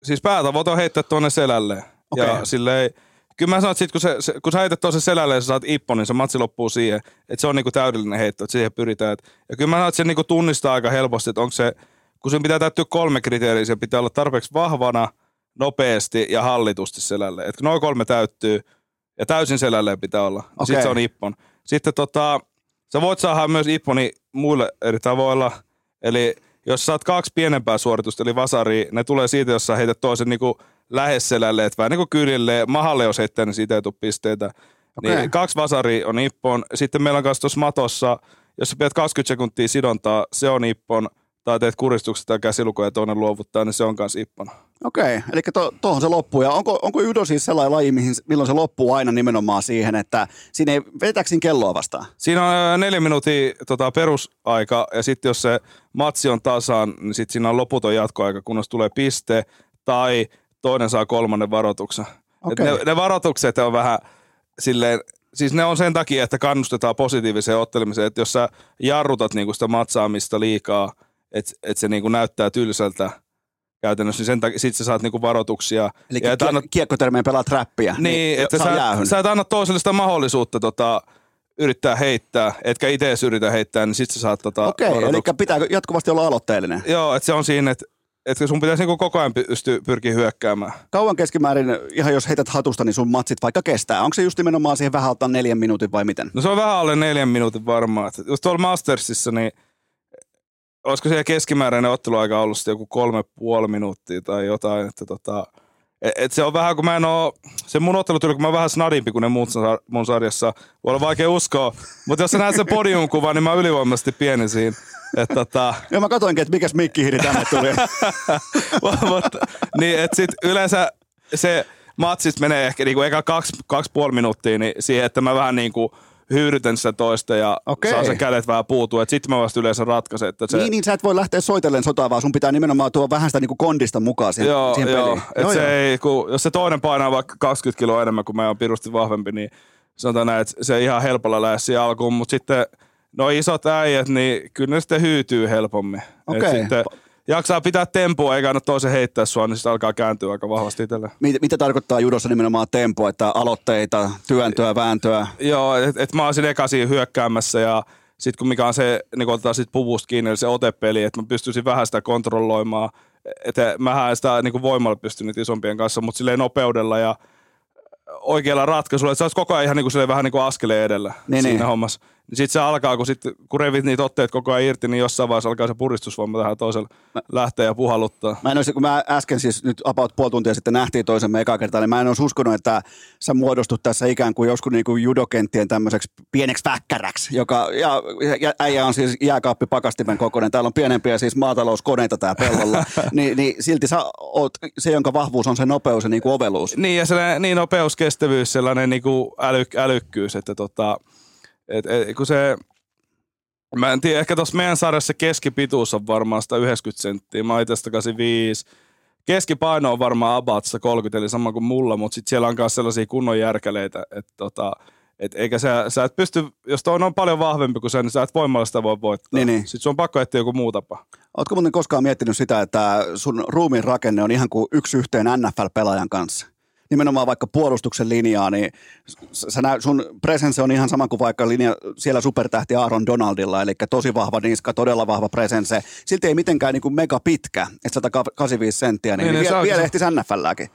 siis päätavoite on heittää tuonne selälle. Okei. Ja silleen, kyllä mä sanon, että sit kun, se, se, kun sä heität tuossa selälle ja sä saat ippo, niin se matsi loppuu siihen, että se on niinku täydellinen heitto, että siihen pyritään. Et- Ja kyllä mä sanon, että se niinku tunnistaa aika helposti, että onko se, kun sen pitää täyttyä kolme kriteeriä, se pitää olla tarpeeksi vahvana, nopeasti ja hallitusti selälle. Että noin kolme täyttyy, ja täysin selälleen pitää olla, okay. Okei. sitten se on ippon. Sitten tota, sä voit saada myös ipponi muille eri tavoilla, eli jos saat kaksi pienempää suoritusta, eli vasari, ne tulee siitä, jos sä heität toisen niinku lähes selälle, että vähän niin kuin kylille, mahalle jos heittää, niin siitä ei tule pisteitä. Okei. Niin kaksi vasari on ippon. Sitten meillä on kanssa tuossa matossa, jos sä pidät 20 sekuntia sidontaa, se on ippon. Tai teet kuristukset tai käsilukuja ja toinen luovuttaa, niin se on kanssa ippon. Okei, eli to, tuohon se loppuu. Ja onko, onko judo siis sellainen laji, mihin, milloin se loppuu aina nimenomaan siihen, että siinä ei vetäksin kelloa vastaan? Siinä on ää, neljä minuuttia tota, perusaika ja sitten jos se matsi on tasan, niin sitten siinä on loputon jatkoaika, kunnes tulee piste tai toinen saa kolmannen varoituksen. Et Okei. ne, ne varoitukset on vähän silleen, siis ne on sen takia, että kannustetaan positiiviseen ottelemiseen, että jos sä jarrutat niinku sitä matsaamista liikaa, että et se niinku näyttää tylsältä käytännössä, niin sen takia sit sä saat niinku varoituksia. Eli Ja et kie- anna- kiekkotermeen pelaat räppiä. niin, että saa sä, jäähyn. sä et anna toiselle sitä mahdollisuutta tota, yrittää heittää, etkä itse yritä heittää, niin sit sä saat tota, Okei, eli varoituksen. pitää jatkuvasti olla aloitteellinen. Joo, että se on siinä, että että sun pitäisi niinku koko ajan pystyä pyrkiä hyökkäämään. Kauan keskimäärin, ihan jos heität hatusta, niin sun matsit vaikka kestää. Onko se just nimenomaan siihen vähän alta neljän minuutin vai miten? No se on vähän alle neljän minuutin varmaan. Et Just tuolla Mastersissa, niin olisiko siellä keskimääräinen otteluaika ollut sitten joku kolme puoli minuuttia tai jotain. Että tota, et, et se on vähän, kun mä en oo, se mun ottelutyyli, kun mä oon vähän snadimpi kuin ne muut mun sarjassa. Voi olla vaikea uskoa, mutta jos sä näet sen podiumkuvan, niin mä oon ylivoimaisesti pieni siinä. Et tota, Ja mä katoinkin, että mikäs mikkihiiri tänne tuli. Mutta, niin, et sit yleensä se matsis menee ehkä niinku eka kaksi, kaksi puoli minuuttia niin siihen, että mä vähän niinku hyyrytän sitä toista ja Okei. saan sen kädet vähän puutua. Et sit mä vasta yleensä ratkaisen, että se... niin, niin sä et voi lähteä soitellen sotaa, vaan sun pitää nimenomaan tuoda vähän sitä niinku kondista mukaan siihen, Joo, siihen joo. peliin. Et se Ei, kun, jos se toinen painaa vaikka 20 kiloa enemmän kuin mä oon pirusti vahvempi, niin sanotaan näin, että se ihan helpolla lähes siihen alkuun, mutta sitten no isot äijät, niin kyllä ne sitten hyytyy helpommin. Okei. sitten jaksaa pitää tempua eikä anna toisen heittää sua, niin sitten alkaa kääntyä aika vahvasti itselle. Mitä, mitä tarkoittaa judossa nimenomaan tempo, että aloitteita, työntöä, vääntöä? Joo, että et mä oon siinä eka siinä hyökkäämässä ja sitten kun mikä on se, niin kun otetaan sit puvusta kiinni, eli se otepeli, että mä pystyisin vähän sitä kontrolloimaan. Että mähän en sitä niin voimalla pystynyt isompien kanssa, mutta silleen nopeudella ja oikealla ratkaisulla, että sä oot koko ajan ihan niin kuin vähän niin kuin askeleen edellä Niin, siinä niin. hommassa. Niin sit se alkaa, kun, sit, kun revit niitä otteet koko ajan irti, niin jossain vaiheessa alkaa se puristusvoima tähän toiselle lähteä ja puhalluttaa. Mä en olisi, kun mä äsken siis nyt about puoli tuntia sitten nähtiin toisemme eka kertaa, niin mä en olisi uskonut, että sä muodostut tässä ikään kuin joskus niin kuin judokenttien tämmöiseksi pieneksi väkkäräksi, joka, ja, ja äijä on siis jääkaappi pakastimen kokoinen, täällä on pienempiä siis maatalouskoneita tää pellolla, niin, niin silti sä oot se, jonka vahvuus on se nopeus ja niin kuin oveluus. Niin, ja sellainen niin nopeus, kestävyys, sellainen niin kuin äly, älykkyys, että tota, et, et, kun se, mä en tiedä, ehkä tuossa meidän sarjassa keskipituus on varmaan 190 senttiä, mä itse 185. Keskipaino on varmaan about 130, eli sama kuin mulla, mutta sitten siellä on myös sellaisia kunnon järkäleitä, että tota, et eikä sä, sä et pysty, jos toinen on paljon vahvempi kuin se, niin sä et voimalla sitä voi voittaa. Niin, niin. Sitten sun on pakko etsiä joku muu tapa. Ootko muuten koskaan miettinyt sitä, että sun ruumiin rakenne on ihan kuin yksi yhteen NFL-pelaajan kanssa? Nimenomaan vaikka puolustuksen linjaa, niin sä näet, sun presence on ihan sama kuin vaikka linja siellä supertähti Aaron Donaldilla, eli tosi vahva niska, todella vahva presence. Silti ei mitenkään niin kuin mega pitkä, että 185 senttiä, niin, Niin, niin, se vielä, on- se- ehtisi NFLääkin.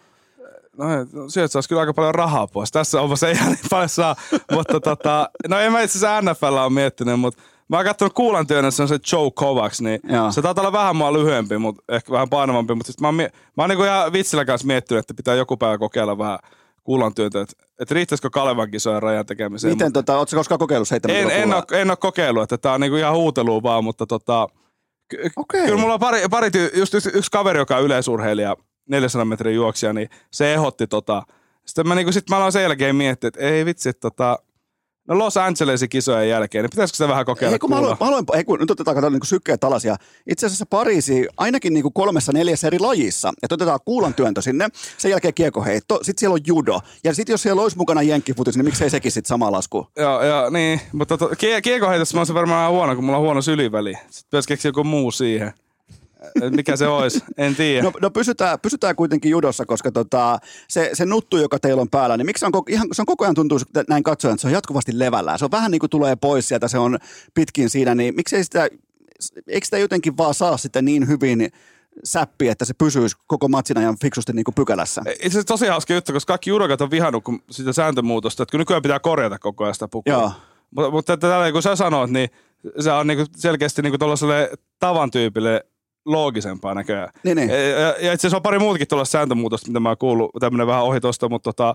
No, no sieltä saisi kyllä aika paljon rahaa pois. Tässä hommassa ei ihan niin paljon saa. mutta tota, no en mä itse asiassa NFL on miettinyt, mutta mä oon katsonut kuulan työnä, se on se Joe Kovacs, niin Joo. se taitaa olla vähän mua lyhyempi, mutta ehkä vähän painavampi. Mutta sit mä oon, mä oon niinku ihan vitsillä kanssa miettinyt, että pitää joku päivä kokeilla vähän kuulan työntä, että et riittäisikö Kalevan kisojen rajan tekemiseen. Miten, tota, ootko koskaan kokeillut 7 en, en, ole, en ole kokeillut, että tää on niinku ihan huutelua vaan, mutta tota, ky- Okei. kyllä mulla on pari, pari tyy- just yksi, yksi kaveri, joka on yleisurheilija, 400 metrin juoksija, niin se ehdotti tota. Sitten mä, niinku, sit mä aloin sen jälkeen miettiä, että ei vitsi, että tota, no Los Angelesin kisojen jälkeen, niin pitäisikö sitä vähän kokeilla Ei, kun mä haluan, mä haluan, ei, kun nyt otetaan katsotaan niin sykkeet alas ja itse asiassa Pariisi ainakin niin kuin kolmessa neljässä eri lajissa. Että otetaan kuulan työntö sinne, sen jälkeen kiekoheitto, sitten siellä on judo. Ja sitten jos siellä olisi mukana jenkkifutis, niin miksei sekin sitten sama lasku? Joo, joo, niin, mutta to, kie, kiekoheitossa mä se varmaan huono, kun mulla on huono syliväli. Sitten pitäisi keksiä joku muu siihen. Mikä se olisi, en tiedä. No, no pysytään, pysytään kuitenkin judossa, koska tota, se, se nuttu, joka teillä on päällä, niin miksi se on, ihan, se on koko ajan tuntuu näin katsoen, että se on jatkuvasti levällään. Se on vähän niin kuin tulee pois sieltä, se on pitkin siinä, niin miksei sitä, eikö sitä jotenkin vaan saa sitten niin hyvin säppi, että se pysyisi koko matsin ajan fiksusti niin kuin pykälässä? Itse asiassa tosi hauska juttu, koska kaikki judokat on vihannut kun sitä sääntömuutosta, että kun nykyään pitää korjata koko ajan sitä pukua. Joo. Mutta, mutta tällä kun sä sanot, niin se on niinku selkeästi niinku tuollaiselle tavan tyypille loogisempaa näköjään. Niin, niin. Ja, ja itse asiassa on pari muutakin tuollaista sääntömuutosta, mitä mä oon kuullut, tämmöinen vähän ohi tosta, mutta tota,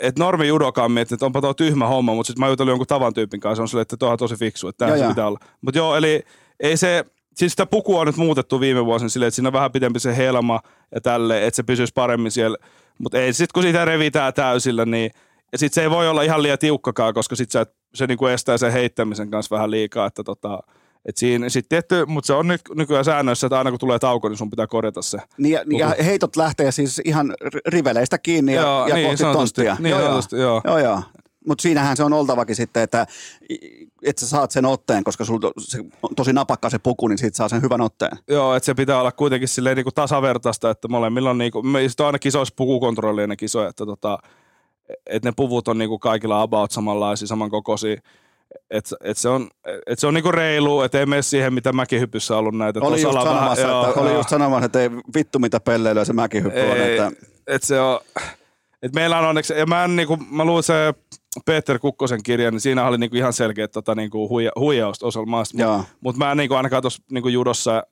et normi judokaan miettii, että onpa tuo tyhmä homma, mutta sitten mä jutelin jonkun tavan tyypin kanssa, on silleen, että tuo on tosi fiksu, että tämä se pitää olla. Mutta joo, eli ei se, siis sitä pukua on nyt muutettu viime vuosina silleen, että siinä on vähän pidempi se helma ja tälle, että se pysyisi paremmin siellä. Mutta ei sitten kun sitä revitään täysillä, niin ja sitten se ei voi olla ihan liian tiukkakaan, koska sitten se, se niinku estää sen heittämisen kanssa vähän liikaa, että tota, Et siinä sit tietty, mutta se on nyt nykyään säännöissä, että aina kun tulee tauko, niin sun pitää korjata se. Niin ja, ja heitot lähtee siis ihan ri- riveleistä kiinni ja, Joo, ja niin, kohti tonttia. Niin, joo, joo. sanotusti, joo. joo, joo. Mutta siinähän se on oltavakin sitten, että, että sä saat sen otteen, koska sulla se on tosi napakka se puku, niin siitä saa sen hyvän otteen. Joo, että se pitää olla kuitenkin silleen niinku tasavertaista, että molemmilla on niinku, me on aina kisoissa pukukontrolli ennen kisoja, että tota, että ne puvut on niinku kaikilla about samanlaisia, samankokoisia. Että et se on, et se on niinku reilu, että ei mene siihen, mitä mäkihypyssä on ollut näitä. Oli just, Osalla sanomassa, joo, että, oli just sanomassa, että ei vittu mitä pelleilyä se mäkihyppy on. Ei, Että, et se on, et meillä on onneksi, ja mä, en, niinku, mä luin se Peter Kukkosen kirjan, niin siinä oli niinku ihan selkeä tota, niinku huija, huijausta osalla maasta. Mutta mut mä en niinku ainakaan tuossa niinku judossa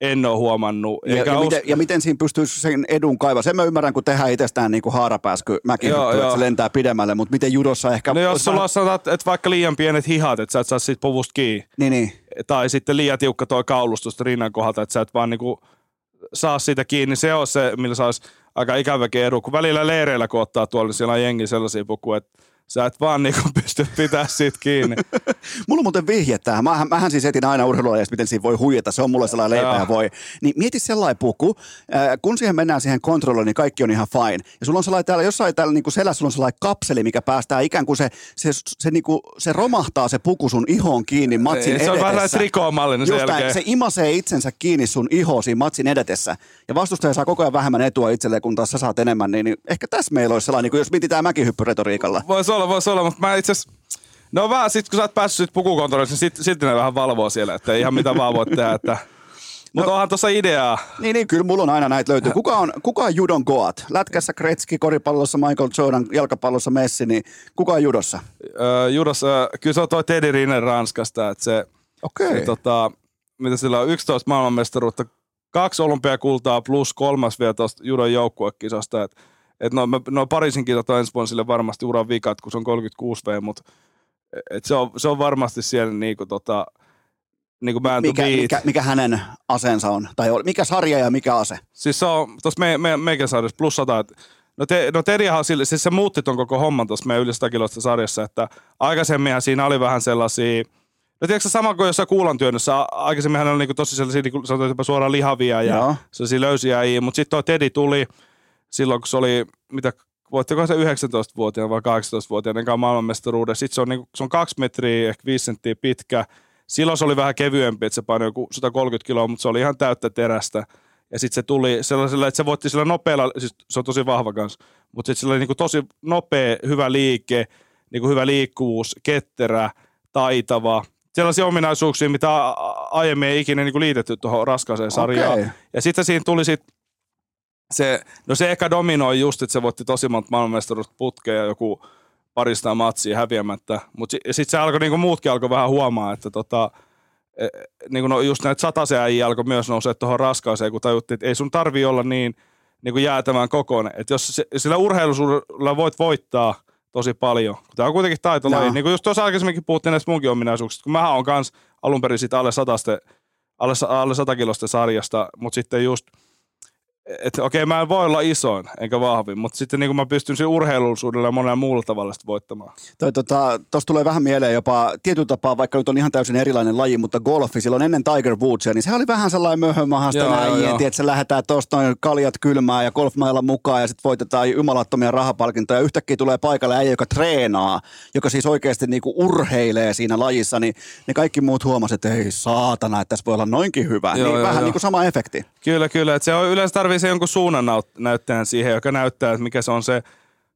en ole huomannut. ja, ja, miten, ja miten siinä pystyisi sen edun kaivaa? Sen mä ymmärrän, kun tehdään itsestään niin kuin haarapääsky mäkihyppy, Joo, että joo. se lentää pidemmälle, mutta miten judossa ehkä... No jos sulla vähän- on sanotaan, että vaikka liian pienet hihat, että sä et saa siitä puvusta kiinni, Niin, niin. tai sitten liian tiukka toi kaulustus rinnan kohdalta, että sä et vaan niinku saa siitä kiinni, se on se, millä saisi aika ikäväkin edu. Kun välillä leireillä kun ottaa tuolla, niin siellä on jengi sellaisia pukuja, että sä et vaan niinku pysty pitää siitä kiinni. Mulla on muuten vihje tähän. Mähän, mähän siis etin aina urheilulajista, miten siinä voi huijata. Se on mulle sellainen leipä ja voi. Niin mieti sellainen puku. Äh, kun siihen mennään siihen kontrolliin, niin kaikki on ihan fine. Ja sulla on sellainen täällä, jossain täällä niin kuin selässä sulla on sellainen kapseli, mikä päästää ikään kuin se, se, se, niin kuin, se romahtaa se puku sun ihoon kiinni matsin se on vähän trikoomallinen sen Just näin, jälkeen. se imasee itsensä kiinni sun ihoon siinä matsin edetessä. Ja vastustaja saa koko ajan vähemmän etua itselleen, kun taas sä saat enemmän. Niin, niin ehkä tässä meillä olisi sellainen, niin kuin jos mietitään mäkihyppyretoriikalla. Voisi olla, voisi olla, mutta mä itse asiassa, no vähän sit kun sä oot päässyt sit pukukontrollissa, niin sit, silti ne vähän valvoo siellä, että ihan mitä vaan voi tehdä, että mutta No. onhan tuossa ideaa. Niin, niin, kyllä mulla on aina näitä löytyy. Kuka on, kuka on judon goat? Lätkässä Kretski, koripallossa Michael Jordan, jalkapallossa Messi, niin kuka on judossa? Öö, judossa, kyllä se on toi Teddy Riner Ranskasta, että se, Okei. se tota, mitä sillä on, 11 maailmanmestaruutta, kaksi olympiakultaa plus kolmas vielä tuosta judon joukkuekisasta, että et no, mä- no Pariisin kisat on ensi vuonna sille varmasti uran vikat, kun se on 36 V, mutta et se, on, se on varmasti siellä niinku tota, niinku man Mikä, mikä, mikä, hänen aseensa on? Tai mikä sarja ja mikä ase? Siis se on tuossa me, me, meikä sarjassa plus 100. Et, no, te, no Teriahan sille, siis se muutti ton koko homman tuossa meidän yli 100 kilosta sarjassa, että aikaisemminhan siinä oli vähän sellaisia, no tiedätkö sama kuin jossain kuulantyönnössä, a- aikaisemminhan oli niinku tosi sellaisia, niinku, sanotaan jopa suoraan lihavia ja Joo. sellaisia löysiä mutta sitten toi Teddy tuli silloin, kun se oli, mitä, voittiko se 19-vuotiaana vai 18-vuotiaana kanssa maailmanmestaruuden. Sitten se on, niinku, se on kaksi metriä, ehkä viisi senttiä pitkä. Silloin se oli vähän kevyempi, että se painoi joku 130 kiloa, mutta se oli ihan täyttä terästä. Ja sitten se tuli sellaisella, että se voitti sillä nopealla, siis se on tosi vahva kanssa, mutta sitten sillä oli niinku tosi nopea, hyvä liike, niinku hyvä liikkuvuus, ketterä, taitava. Sellaisia ominaisuuksia, mitä aiemmin ei ikinä niinku liitetty tuohon raskaaseen sarjaan. Okei. Ja sitten siinä tuli sit se, no se ehkä dominoi just, että se voitti tosi monta maailmanmestaruutta putkea ja joku parista matsia häviämättä. Mutta sitten se alkoi, niinku muutkin alkoi vähän huomaa, että tota, e, niinku no just näitä sataisen äijä alkoi myös nousee tuohon raskaaseen, kun tajuttiin, että ei sun tarvi olla niin, niinku jäätävän kokoinen. Että jos se, sillä urheilusuudella voit voittaa tosi paljon, kun tämä on kuitenkin taitolaji. Joo. Niin kuin just tuossa aikaisemminkin puhuttiin näistä munkin ominaisuuksista, kun mähän on kans alun perin siitä alle sataste, alle, alle satakilosta sarjasta, mutta sitten just, että okei, mä en voi olla isoin enkä vahvin, mutta sitten niin kuin mä pystyn siinä urheilullisuudella ja monella muulla tavalla sitä voittamaan. Toi, tota, Tuossa tulee vähän mieleen jopa tietyllä tapaa, vaikka nyt on ihan täysin erilainen laji, mutta golfi silloin ennen Tiger Woodsia, niin se oli vähän sellainen möhömahasta näin, että se lähdetään tuosta noin kaljat kylmään ja golfmailla mukaan ja sitten voitetaan jumalattomia rahapalkintoja. Yhtäkkiä tulee paikalle äijä, joka treenaa, joka siis oikeasti niinku urheilee siinä lajissa, niin ne kaikki muut huomasivat, että ei saatana, että tässä voi olla noinkin hyvä. Joo, niin joo, vähän joo. niin kuin sama efekti. Kyllä, kyllä. Että se on, yleensä tarvii se jonkun suunnan naut- näyttäjän siihen, joka näyttää, että mikä se on se,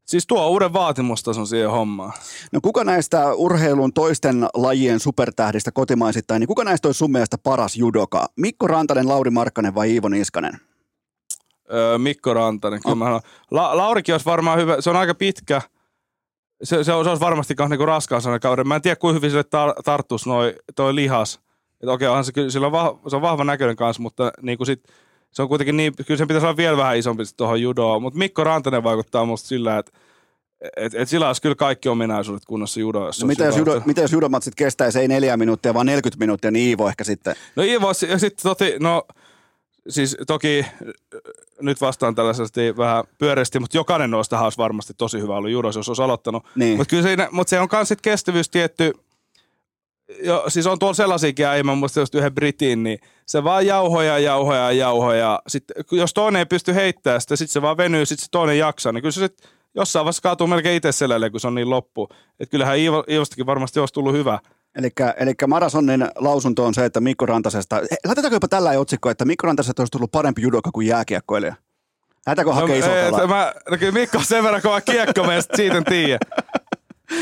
siis tuo uuden vaatimustason siihen hommaan. No kuka näistä urheilun toisten lajien supertähdistä kotimaisittain, niin kuka näistä olisi sun mielestä paras judoka? Mikko Rantanen, Lauri Markkanen vai Iivo Niskanen? Öö, Mikko Rantanen, kyllä Oh. mä. La- Laurikin olisi varmaan hyvä, se on aika pitkä, se, se, on- se olisi varmasti myös niinku raskaan kauden. Mä en tiedä, kuinka hyvin sille tar- tarttuisi noi, toi lihas. Että okei, onhan se, kyllä, sillä on, vah- se on vahva näköinen kanssa, mutta niin kuin sit, se on kuitenkin niin, kyllä sen pitäisi olla vielä vähän isompi tuohon judoon. Mutta Mikko Rantanen vaikuttaa musta sillä, että et, et sillä olisi kyllä kaikki ominaisuudet kunnossa judo, jos No mitä jos, judo, mitä jos judomatsit kestäisi ei neljä minuuttia, vaan 40 minuuttia, niin Iivo ehkä sitten. No Iivo, ja sitten toti, no siis toki äh, nyt vastaan tällaisesti vähän pyöreästi, mutta jokainen noista olisi varmasti tosi hyvä ollut judos, jos olisi aloittanut. Niin. Mutta kyllä siinä, mutta se on myös kestävyys tietty, jo, siis on tuolla sellaisiakin äijä, mä muistan just yhden britin, niin se vaan jauhoja, jauhoja, jauhoja. Sitten, jos toinen ei pysty heittämään sitä, sitten se vaan venyy, sitten se toinen jaksaa. Niin kyllä se sit jossain vaiheessa kaatuu melkein itse selälle, kun se on niin loppu. Että kyllähän Iivo, Iivostakin varmasti olisi tullut hyvä. Eli Marasonin lausunto on se, että Mikko Rantasesta, laitetaanko jopa tällä otsikko, että Mikko Rantasesta olisi tullut parempi judoka kuin jääkiekkoilija? Lähdetäänkö No, hakea iso ei, mä, no kyllä Mikko on sen verran kova kiekko, mä siitä en tiedä.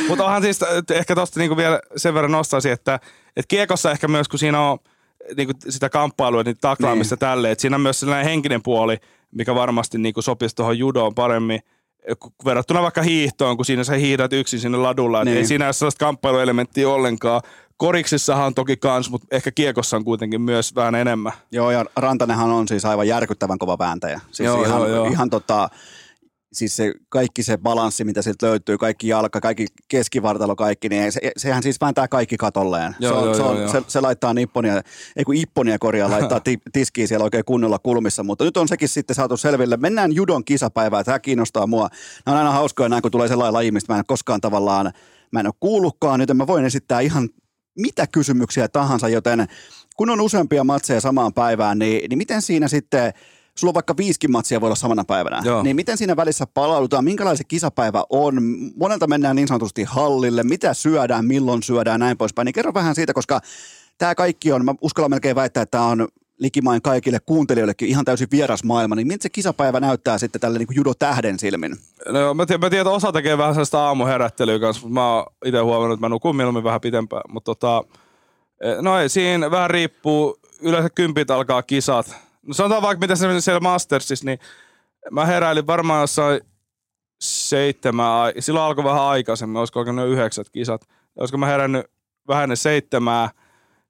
Mutta onhan siis, ehkä tosta niinku vielä sen verran nostaisin, että et kiekossa ehkä myös, kun siinä on niinku sitä kamppailua, niin taklaamista niin. tälleen, että siinä on myös sellainen henkinen puoli, mikä varmasti niinku sopisi tuohon judoon paremmin verrattuna vaikka hiihtoon, kun siinä sä hiihdät yksin sinne ladulla. Niin. Ei siinä ole sellaista kamppailuelementtiä ollenkaan. Koriksissahan on toki kans, mutta ehkä kiekossa on kuitenkin myös vähän enemmän. Joo, ja Rantanenhan on siis aivan järkyttävän kova vääntäjä. Siis Joo, ihan, joo, joo. ihan tota, siis se, kaikki se balanssi, mitä sieltä löytyy, kaikki jalka, kaikki keskivartalo, kaikki, niin se, sehän siis vääntää kaikki katolleen. Joo, se, on, joo, se, on, joo, se, se, laittaa nipponia, ei kun ipponia korjaa, laittaa ti, tiskiä siellä oikein kunnolla kulmissa, mutta nyt on sekin sitten saatu selville. Mennään judon kisapäivään, tämä kiinnostaa mua. Nämä on aina hauskoja näin, kun tulee sellainen laji, mistä mä en koskaan tavallaan, mä en ole kuullutkaan, joten mä voin esittää ihan mitä kysymyksiä tahansa, joten kun on useampia matseja samaan päivään, niin, niin miten siinä sitten, sulla on vaikka viisikin matsia voi olla samana päivänä, Joo. niin miten siinä välissä palaudutaan, minkälainen se kisapäivä on, monelta mennään niin sanotusti hallille, mitä syödään, milloin syödään, näin poispäin, niin kerro vähän siitä, koska tämä kaikki on, mä uskallan melkein väittää, että tämä on likimain kaikille kuuntelijoillekin ihan täysin vieras maailma, niin miltä se kisapäivä näyttää sitten tälle niin judo-tähden silmin? No, mä, tiedän, mä tiedän, että osa tekee vähän sellaista aamuherättelyä kanssa, mutta mä oon itse huomannut, että mä nukun mieluummin vähän pitempään. Mutta tota, eh, no ei, siinä vähän riippuu, yleensä kympit alkaa kisat. No sanotaan vaikka mitä se siellä Mastersissa, niin mä heräilin varmaan jossain seitsemän, ai- silloin alkoi vähän aikaisemmin, olisiko alkanut yhdeksät kisat. Olisiko mä herännyt vähän ennen seitsemää,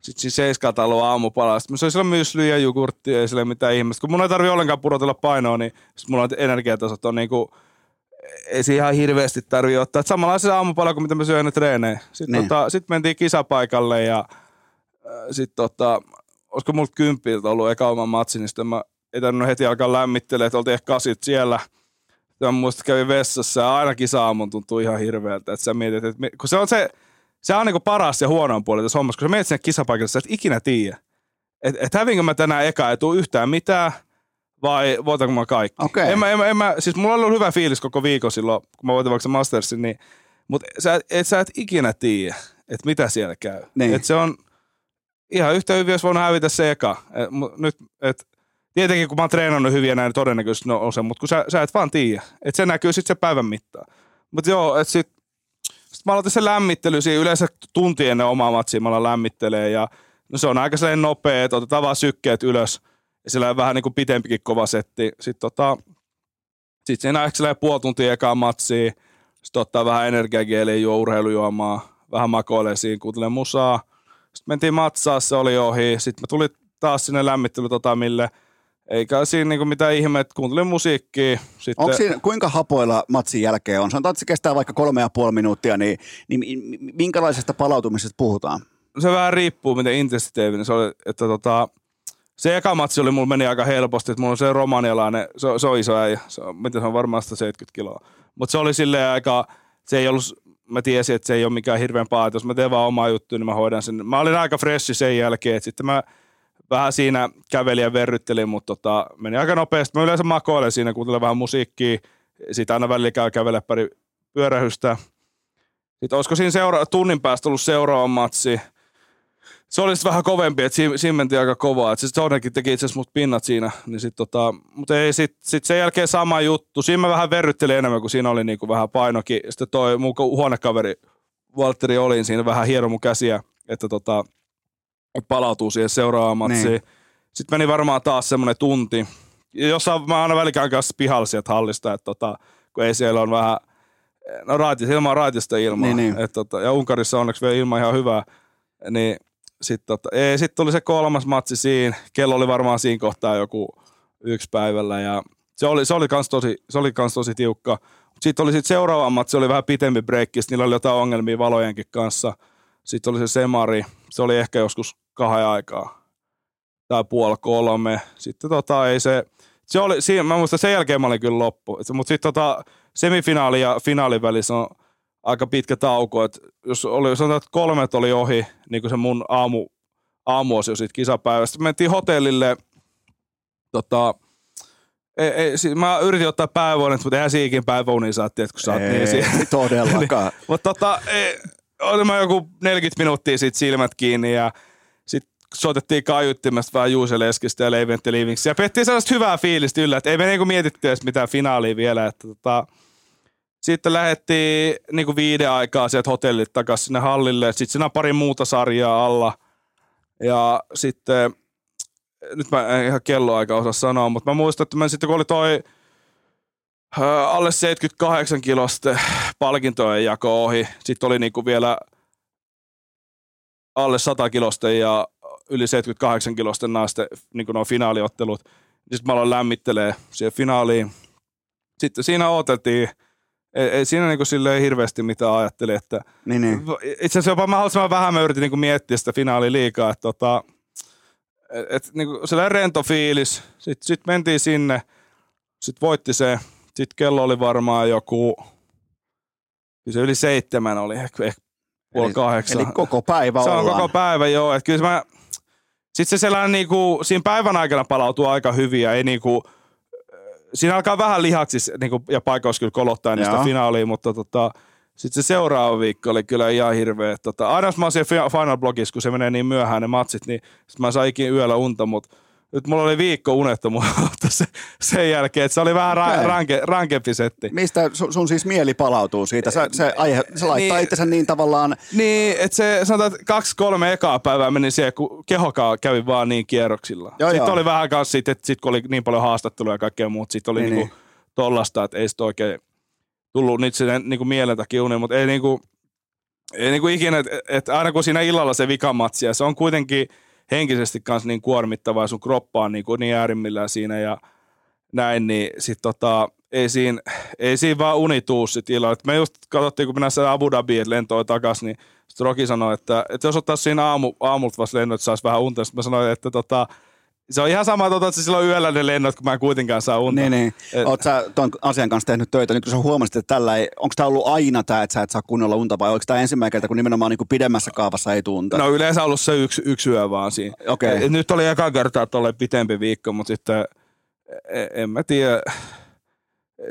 sitten siinä seiskalta ollut aamupala. Sitten mä söin silloin myslyä ja jogurttia, ei sille mitään ihmistä. Kun mun ei tarvi ollenkaan pudotella painoa, niin sit mulla on energiatasot on niinku, ei se ihan hirveästi tarvi ottaa. Et samanlaisen aamupala kuin mitä mä syön ennen treenejä. Sitten Niin. tota, sit mentiin kisapaikalle ja sitten tota, olisiko mulla kymppiltä ollut eka oma matsi, niin sitten mä ei tarvinnut heti alkaa lämmittelemään, että oltiin ehkä kasit siellä. Sitten mä muistan, että kävin vessassa ja aina kisa-aamun tuntuu ihan hirveältä. Että sä mietit, että kun se on se, se on niinku paras ja huonoin puoli tässä hommassa, kun sä menet sinne kisapaikalle, sä et ikinä tiedä. Että et hävinkö mä tänään eka, ei tuu yhtään mitään, vai voitanko mä kaikki. Okei. En mä, en, mä, en mä, siis mulla on ollut hyvä fiilis koko viikon silloin, kun mä voitin vaikka se Mastersin, niin, mutta sä, et- et, sä et ikinä tiedä, että mitä siellä käy. Niin. Et se on ihan yhtä hyvin, jos voinut hävitä se eka. Et, mu- nyt, et, tietenkin kun mä oon treenannut hyviä näin, todennäköisesti no, on se, mutta kun sä, sä et vaan tiedä. Että se näkyy sitten se päivän mittaan. Mutta joo, että sit, sit mä aloitin sen lämmittely siinä yleensä tunti ennen omaa matsia mä lämmittelee ja no se on aika sellainen nopea, että otetaan vaan sykkeet ylös ja sillä on vähän niin kuin pitempikin kova setti. Sitten tota, sit siinä ehkä puoli tuntia ekaa matsia, sitten ottaa vähän energiageeliä, juo urheilujuomaa, vähän makoilee siinä, kuuntelee musaa. Sitten mentiin matsaa, se oli ohi. Sitten mä tulin taas sinne lämmittelytotamille. Eikä siinä niinku mitään ihmettä, kuuntelin musiikkia. Sitten, Onko siinä, kuinka hapoilla matsin jälkeen on? Sanotaan, että se kestää vaikka kolme ja puoli minuuttia, niin, niin mi- mi- minkälaisesta palautumisesta puhutaan? se vähän riippuu, miten intensiteivinen se oli. Että tota, se eka matsi oli, mulla meni aika helposti, että mulla on se romanialainen, se, se on iso äijä, se on, miten se on varmaan 170 kiloa. Mutta se oli silleen aika, se ei ollut, mä tiesin, että se ei ole mikään hirveän jos mä teen vaan omaa juttua, niin mä hoidan sen. Mä olin aika freshi sen jälkeen, että sitten mä vähän siinä kävelin ja verryttelin, mutta tota, meni aika nopeasti. Mä yleensä makoilen siinä, kuuntelen vähän musiikkia, sitten aina välillä käy kävele pari pyörähystä. Sitten olisiko siinä seura- tunnin päästä ollut seuraava matsi, se oli sitten vähän kovempi, että siinä, siinä mentiin aika kovaa. Että sitten toinenkin teki itse asiassa mut pinnat siinä. Niin sit tota, mutta ei sit, sit sen jälkeen sama juttu. Siinä mä vähän verryttelin enemmän, kun siinä oli niinku vähän painokin. Sitten toi mun huonekaveri Valtteri oli siinä vähän hiero mun käsiä, että tota, palautuu siihen seuraavaan matsiin. Niin. Sitten meni varmaan taas semmoinen tunti. Ja Jossain mä aina välikään kanssa pihalla sieltä hallista, että tota, kun ei siellä on vähän, no raatis, ilman raatista ilmaa. Niin, niin. Et tota, ja Unkarissa onneksi vielä ilma ihan hyvä. Niin sitten tota, ei, sit tuli se kolmas matsi siinä. Kello oli varmaan siinä kohtaa joku yksi päivällä ja se oli, se oli kans tosi, se oli kans tosi tiukka. Sitten oli sit seuraava matsi, oli vähän pitempi breikki, sit niillä oli jotain ongelmia valojenkin kanssa. Sitten oli se semari, se oli ehkä joskus kahden aikaa tai puoli kolme. Sitten tota ei se, se oli, siinä, mä muistan sen jälkeen mä olin kyllä loppu. Mutta sitten tota, semifinaali ja finaalin välissä on aika pitkä tauko. Et jos oli, sanotaan, että kolmet oli ohi, niin kuin se mun aamu, aamuosio siitä kisapäivästä. Mentiin hotellille, tota, ei, ei, siis mä yritin ottaa päiväunet, mutta eihän siikin päiväunia saa, kun sä oot niin siihen. Ei todellakaan. Mutta tota, ei, oli mä joku 40 minuuttia sit silmät kiinni ja sitten soitettiin kaiuttimesta vähän Juuse Leskistä ja Livingsi. Ja pettiin sellaista hyvää fiilistä yllä, että ei me niinku mietitty edes mitään finaalia vielä. Että tota, sitten lähdettiin niinku viiden aikaa sieltä hotellit takaisin sinne hallille. Sitten siinä on pari muuta sarjaa alla. Ja sitten, nyt mä en ihan kelloaika osaa sanoa, mutta mä muistan, että mä sitten kun oli toi alle 78 kilosta palkintojen jako ohi. Sitten oli niinku vielä alle 100 kilosta ja yli 78 kilosten naisten niin nuo finaaliottelut. Sitten mä aloin lämmittelee siihen finaaliin. Sitten siinä odoteltiin, ei, ei siinä niin silleen hirveästi mitään ajattelin, että niin, niin. itse asiassa jopa mahdollisimman vähän mä yritin niin miettiä sitä finaalia liikaa, että tota, et, et, niin sellainen rento fiilis. Sitten sit mentiin sinne, sitten voitti se sitten kello oli varmaan joku, se yli seitsemän oli, ehkä, ehkä puoli kahdeksan. Eli koko päivä Se on ollaan. koko päivä, joo. Kyllä mä, sitten se sellainen niinku, siinä päivän aikana palautuu aika hyvin ja ei niinku, siinä alkaa vähän lihaksis niinku, ja paikoissa kyllä kolottaa niistä Joo. finaalia, mutta tota, sitten se seuraava viikko oli kyllä ihan hirveä. Tota, aina jos mä oon siellä Final Blogissa, kun se menee niin myöhään ne matsit, niin sit mä sain ikinä yöllä unta, mutta nyt mulla oli viikko unettomuutta se, sen jälkeen, että se oli vähän ra- ranke, rankempi setti. Mistä sun, sun siis mieli palautuu siitä? Se, se, aihe, se laittaa Niin. itsensä niin tavallaan, Niin, että se sanotaan, että kaksi kolme ekaa päivää meni siihen, kun kehokaa kävi vaan niin kierroksilla. Joo, sitten joo. oli vähän kanssa sit, että sit kun oli niin paljon haastatteluja ja kaikkea muuta, sitten oli Niin, niin, niinku tollasta, että ei sit oikein tullut niitä sinne niinku mielen takia unia, mutta ei niinku, ei niinku ikinä, että et aina kun siinä illalla se vikamatsi, ja se on kuitenkin henkisesti kanssa niin kuormittavaa, sun kroppa on niinku niin äärimmillään siinä ja näin, niin sit tota, ei siinä, ei siinä vaan uni tuu sit illalla. Et me just katsottiin, kun mennään siellä Abu Dhabiin, että lentoon takaisin, niin sitten Roki sanoi, että, että jos ottaisi siinä aamu, aamulta vasta lennot, että saisi vähän unta. Sitten mä sanoin, että tota, se on ihan sama, tota, että se silloin yöllä ne lennot, kun mä en kuitenkaan saa unta. niin, niin. Et- Oot sä ton asian kanssa tehnyt töitä, nyt kun sä huomasit, että tällä ei, onko tämä ollut aina tämä, että sä et saa kunnolla unta, vai onko tämä ensimmäinen kerta, kun nimenomaan niin kuin pidemmässä kaavassa ei tunta? No yleensä ollut se yksi, yksi yö vaan siinä. Okei. Et Nyt oli eka kertaa, että oli pitempi viikko, mutta sitten e- en mä tiedä.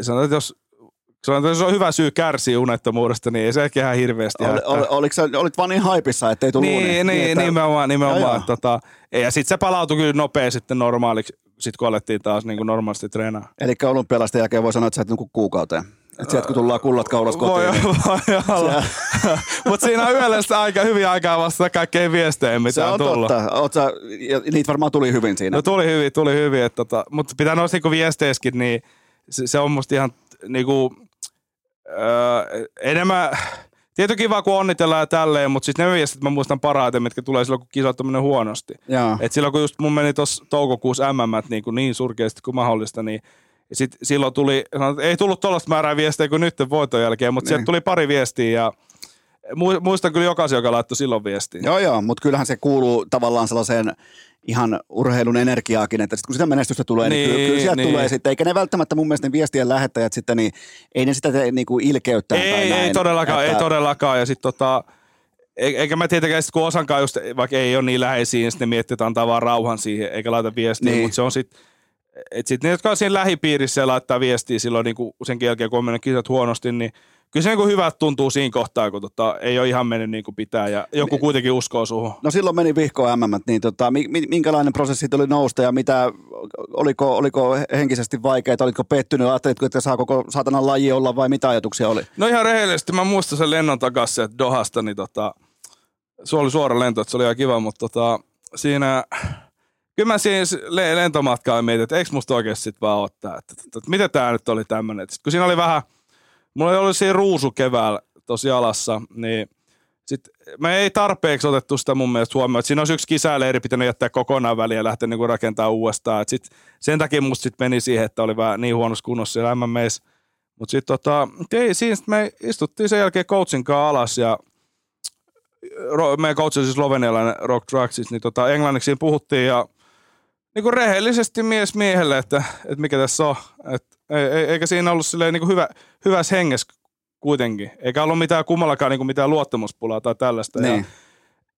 Sanotaan, että jos, jos on hyvä syy kärsiä unettomuudesta, niin ei se ehkä ihan hirveästi Ol, ol, oliko sä, olit vaan niin haipissa, ettei tullut uni? Niin, niin, että- nimenomaan, Joo, joo. nimenomaan. Tota, ja sitten se palautui kyllä nopea sitten normaaliksi, sit kun alettiin taas niin kuin normaalisti treenaa. Eli olympialaisten jälkeen voi sanoa, että sä et nuku kuukauteen. Että sieltä kun tullaan kullat kaulas kotiin. Voi, niin voi olla. Mutta siinä on yöllä sitä aika hyvin aikaa vastata kaikkeen viesteihin, mitä se on tullut. totta. Oot sä, niitä varmaan tuli hyvin siinä. No tuli hyvin, tuli hyvin. Että tota, mutta pitää noista niinku viesteissäkin, niin se, se on musta ihan niinku, öö, enemmän, tietenkin kiva kun onnitellaan ja tälleen, mutta siis ne viestit mä muistan parhaiten, mitkä tulee silloin, kun kisat on huonosti. Et silloin kun just mun meni tuossa toukokuussa MM niin, kuin niin surkeasti kuin mahdollista, niin sit silloin tuli, ei tullut tuollaista määrää viestejä kuin nyt voiton jälkeen, mutta Niin. sieltä tuli pari viestiä ja muistan kyllä jokaisen, joka laittoi silloin viestiä. Joo, joo, mutta kyllähän se kuuluu tavallaan sellaiseen ihan urheilun energiaakin, että sit kun sitä menestystä tulee, niin, niin kyllä, kyllä sieltä niin. tulee sitten, eikä ne välttämättä mun mielestä ne viestien lähettäjät sitten, niin ei ne sitä tee niinku ilkeyttää tai Ei, näin. ei todellakaan, että, ei todellakaan. Ja sit tota, e- eikä mä tietenkään sit, kun osankaan just, vaikka ei ole niin läheisiä, niin sitten ne miettii, että antaa vaan rauhan siihen, eikä laita viestiä, niin. mutta se on sitten, että sitten ne, jotka on siinä lähipiirissä ja laittaa viestiä silloin niin kuin sen jälkeen, kun on mennyt kisat huonosti, niin kyllä se niin kuin hyvät tuntuu siinä kohtaa, kun tota, ei ole ihan mennyt niin kuin pitää ja joku kuitenkin uskoo suhun. No silloin meni vihkoon MM, niin tota, mi- mi- minkälainen prosessi tuli nousta ja mitä, oliko, oliko henkisesti vaikeaa, olitko pettynyt, ajattelitko, että saa koko saatanan laji olla vai mitä ajatuksia oli? No ihan rehellisesti, mä muistan sen lennon takaisin Dohasta, niin tota, se oli suora lento, että se oli ihan kiva, mutta tota, siinä, kyllä mä siinä le- lentomatkaa mietin, että eikö musta oikeasti sit vaan ottaa, että, että, että mitä tää nyt oli tämmönen. Sitten kun siinä oli vähän, mulla oli ollut siinä ruusu keväällä tosi alassa, niin sit me ei tarpeeksi otettu sitä mun mielestä huomioon. että Siinä olisi yksi kisäleiri pitänyt jättää kokonaan väliin ja lähteä niinku rakentaa uudestaan. Et sit, sen takia musta sit meni siihen, että oli vähän niin huonossa kunnossa siellä MMEissä. Mutta sitten tota, siinä sit me istuttiin sen jälkeen coachin kanssa alas ja ro, meidän coach on siis slovenialainen Rock Draxis, niin tota, englanniksi siinä puhuttiin ja niin kuin rehellisesti mies miehelle, että, että mikä tässä on. Et, ei, ei- eikä siinä ollut silleen niin kuin hyvä, hyvässä hengessä kuitenkin. Eikä ollut mitään kummallakaan niin kuin mitään luottamuspulaa tai tällaista. Niin.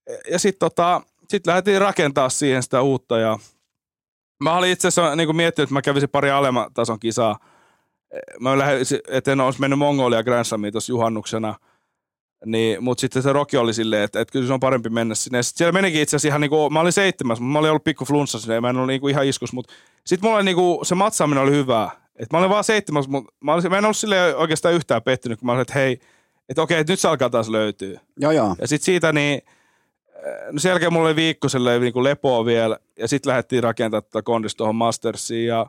Ja, ja sitten tota, sit lähdettiin rakentaa siihen sitä uutta ja mä olin itse asiassa niin miettinyt, että mä kävisin pari alemman tason kisaa. Mä lähdin, että en olisi mennyt Mongolia Grand Slamiin tuossa juhannuksena – niin, mutta sitten se Roki oli silleen, että, että kyllä se on parempi mennä sinne. Sitten siellä menikin itse asiassa ihan niin kuin, mä olin seitsemäs, mutta mä olin ollut pikku flunssa sinne, ja mä en ollut niin kuin ihan iskus, mutta sitten mulla oli niin kuin, se matsaaminen oli hyvää. Et mä olin vaan seitsemäs, mutta mä, olin, mä en ollut silleen oikeastaan yhtään pettynyt, kun mä olin, että hei, että okei, että nyt se alkaa taas löytyä. Joo, joo. Ja sitten siitä niin, no sen jälkeen mulla oli viikko niin kuin lepoa vielä, ja sitten lähdettiin rakentamaan tätä kondista tuohon Mastersiin, ja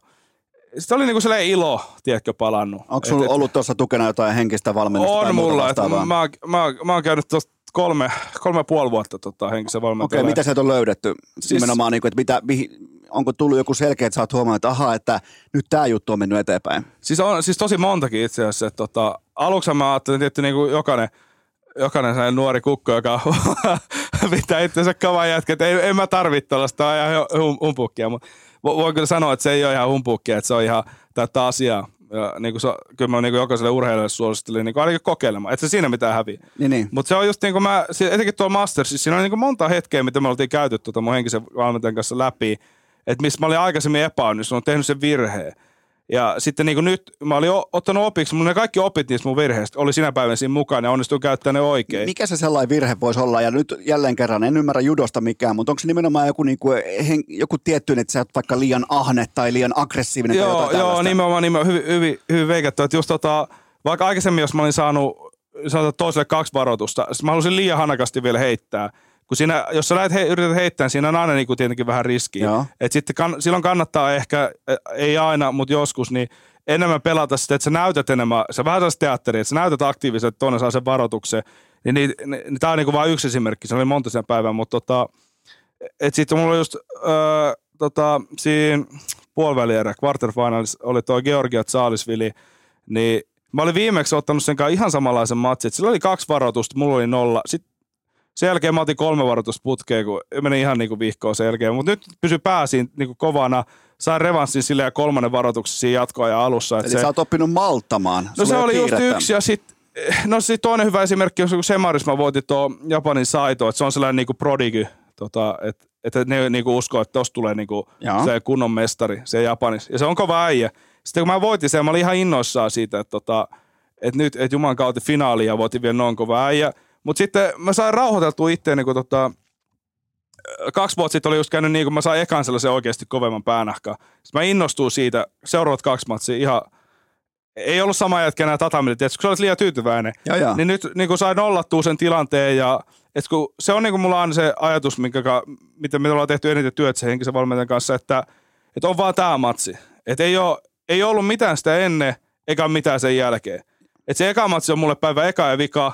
sitten oli niinku sellainen ilo, tiedätkö, palannut. Onko sulla et, ollut tuossa tukena jotain henkistä valmennusta On mulla. Että mä, mä, mä, mä oon käynyt tuosta kolme, kolme puoli vuotta tota, henkisen valmentajan. Okei, mitä sieltä on löydetty? Siis, Nimenomaan, niin kuin, että mitä, mihin, onko tullut joku selkeä, että sä oot huomannut, että ahaa, että nyt tämä juttu on mennyt eteenpäin? Siis on siis tosi montakin itse asiassa. Että, tota, aluksi mä ajattelin, että niin kuin jokainen, jokainen sellainen nuori kukko, joka pitää itsensä kavan jätkä, että ei, en mä tarvitse tällaista ihan humpukkia, mutta voin kyllä sanoa, että se ei ole ihan humpukkia, että se on ihan tätä asiaa. Ja niin kuin se, kyllä mä niin kuin jokaiselle urheilijalle suosittelin niin kuin ainakin kokeilemaan, että se siinä mitään häviä. Niin, niin. Mutta se on just niin kuin mä, etenkin tuolla Mastersissa, siinä on niin kuin monta hetkeä, mitä me oltiin käyty tuota mun henkisen valmentajan kanssa läpi, että missä mä olin aikaisemmin epäonnistunut, tehnyt sen virheen. Ja sitten niin kuin nyt mä olin ottanut opiksi, mun ne kaikki opit niistä mun virheistä oli sinä päivänä siinä mukana ja onnistuin käyttämään ne oikein. Mikä se sellainen virhe voisi olla? Ja nyt jälleen kerran, en ymmärrä judosta mikään, mutta onko se nimenomaan joku, niin kuin, joku tietty, että sä oot vaikka liian ahne tai liian aggressiivinen joo, tai jotain Joo, nimenomaan, nimenomaan hyvin, hyvin, hyvin veikattu. Että just tota, vaikka aikaisemmin, jos mä olin saanut sanotaan toiselle kaksi varoitusta, mä halusin liian hanakasti vielä heittää – kun siinä, jos sä lähdet he, yrität heittää, niin siinä on aina niin kuin tietenkin vähän riskiä. Et sitten kann, silloin kannattaa ehkä, ei aina, mutta joskus, niin enemmän pelata sitä, että sä näytät enemmän, sä vähän sellaista teatteria, että sä näytät aktiivisesti, että toinen saa sen varoituksen. Niin, niin, niin, niin tämä on niin vain yksi esimerkki, se oli monta sen päivän, mutta tota, että sitten mulla oli just öö, tota, siinä puolivälierä, quarterfinals, oli tuo Georgia Saalisvili, niin mä olin viimeksi ottanut sen kanssa ihan samanlaisen matsin, että sillä oli kaksi varoitusta, mulla oli nolla. Sitten sen jälkeen mä otin kolme varoitusta putkeen, kun meni ihan niinku vihkoon sen jälkeen. Mutta nyt pysy pääsiin niinku kovana. Sain revanssin sille ja kolmannen varoituksen siinä ja alussa. Eli se, sä oot oppinut malttamaan. No se oli just yksi ja sitten No sit toinen hyvä esimerkki on, kun Semaris mä voitin tuo Japanin Saito, että se on sellainen niinku prodigy, tota, että että ne niinku uskoo, että tosta tulee niinku se kunnon mestari, se Japanissa. Ja se on kova äijä. Sitten kun mä voitin sen, mä olin ihan innoissaan siitä, että, tota, että nyt, että Jumalan kautta finaali ja voitin vielä noin kova äijä. Mutta sitten mä sain rauhoiteltua itteeni, kun tota, kaksi vuotta sitten oli just käynyt niin, kun mä sain ekan sellaisen oikeasti kovemman päänahka. Sitten mä innostuin siitä, seuraavat kaksi matsia ihan, ei ollut sama jätkä enää tatamille, kun sä olet liian tyytyväinen. Ja, ja. Niin nyt niin kun sain nollattua sen tilanteen ja et kun se on niin kuin mulla on se ajatus, minkä, mitä me ollaan tehty eniten työt sen henkisen valmentajan kanssa, että, että on vaan tämä matsi. Että ei, ole, ei ollut mitään sitä ennen, eikä mitään sen jälkeen. Että se eka matsi on mulle päivä eka ja vika,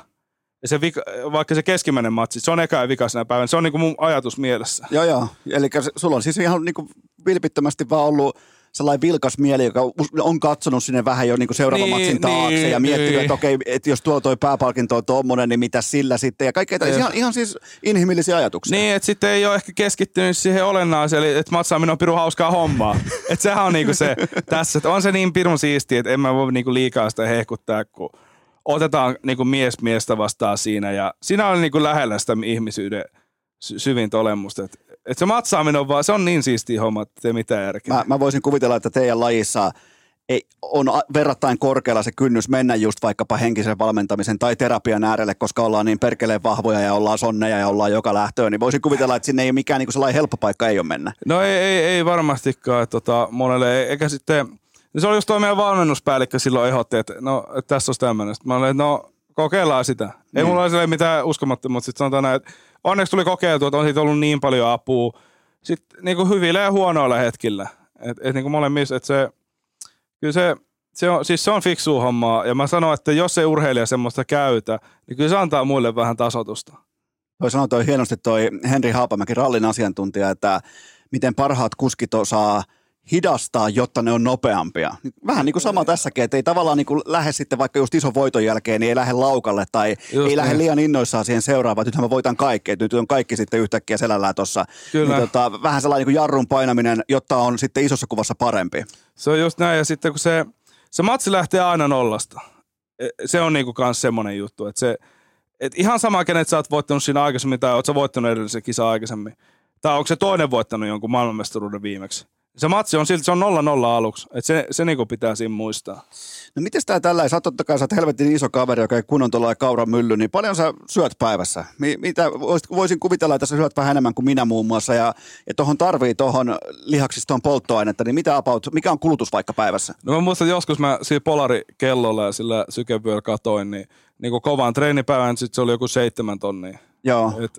ja se vika, vaikka se keskimmäinen matsi, se on eka ja vika päivänä. Se on niin mun ajatus mielessä. Joo, joo. Eli sulla on siis ihan niin kuin vilpittömästi vaan ollut sellainen vilkas mieli, joka on katsonut sinne vähän jo niin kuin seuraavan niin, matsin taakse niin, ja miettinyt, niin. että okei, että jos tuo toi pääpalkinto on tuommoinen, niin mitä sillä sitten. Ja kaikkea ihan, ihan siis inhimillisiä ajatuksia. Niin, että sitten ei ole ehkä keskittynyt siihen olennaiseen, eli että matsaaminen on pirun hauskaa hommaa. että sehän on niinku se tässä, että on se niin pirun siistiä, että en mä voi niinku liikaa sitä hehkuttaa, kun otetaan niin kuin mies miestä vastaan siinä ja siinä on niin kuin lähellä sitä ihmisyyden sy- syvintä olemusta. Et, et se matsaaminen on vaan, se on niin siisti homma, että ei mitään järkeä. Mä, mä voisin kuvitella, että teidän lajissa ei, on verrattain korkealla se kynnys mennä just vaikkapa henkisen valmentamisen tai terapian äärelle, koska ollaan niin perkeleen vahvoja ja ollaan sonneja ja ollaan joka lähtöön, niin voisin kuvitella, että sinne ei ole mikään niin sellainen helppo paikka ei ole mennä. No ei, ei, ei varmastikaan tota, monelle, eikä sitten – niin se oli just tuo meidän valmennuspäällikkö silloin ehdotti, että no, että tässä olisi tämmöinen. Mä olin, että no, kokeillaan sitä. Ei niin. mulla ole mitään uskomattomuutta. Sitten sanotaan näin, että onneksi tuli kokeiltu, että on siitä ollut niin paljon apua. Sitten niin kuin hyvillä ja huonoilla hetkillä. Että et, niin kuin molemmissa, että se, kyllä se, se on, siis se on fiksu hommaa. Ja mä sanon, että jos se urheilija semmoista käytä, niin kyllä se antaa muille vähän tasotusta. Toi sanoi toi hienosti toi Henri Haapamäki, rallin asiantuntija, että miten parhaat kuskit osaa – hidastaa, jotta ne on nopeampia. Vähän niin kuin sama tässäkin, että ei tavallaan niin kuin lähde sitten vaikka just ison voiton jälkeen, niin ei lähde laukalle tai just ei lähde niin. liian innoissaan siihen seuraavaan, että nythän mä voitan kaikki, että nyt on kaikki sitten yhtäkkiä selällään tuossa. Niin tota, vähän sellainen niin kuin jarrun painaminen, jotta on sitten isossa kuvassa parempi. Se on just näin ja sitten kun se, se matsi lähtee aina nollasta. e, se on niinku kans semmonen juttu, että se, et ihan sama, kenet sä oot voittanut siinä aikaisemmin tai oot sä voittanut edellisen kisa aikaisemmin. Tai onko se toinen voittanut jonkun maailmanmestaruuden viimeksi. Se matsi on silti, se on 0-0 aluksi. Et se, se niinku pitää siinä muistaa. No miten tää tällä, sä totta kai, sä helvetin iso kaveri, joka ei kunnon tuolla kauran mylly, niin paljon sä syöt päivässä? Mi- mitä, voisin kuvitella, että sä syöt vähän enemmän kuin minä muun muassa, ja, ja tuohon tarvii tuohon lihaksistoon polttoainetta, niin mitä about, mikä on kulutus vaikka päivässä? No mä muistan, joskus mä siinä polarikellolla ja sillä sykevyöllä katoin, niin, niin kuin kovaan treenipäivän, sit se oli joku seitsemän tonnia. Joo. Et,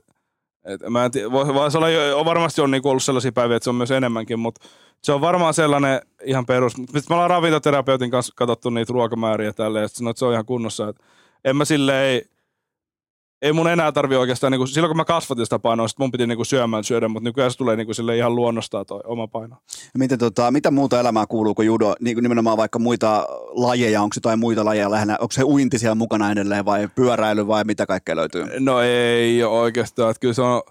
et mä en tiedä, voi, voi, se olla, varmasti on niinku ollut sellaisia päiviä, että se on myös enemmänkin, mutta se on varmaan sellainen ihan perus. Sitten me ollaan ravintoterapeutin kanssa katsottu niitä ruokamääriä tälle, ja sanoin, että se on ihan kunnossa. Että en mä silleen, ei mun enää tarvi oikeastaan, niin kuin, silloin kun mä kasvatin sitä painoa, sit mun piti niin kuin syömään syödä, mutta nykyään se tulee niin kuin, sille ihan luonnostaan toi oma paino. Miten, tota, mitä muuta elämää kuuluu kuin judo? Niin kuin nimenomaan vaikka muita lajeja, onko se jotain muita lajeja lähinnä? Onko se uinti siellä mukana edelleen vai pyöräily vai mitä kaikkea löytyy? No ei oikeastaan, että kyllä se on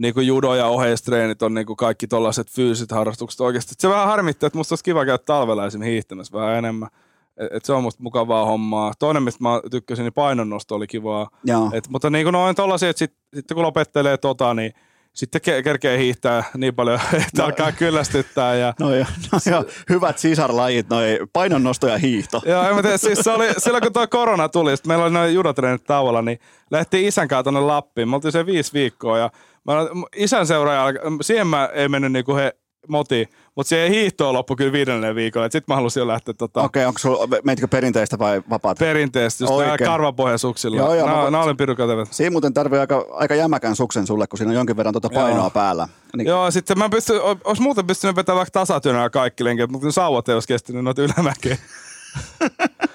niin kuin judo ja oheistreenit on niin kuin kaikki tollaiset fyysiset harrastukset oikeasti. Se vähän harmittaa, että musta olisi kiva käydä talvella esimerkiksi hiihtämässä vähän enemmän. Et, et se on musta mukavaa hommaa. Toinen, mistä mä tykkäsin, niin painonnosto oli kivaa. Joo. Et, mutta niin kuin noin tollasia, että sit, sitten kun lopettelee tota, niin sitten ke- kerkee hiihtää niin paljon, että no. alkaa kyllästyttää. Ja... No jo, no jo, hyvät sisarlajit, noi painonnosto ja hiihto. Joo, en mä tiedä, siis se oli, silloin kun tuo korona tuli, meillä oli noin judotreenit tauolla, niin lähti isän kanssa tuonne Lappiin. Me oltiin se viisi viikkoa ja mä, isän seuraaja, siihen mä ei mennyt niinku he moti, mutta siihen hiihtoon loppu kyllä viidennelle viikolla. Sitten mä halusin jo lähteä tota... Okei, okay, onko sulla, meitkö perinteistä vai vapaat? Perinteistä, just nää karvapohjasuksilla. Joo, joo, nää, mä, nää olin pirukätevät. Siinä muuten tarvii aika, aika jämäkän suksen sulle, kun siinä on jonkin verran tuota painoa joo. päällä. Niin... Joo, sitten mä pystyn, olisi muuten pystynyt vetämään vaikka tasatyönä kaikki lenkit, mutta ne sauvat ei olisi kestänyt noita ylämäkeä.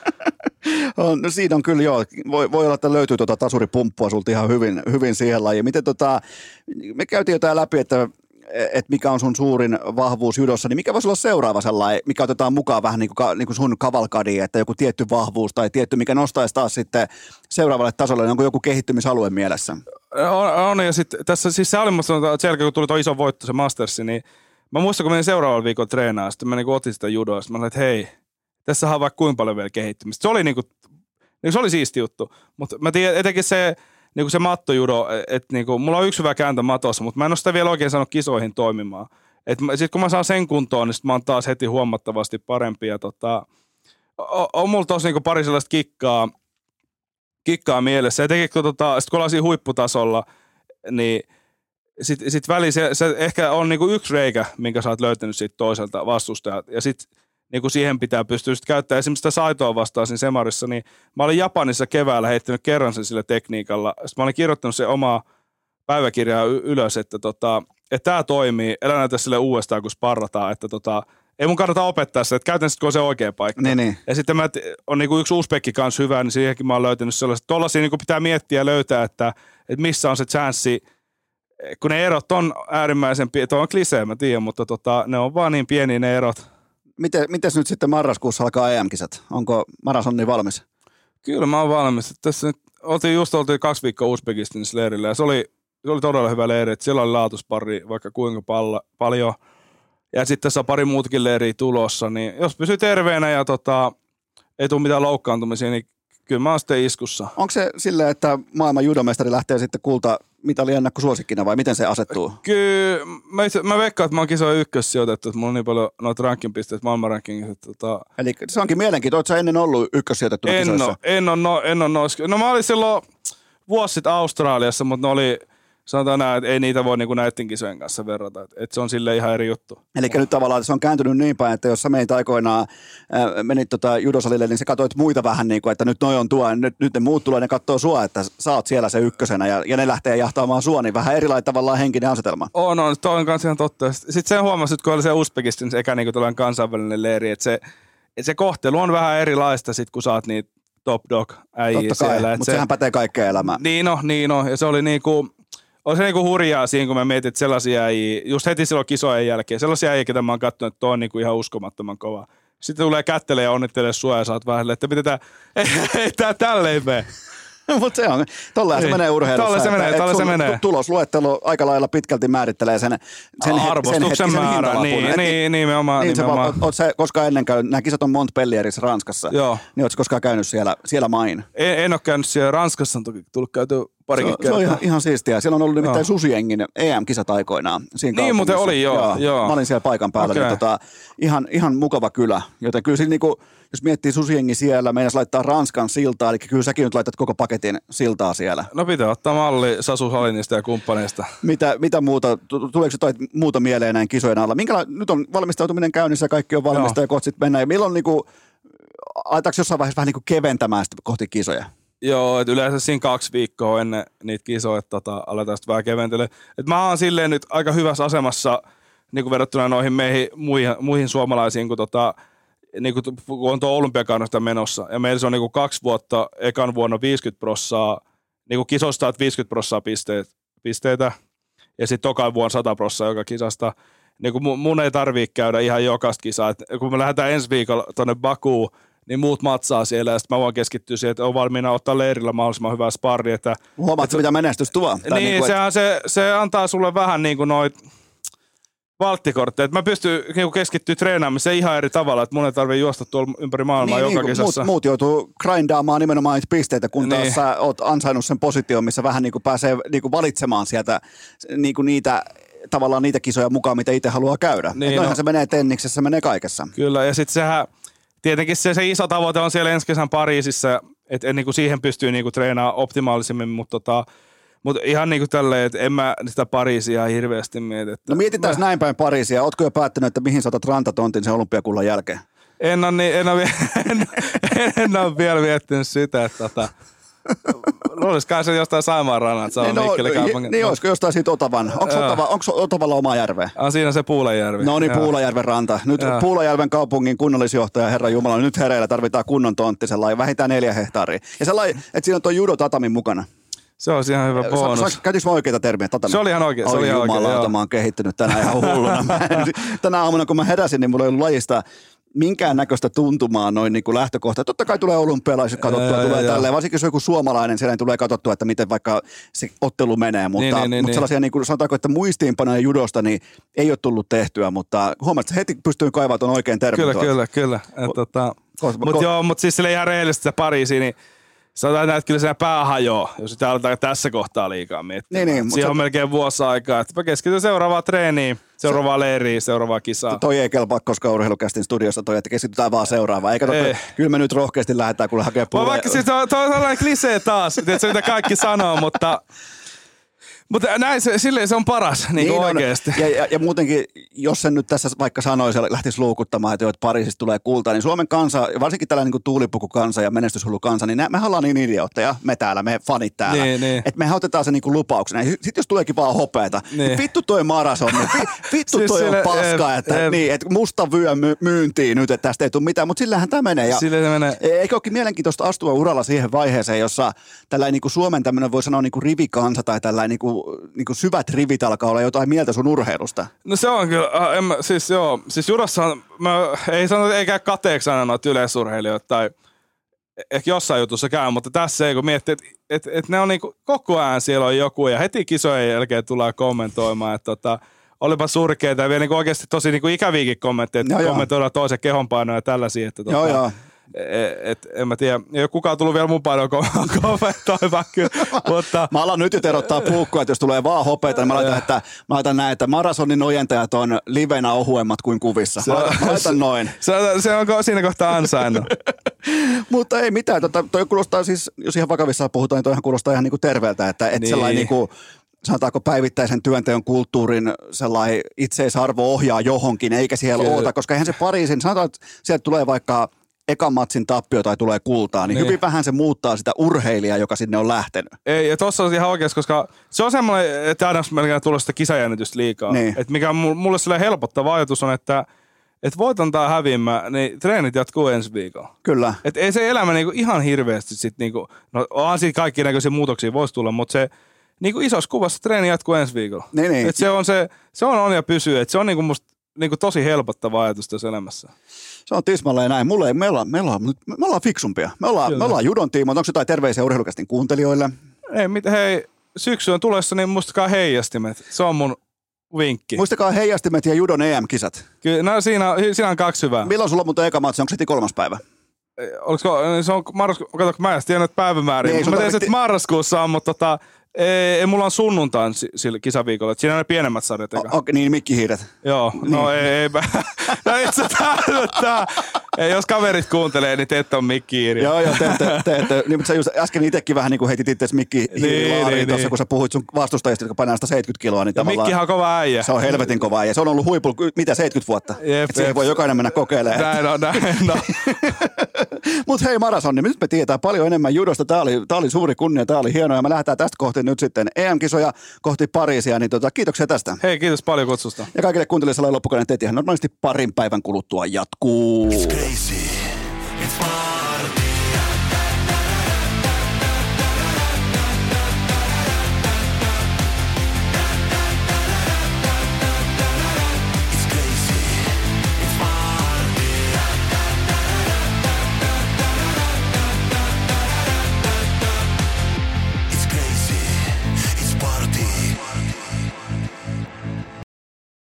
no siinä on kyllä joo, voi, voi olla, että löytyy tuota tasuripumppua sulta ihan hyvin, hyvin siihen lajiin. Miten tota, me käytiin jotain läpi, että että mikä on sun suurin vahvuus judossa, niin mikä voisi olla seuraava sellainen, mikä otetaan mukaan vähän niin kuin, niin kuin sun kavalkadiin, että joku tietty vahvuus tai tietty, mikä nostaisi taas sitten seuraavalle tasolle, niin onko joku kehittymisalue mielessä? On, on ja sitten tässä siis se oli musta sen jälkeen, kun tuli tuo iso voitto, se Mastersi, niin mä muistan, kun menin seuraavalla viikolla treenaa, sitten mä niin otin sitä judoa, sitten mä olin, että hei, tässä on vaikka kuinka paljon vielä kehittymistä. Se oli niin kuin, niin se oli siisti juttu, mutta mä tiedän, etenkin se, niin kuin se mattojudo, että niin kuin, mulla on yksi hyvä kääntö matossa, mutta mä en ole sitä vielä oikein saanut kisoihin toimimaan. Sitten kun mä saan sen kuntoon, niin sit mä oon taas heti huomattavasti parempi. Ja tota, on, on mulla tosi niin pari sellaista kikkaa, kikkaa mielessä. Etenkin kun, tota, sit kun ollaan siinä huipputasolla, niin sitten sit väliin se, se, ehkä on niinku yksi reikä, minkä sä oot löytänyt siitä toiselta vastustajalta. Ja sitten niin kuin siihen pitää pystyä sitten käyttämään. Esimerkiksi sitä Saitoa vastaan siinä Semarissa, niin mä olin Japanissa keväällä heittänyt kerran sen sillä tekniikalla. Sitten mä olin kirjoittanut se omaa päiväkirjaa ylös, että tota, että tämä toimii, elä näytä sille uudestaan, kun sparrataan, että tota, ei mun kannata opettaa sitä, että käytän sitten, kun on se oikea paikka. Niin, niin. Ja sitten mä, on niinku yksi uusi kanssa hyvä, niin siihenkin mä oon löytänyt sellaiset, tollaisia niinku pitää miettiä ja löytää, että, että missä on se chanssi, kun ne erot on äärimmäisen, tuo on klisee, mä tiedän, mutta tota, ne on vaan niin pieniä ne erot, miten, mites nyt sitten marraskuussa alkaa EM-kisat? Onko marasonni valmis? Kyllä mä oon valmis. Tässä nyt oltiin just oltiin kaksi viikkoa Uzbekistanissa leirillä ja se oli, se oli todella hyvä leiri, että siellä oli laatuspari vaikka kuinka palla, paljon. Ja sitten tässä on pari muutakin leiriä tulossa, niin jos pysyy terveenä ja tota, ei tule mitään loukkaantumisia, niin kyllä mä oon sitten iskussa. Onko se silleen, että maailman judomestari lähtee sitten kulta mitali suosikkina vai miten se asettuu? Kyllä, mä, itse, mä veikkaan, että mä oon kisoja ykkössijoitettu, että mulla on niin paljon noita ranking-pisteitä maailman rankingissa. Tota... Eli se onkin mielenkiintoista, ootko ennen ollut ykkössijoitettu en kisoissa? No, en ole, no, en ole no, no mä olin silloin vuosi sitten Australiassa, mutta ne oli sanotaan näin, että ei niitä voi niinku näiden kisojen kanssa verrata. Että et se on sille ihan eri juttu. Eli nyt tavallaan se on kääntynyt niin päin, että jos sä menit aikoinaan, äh, menit tota judosalille, niin sä katsoit muita vähän niin kuin, että nyt noi on tuo, nyt, nyt ne muut tulee, ne katsoo sua, että sä oot siellä se ykkösenä ja, ja ne lähtee jahtaamaan sua, niin vähän erilainen tavallaan henkinen asetelma. On, on, toi on kanssa ihan totta. Sitten sen huomasin, kun oli se Uzbekistan, se eka niin kuin kansainvälinen leiri, että se, että se kohtelu on vähän erilaista sit, kun saat niitä top dog Totta kai, mutta se, sehän pätee kaikkeen elämään. Niin no, niin no. Ja se oli niinku, on se niinku hurjaa siinä, kun mä mietin, että sellaisia äijiä, just heti silloin kisojen jälkeen, sellaisia äijiä, ketä mä oon katsonut, että on niinku ihan uskomattoman kova. Sitten tulee kättelee ja onnittelee sua ja saat vähän, että miten tää, ei, ei tää tälleen mene. Mutta se on, tolleen se Niin. menee urheilussa. Tolle se menee, että tolle se menee. Tulosluettelo aika lailla pitkälti määrittelee sen, sen, he- Arvostuksen sen hetkisen määrän, niin, Et- niin, nimenomaan. Niin, sä vaan, nimenomaan. oot sä koskaan ennen käynyt, nämä kisat on Montpellierissä Ranskassa, Joo. niin ootko koskaan käynyt siellä, siellä main? En, en ole käynyt siellä Ranskassa, on toki tullut käyty Se parikin on, se on kertaa. ihan, ihan siistiä. Siellä on ollut nimittäin Joo. Susiengin EM-kisat aikoinaan. Siinä Niin, muuten oli, joo, joo. Mä olin siellä paikan päällä. Okei. Niin, tota, ihan, ihan mukava kylä. Joten kyllä siinä niinku, jos miettii Susiengi siellä, meidän laittaa Ranskan siltaa, eli kyllä säkin nyt laitat koko paketin siltaa siellä. No pitää ottaa malli Sasu Salinista ja kumppaneista. Mitä, mitä muuta, tu- tuleeko jotain muuta mieleen näin kisojen alla? Minkäla- nyt on valmistautuminen käynnissä, kaikki on valmista Joo. ja kohta sitten mennään. Ja milloin niinku, aletaanko jossain vaiheessa vähän niinku keventämään sitä kohti kisoja? Joo, että yleensä siinä kaksi viikkoa ennen niitä kisoja, että tota, aletaan sitten vähän keventele. Et mä oon silleen nyt aika hyvässä asemassa niin verrattuna noihin meihin, muihin, muihin suomalaisiin, kun, tota, niin kuin, kun on tuo olympiakaudesta menossa. Ja meillä se on niin kaksi vuotta, ekan vuonna 50 prossaa, niin kuin kisosta että 50 prossaa pisteet, pisteitä, ja sitten toka vuonna 100 prossaa joka kisasta. Niin kuin mun, mun ei tarvii käydä ihan jokaista kisaa. Et kun me lähdetään ensi viikolla tuonne Bakuun, niin muut matsaa siellä ja sitten mä voin keskittyä siihen, että on valmiina ottaa leirillä mahdollisimman hyvää sparri. Että, Huomaatko, mitä menestys tuo? Niin, niinku, et- sehän se, se antaa sulle vähän niin kuin noit valttikortteja. Että mä pystyn niin keskittyä treenaamiseen ihan eri tavalla, että mun ei tarvitse juosta tuolla ympäri maailmaa joka kun kisassa. Muut, muut joutuu grindaamaan nimenomaan niitä pisteitä, kun taas Niin. sä oot ansainnut sen position, missä vähän niin kuin pääsee niin kuin valitsemaan sieltä niin kuin niitä tavallaan niitä kisoja mukaan, mitä itse haluaa käydä. Niin, Niin, no. se menee tenniksessä, se menee kaikessa. Kyllä, ja sitten sehän, tietenkin se, se iso tavoite on siellä ensi kesän Pariisissa, että et, niinku siihen pystyy niinku treenaamaan optimaalisemmin, mutta tota, mut ihan niinku tälleen, että en mä sitä Pariisia hirveästi mieti. Että No mietitään näin päin Pariisia. Ootko jo päättänyt, että mihin saatat rantatontin sen olympiakullan jälkeen? En ole, niin, en, ole, en, en ole vielä miettinyt sitä, että tota, luulisikohan se jostain Saimaan rannat, se on niin, no, Mikkeli niin, kaupungin. niin olisiko jostain siitä Otavan? Onko. Otava, onko Otavalla oma järveä? On siinä se Puulenjärvi. No niin. Puulajärven ranta. Nyt Joo. Puulajärven kaupungin kunnallisjohtaja, herra Jumala, nyt hereillä tarvitaan kunnon tontti, sellainen vähintään neljä hehtaaria. Ja sellainen, että siinä on tuo judo-tatami mukana. Se olisi ihan hyvä Sa- bonus. sa- Käytiinkö mä oikeita termiä? Tatami? Se oli ihan oikein, se oli ihan oikein, jumalauta, joo. mä oon kehittynyt tänään ihan hulluna. Tänä aamuna, kun mä heräsin, niin mulla ei ollut lajista minkään näköistä tuntumaa noin niin kuin lähtökohta. Totta kai tulee olympialaiset katsottua, tulee joo. tälleen. Varsinkin jos on joku suomalainen, siellä tulee katsottua, että miten vaikka se ottelu menee. Mutta, Niin, niin, niin, mutta niin. sellaisia, niin kuin sanotaanko, että muistiinpanoja judosta, niin ei ole tullut tehtyä, mutta huomaat, että heti pystyy kaivaa tuon oikein termin. Kyllä, tuolta. kyllä, kyllä. Et, tota, mutta ko- joo, mutta siis sille ihan rehellisesti se Pariisi, niin sanotaan, että kyllä siinä pää hajoaa, jos sitä aletaan tässä kohtaa liikaa miettiä. Niin, niin, Siihen sä- on melkein vuosi aikaa, että keskityn seuraavaan treeniin, seuraavaan leiriin, seuraavaan kisaan. Toi ei kelpaa koskaan urheilukästin studiossa toi, että keskitytään vaan seuraavaan. Eikä totta, Ei. kyllä me nyt rohkeasti lähdetään hakemaan Vai pulloja. vaikka siis toi, toi on sellainen klisee taas, että se mitä kaikki sanoo, mutta, mutta näin se, silleen se on paras niin kuin on. oikeasti. Ja, ja, ja, muutenkin, jos sen nyt tässä vaikka sanoisi ja lähtisi luukuttamaan, että, jo, että Pariisista tulee kultaa, niin Suomen kansa, varsinkin tällainen niin tuulipukukansa ja menestyshullu kansa, niin me ollaan niin idiootteja, me täällä, me fanit täällä. Niin, niin. Että me otetaan se niin kuin lupauksena. Sitten jos tuleekin vaan hopeeta, niin. Niin. niin vittu toi maraton, niin vi, vittu Siis toi sille- on paska, ep, että, ep. niin, että musta vyö my, myyntiin nyt, että tästä ei tule mitään, mutta sillähän tämä menee. Ja, Silleen se menee. E- Eikö olekin mielenkiintoista astua uralla siihen vaiheeseen, jossa tällainen niin kuin Suomen tämmöinen voi sanoa niin kuin rivikansa tai tällainen niin kuin, niin kuin syvät rivit alkaa olla jotain mieltä sun urheilusta? No se on kyllä, äh, en mä, siis joo, siis judossa on, mä, ei sano, eikä kateeksi aina noita yleisurheilijoita tai ehkä jossain jutussa käy, mutta tässä ei kun miettii, että et, et ne on niinku, koko ajan siellä on joku ja heti kisojen jälkeen tulee kommentoimaan, että tota, olipa surkeita ja vielä niinku oikeasti tosi niinku ikäviäkin kommentteja, että joo. kommentoidaan toisen kehonpainoja ja tällaisia. Että tota, Joo, joo. Et, et, en mä tiedä, ei ole kukaan tullut vielä mun ko- kommentoimaan kyllä, mutta Mä alan nyt jo terottaa puukkua, että jos tulee vaan hopeita, niin mä laitan, että, mä laitan näin, että marasonin ojentajat on livenä ohuemmat kuin kuvissa. Mä laitan, mä laitan noin. se, se on siinä kohtaa ansainnut. Mutta ei mitään, tota, toi kuulostaa siis, jos ihan vakavissaan puhutaan, niin toihan kuulostaa ihan niinku terveeltä, että et Niin. niin. sellainen niinku, sanotaanko päivittäisen työnteon kulttuurin sellainen itseisarvo ohjaa johonkin, eikä siellä Kyllä. oota, koska eihän se Pariisin, sanotaan, että sieltä tulee vaikka ekan matsin tappio tai tulee kultaa, niin, Niin. hyvin vähän se muuttaa sitä urheilijaa, joka sinne on lähtenyt. Ei, ja tossa on ihan oikeassa, koska se on semmoinen, että aina melkein tulee sitä kisajännitystä liikaa. Niin. Et mikä on mu- mulle sille helpottava ajatus on, että et voitan tai häviämä, niin treenit jatkuu ensi viikolla. Kyllä. Et ei se elämä niinku ihan hirveästi sit niinku, no onhan siitä kaikki näköisiä muutoksia voisi tulla, mutta se niinku isossa kuvassa treeni jatkuu ensi viikolla. Niin, niin. Et se on se, se on on ja pysyy. Et se on niinku musta niin kuin tosi helpottava ajatus tässä elämässä. Se on tismalleen näin. Mulle ei, me, ollaan, me, ollaan, me ollaan fiksumpia. Me ollaan, me ollaan judon tiimo. Onko jotain terveisiä urheilukästin kuuntelijoille? Ei, mit, hei, syksy on tulossa, niin muistakaa heijastimet. Se on mun vinkki. Muistakaa heijastimet ja judon EM-kisat. Kyllä, no, siinä, on- siinä on kaksi hyvää. Milloin sulla on muuten eka matsi? Onko se heti kolmas päivä? Olisiko, se on marrasku, kato, mä en edes tiennyt päivämääriä. Niin, mä tein tarvitti- että marraskuussa on, mutta tota, ei, ei, mulla on sunnuntain si- sillä kisaviikolla. Et siinä on ne pienemmät sarjat. Okei, niin mikkihiiret. Joo, no ei, eipä. no itse tää, ei, jos kaverit kuuntelee, niin te ette ole mikki Iiri. Joo, joo, te, te, te, te, niin, mutta sä just äsken itsekin vähän niin kuin heitit itse mikki Niin, hiililaariin niin, tuossa, niin. kun sä puhuit sun vastustajista, jotka painaa 170 kiloa, niin Ja tavallaan Mikkihan on kova äijä. se on helvetin kova ja se on ollut huipulla, mitä 70 vuotta. Jep, Et jep. voi jokainen mennä kokeilemaan. Näin on, näin no. Mutta hei Marason, niin nyt me tiedetään paljon enemmän judosta. Tämä oli, tää oli suuri kunnia, tämä oli hienoa ja me lähdetään tästä kohti nyt sitten EM-kisoja kohti Pariisia, niin tota, kiitoksia tästä. Hei, kiitos paljon kutsusta. Ja kaikille kuuntelijoille loppukainen teet ihan normaalisti parin päivän kuluttua jatkuu. Crazy.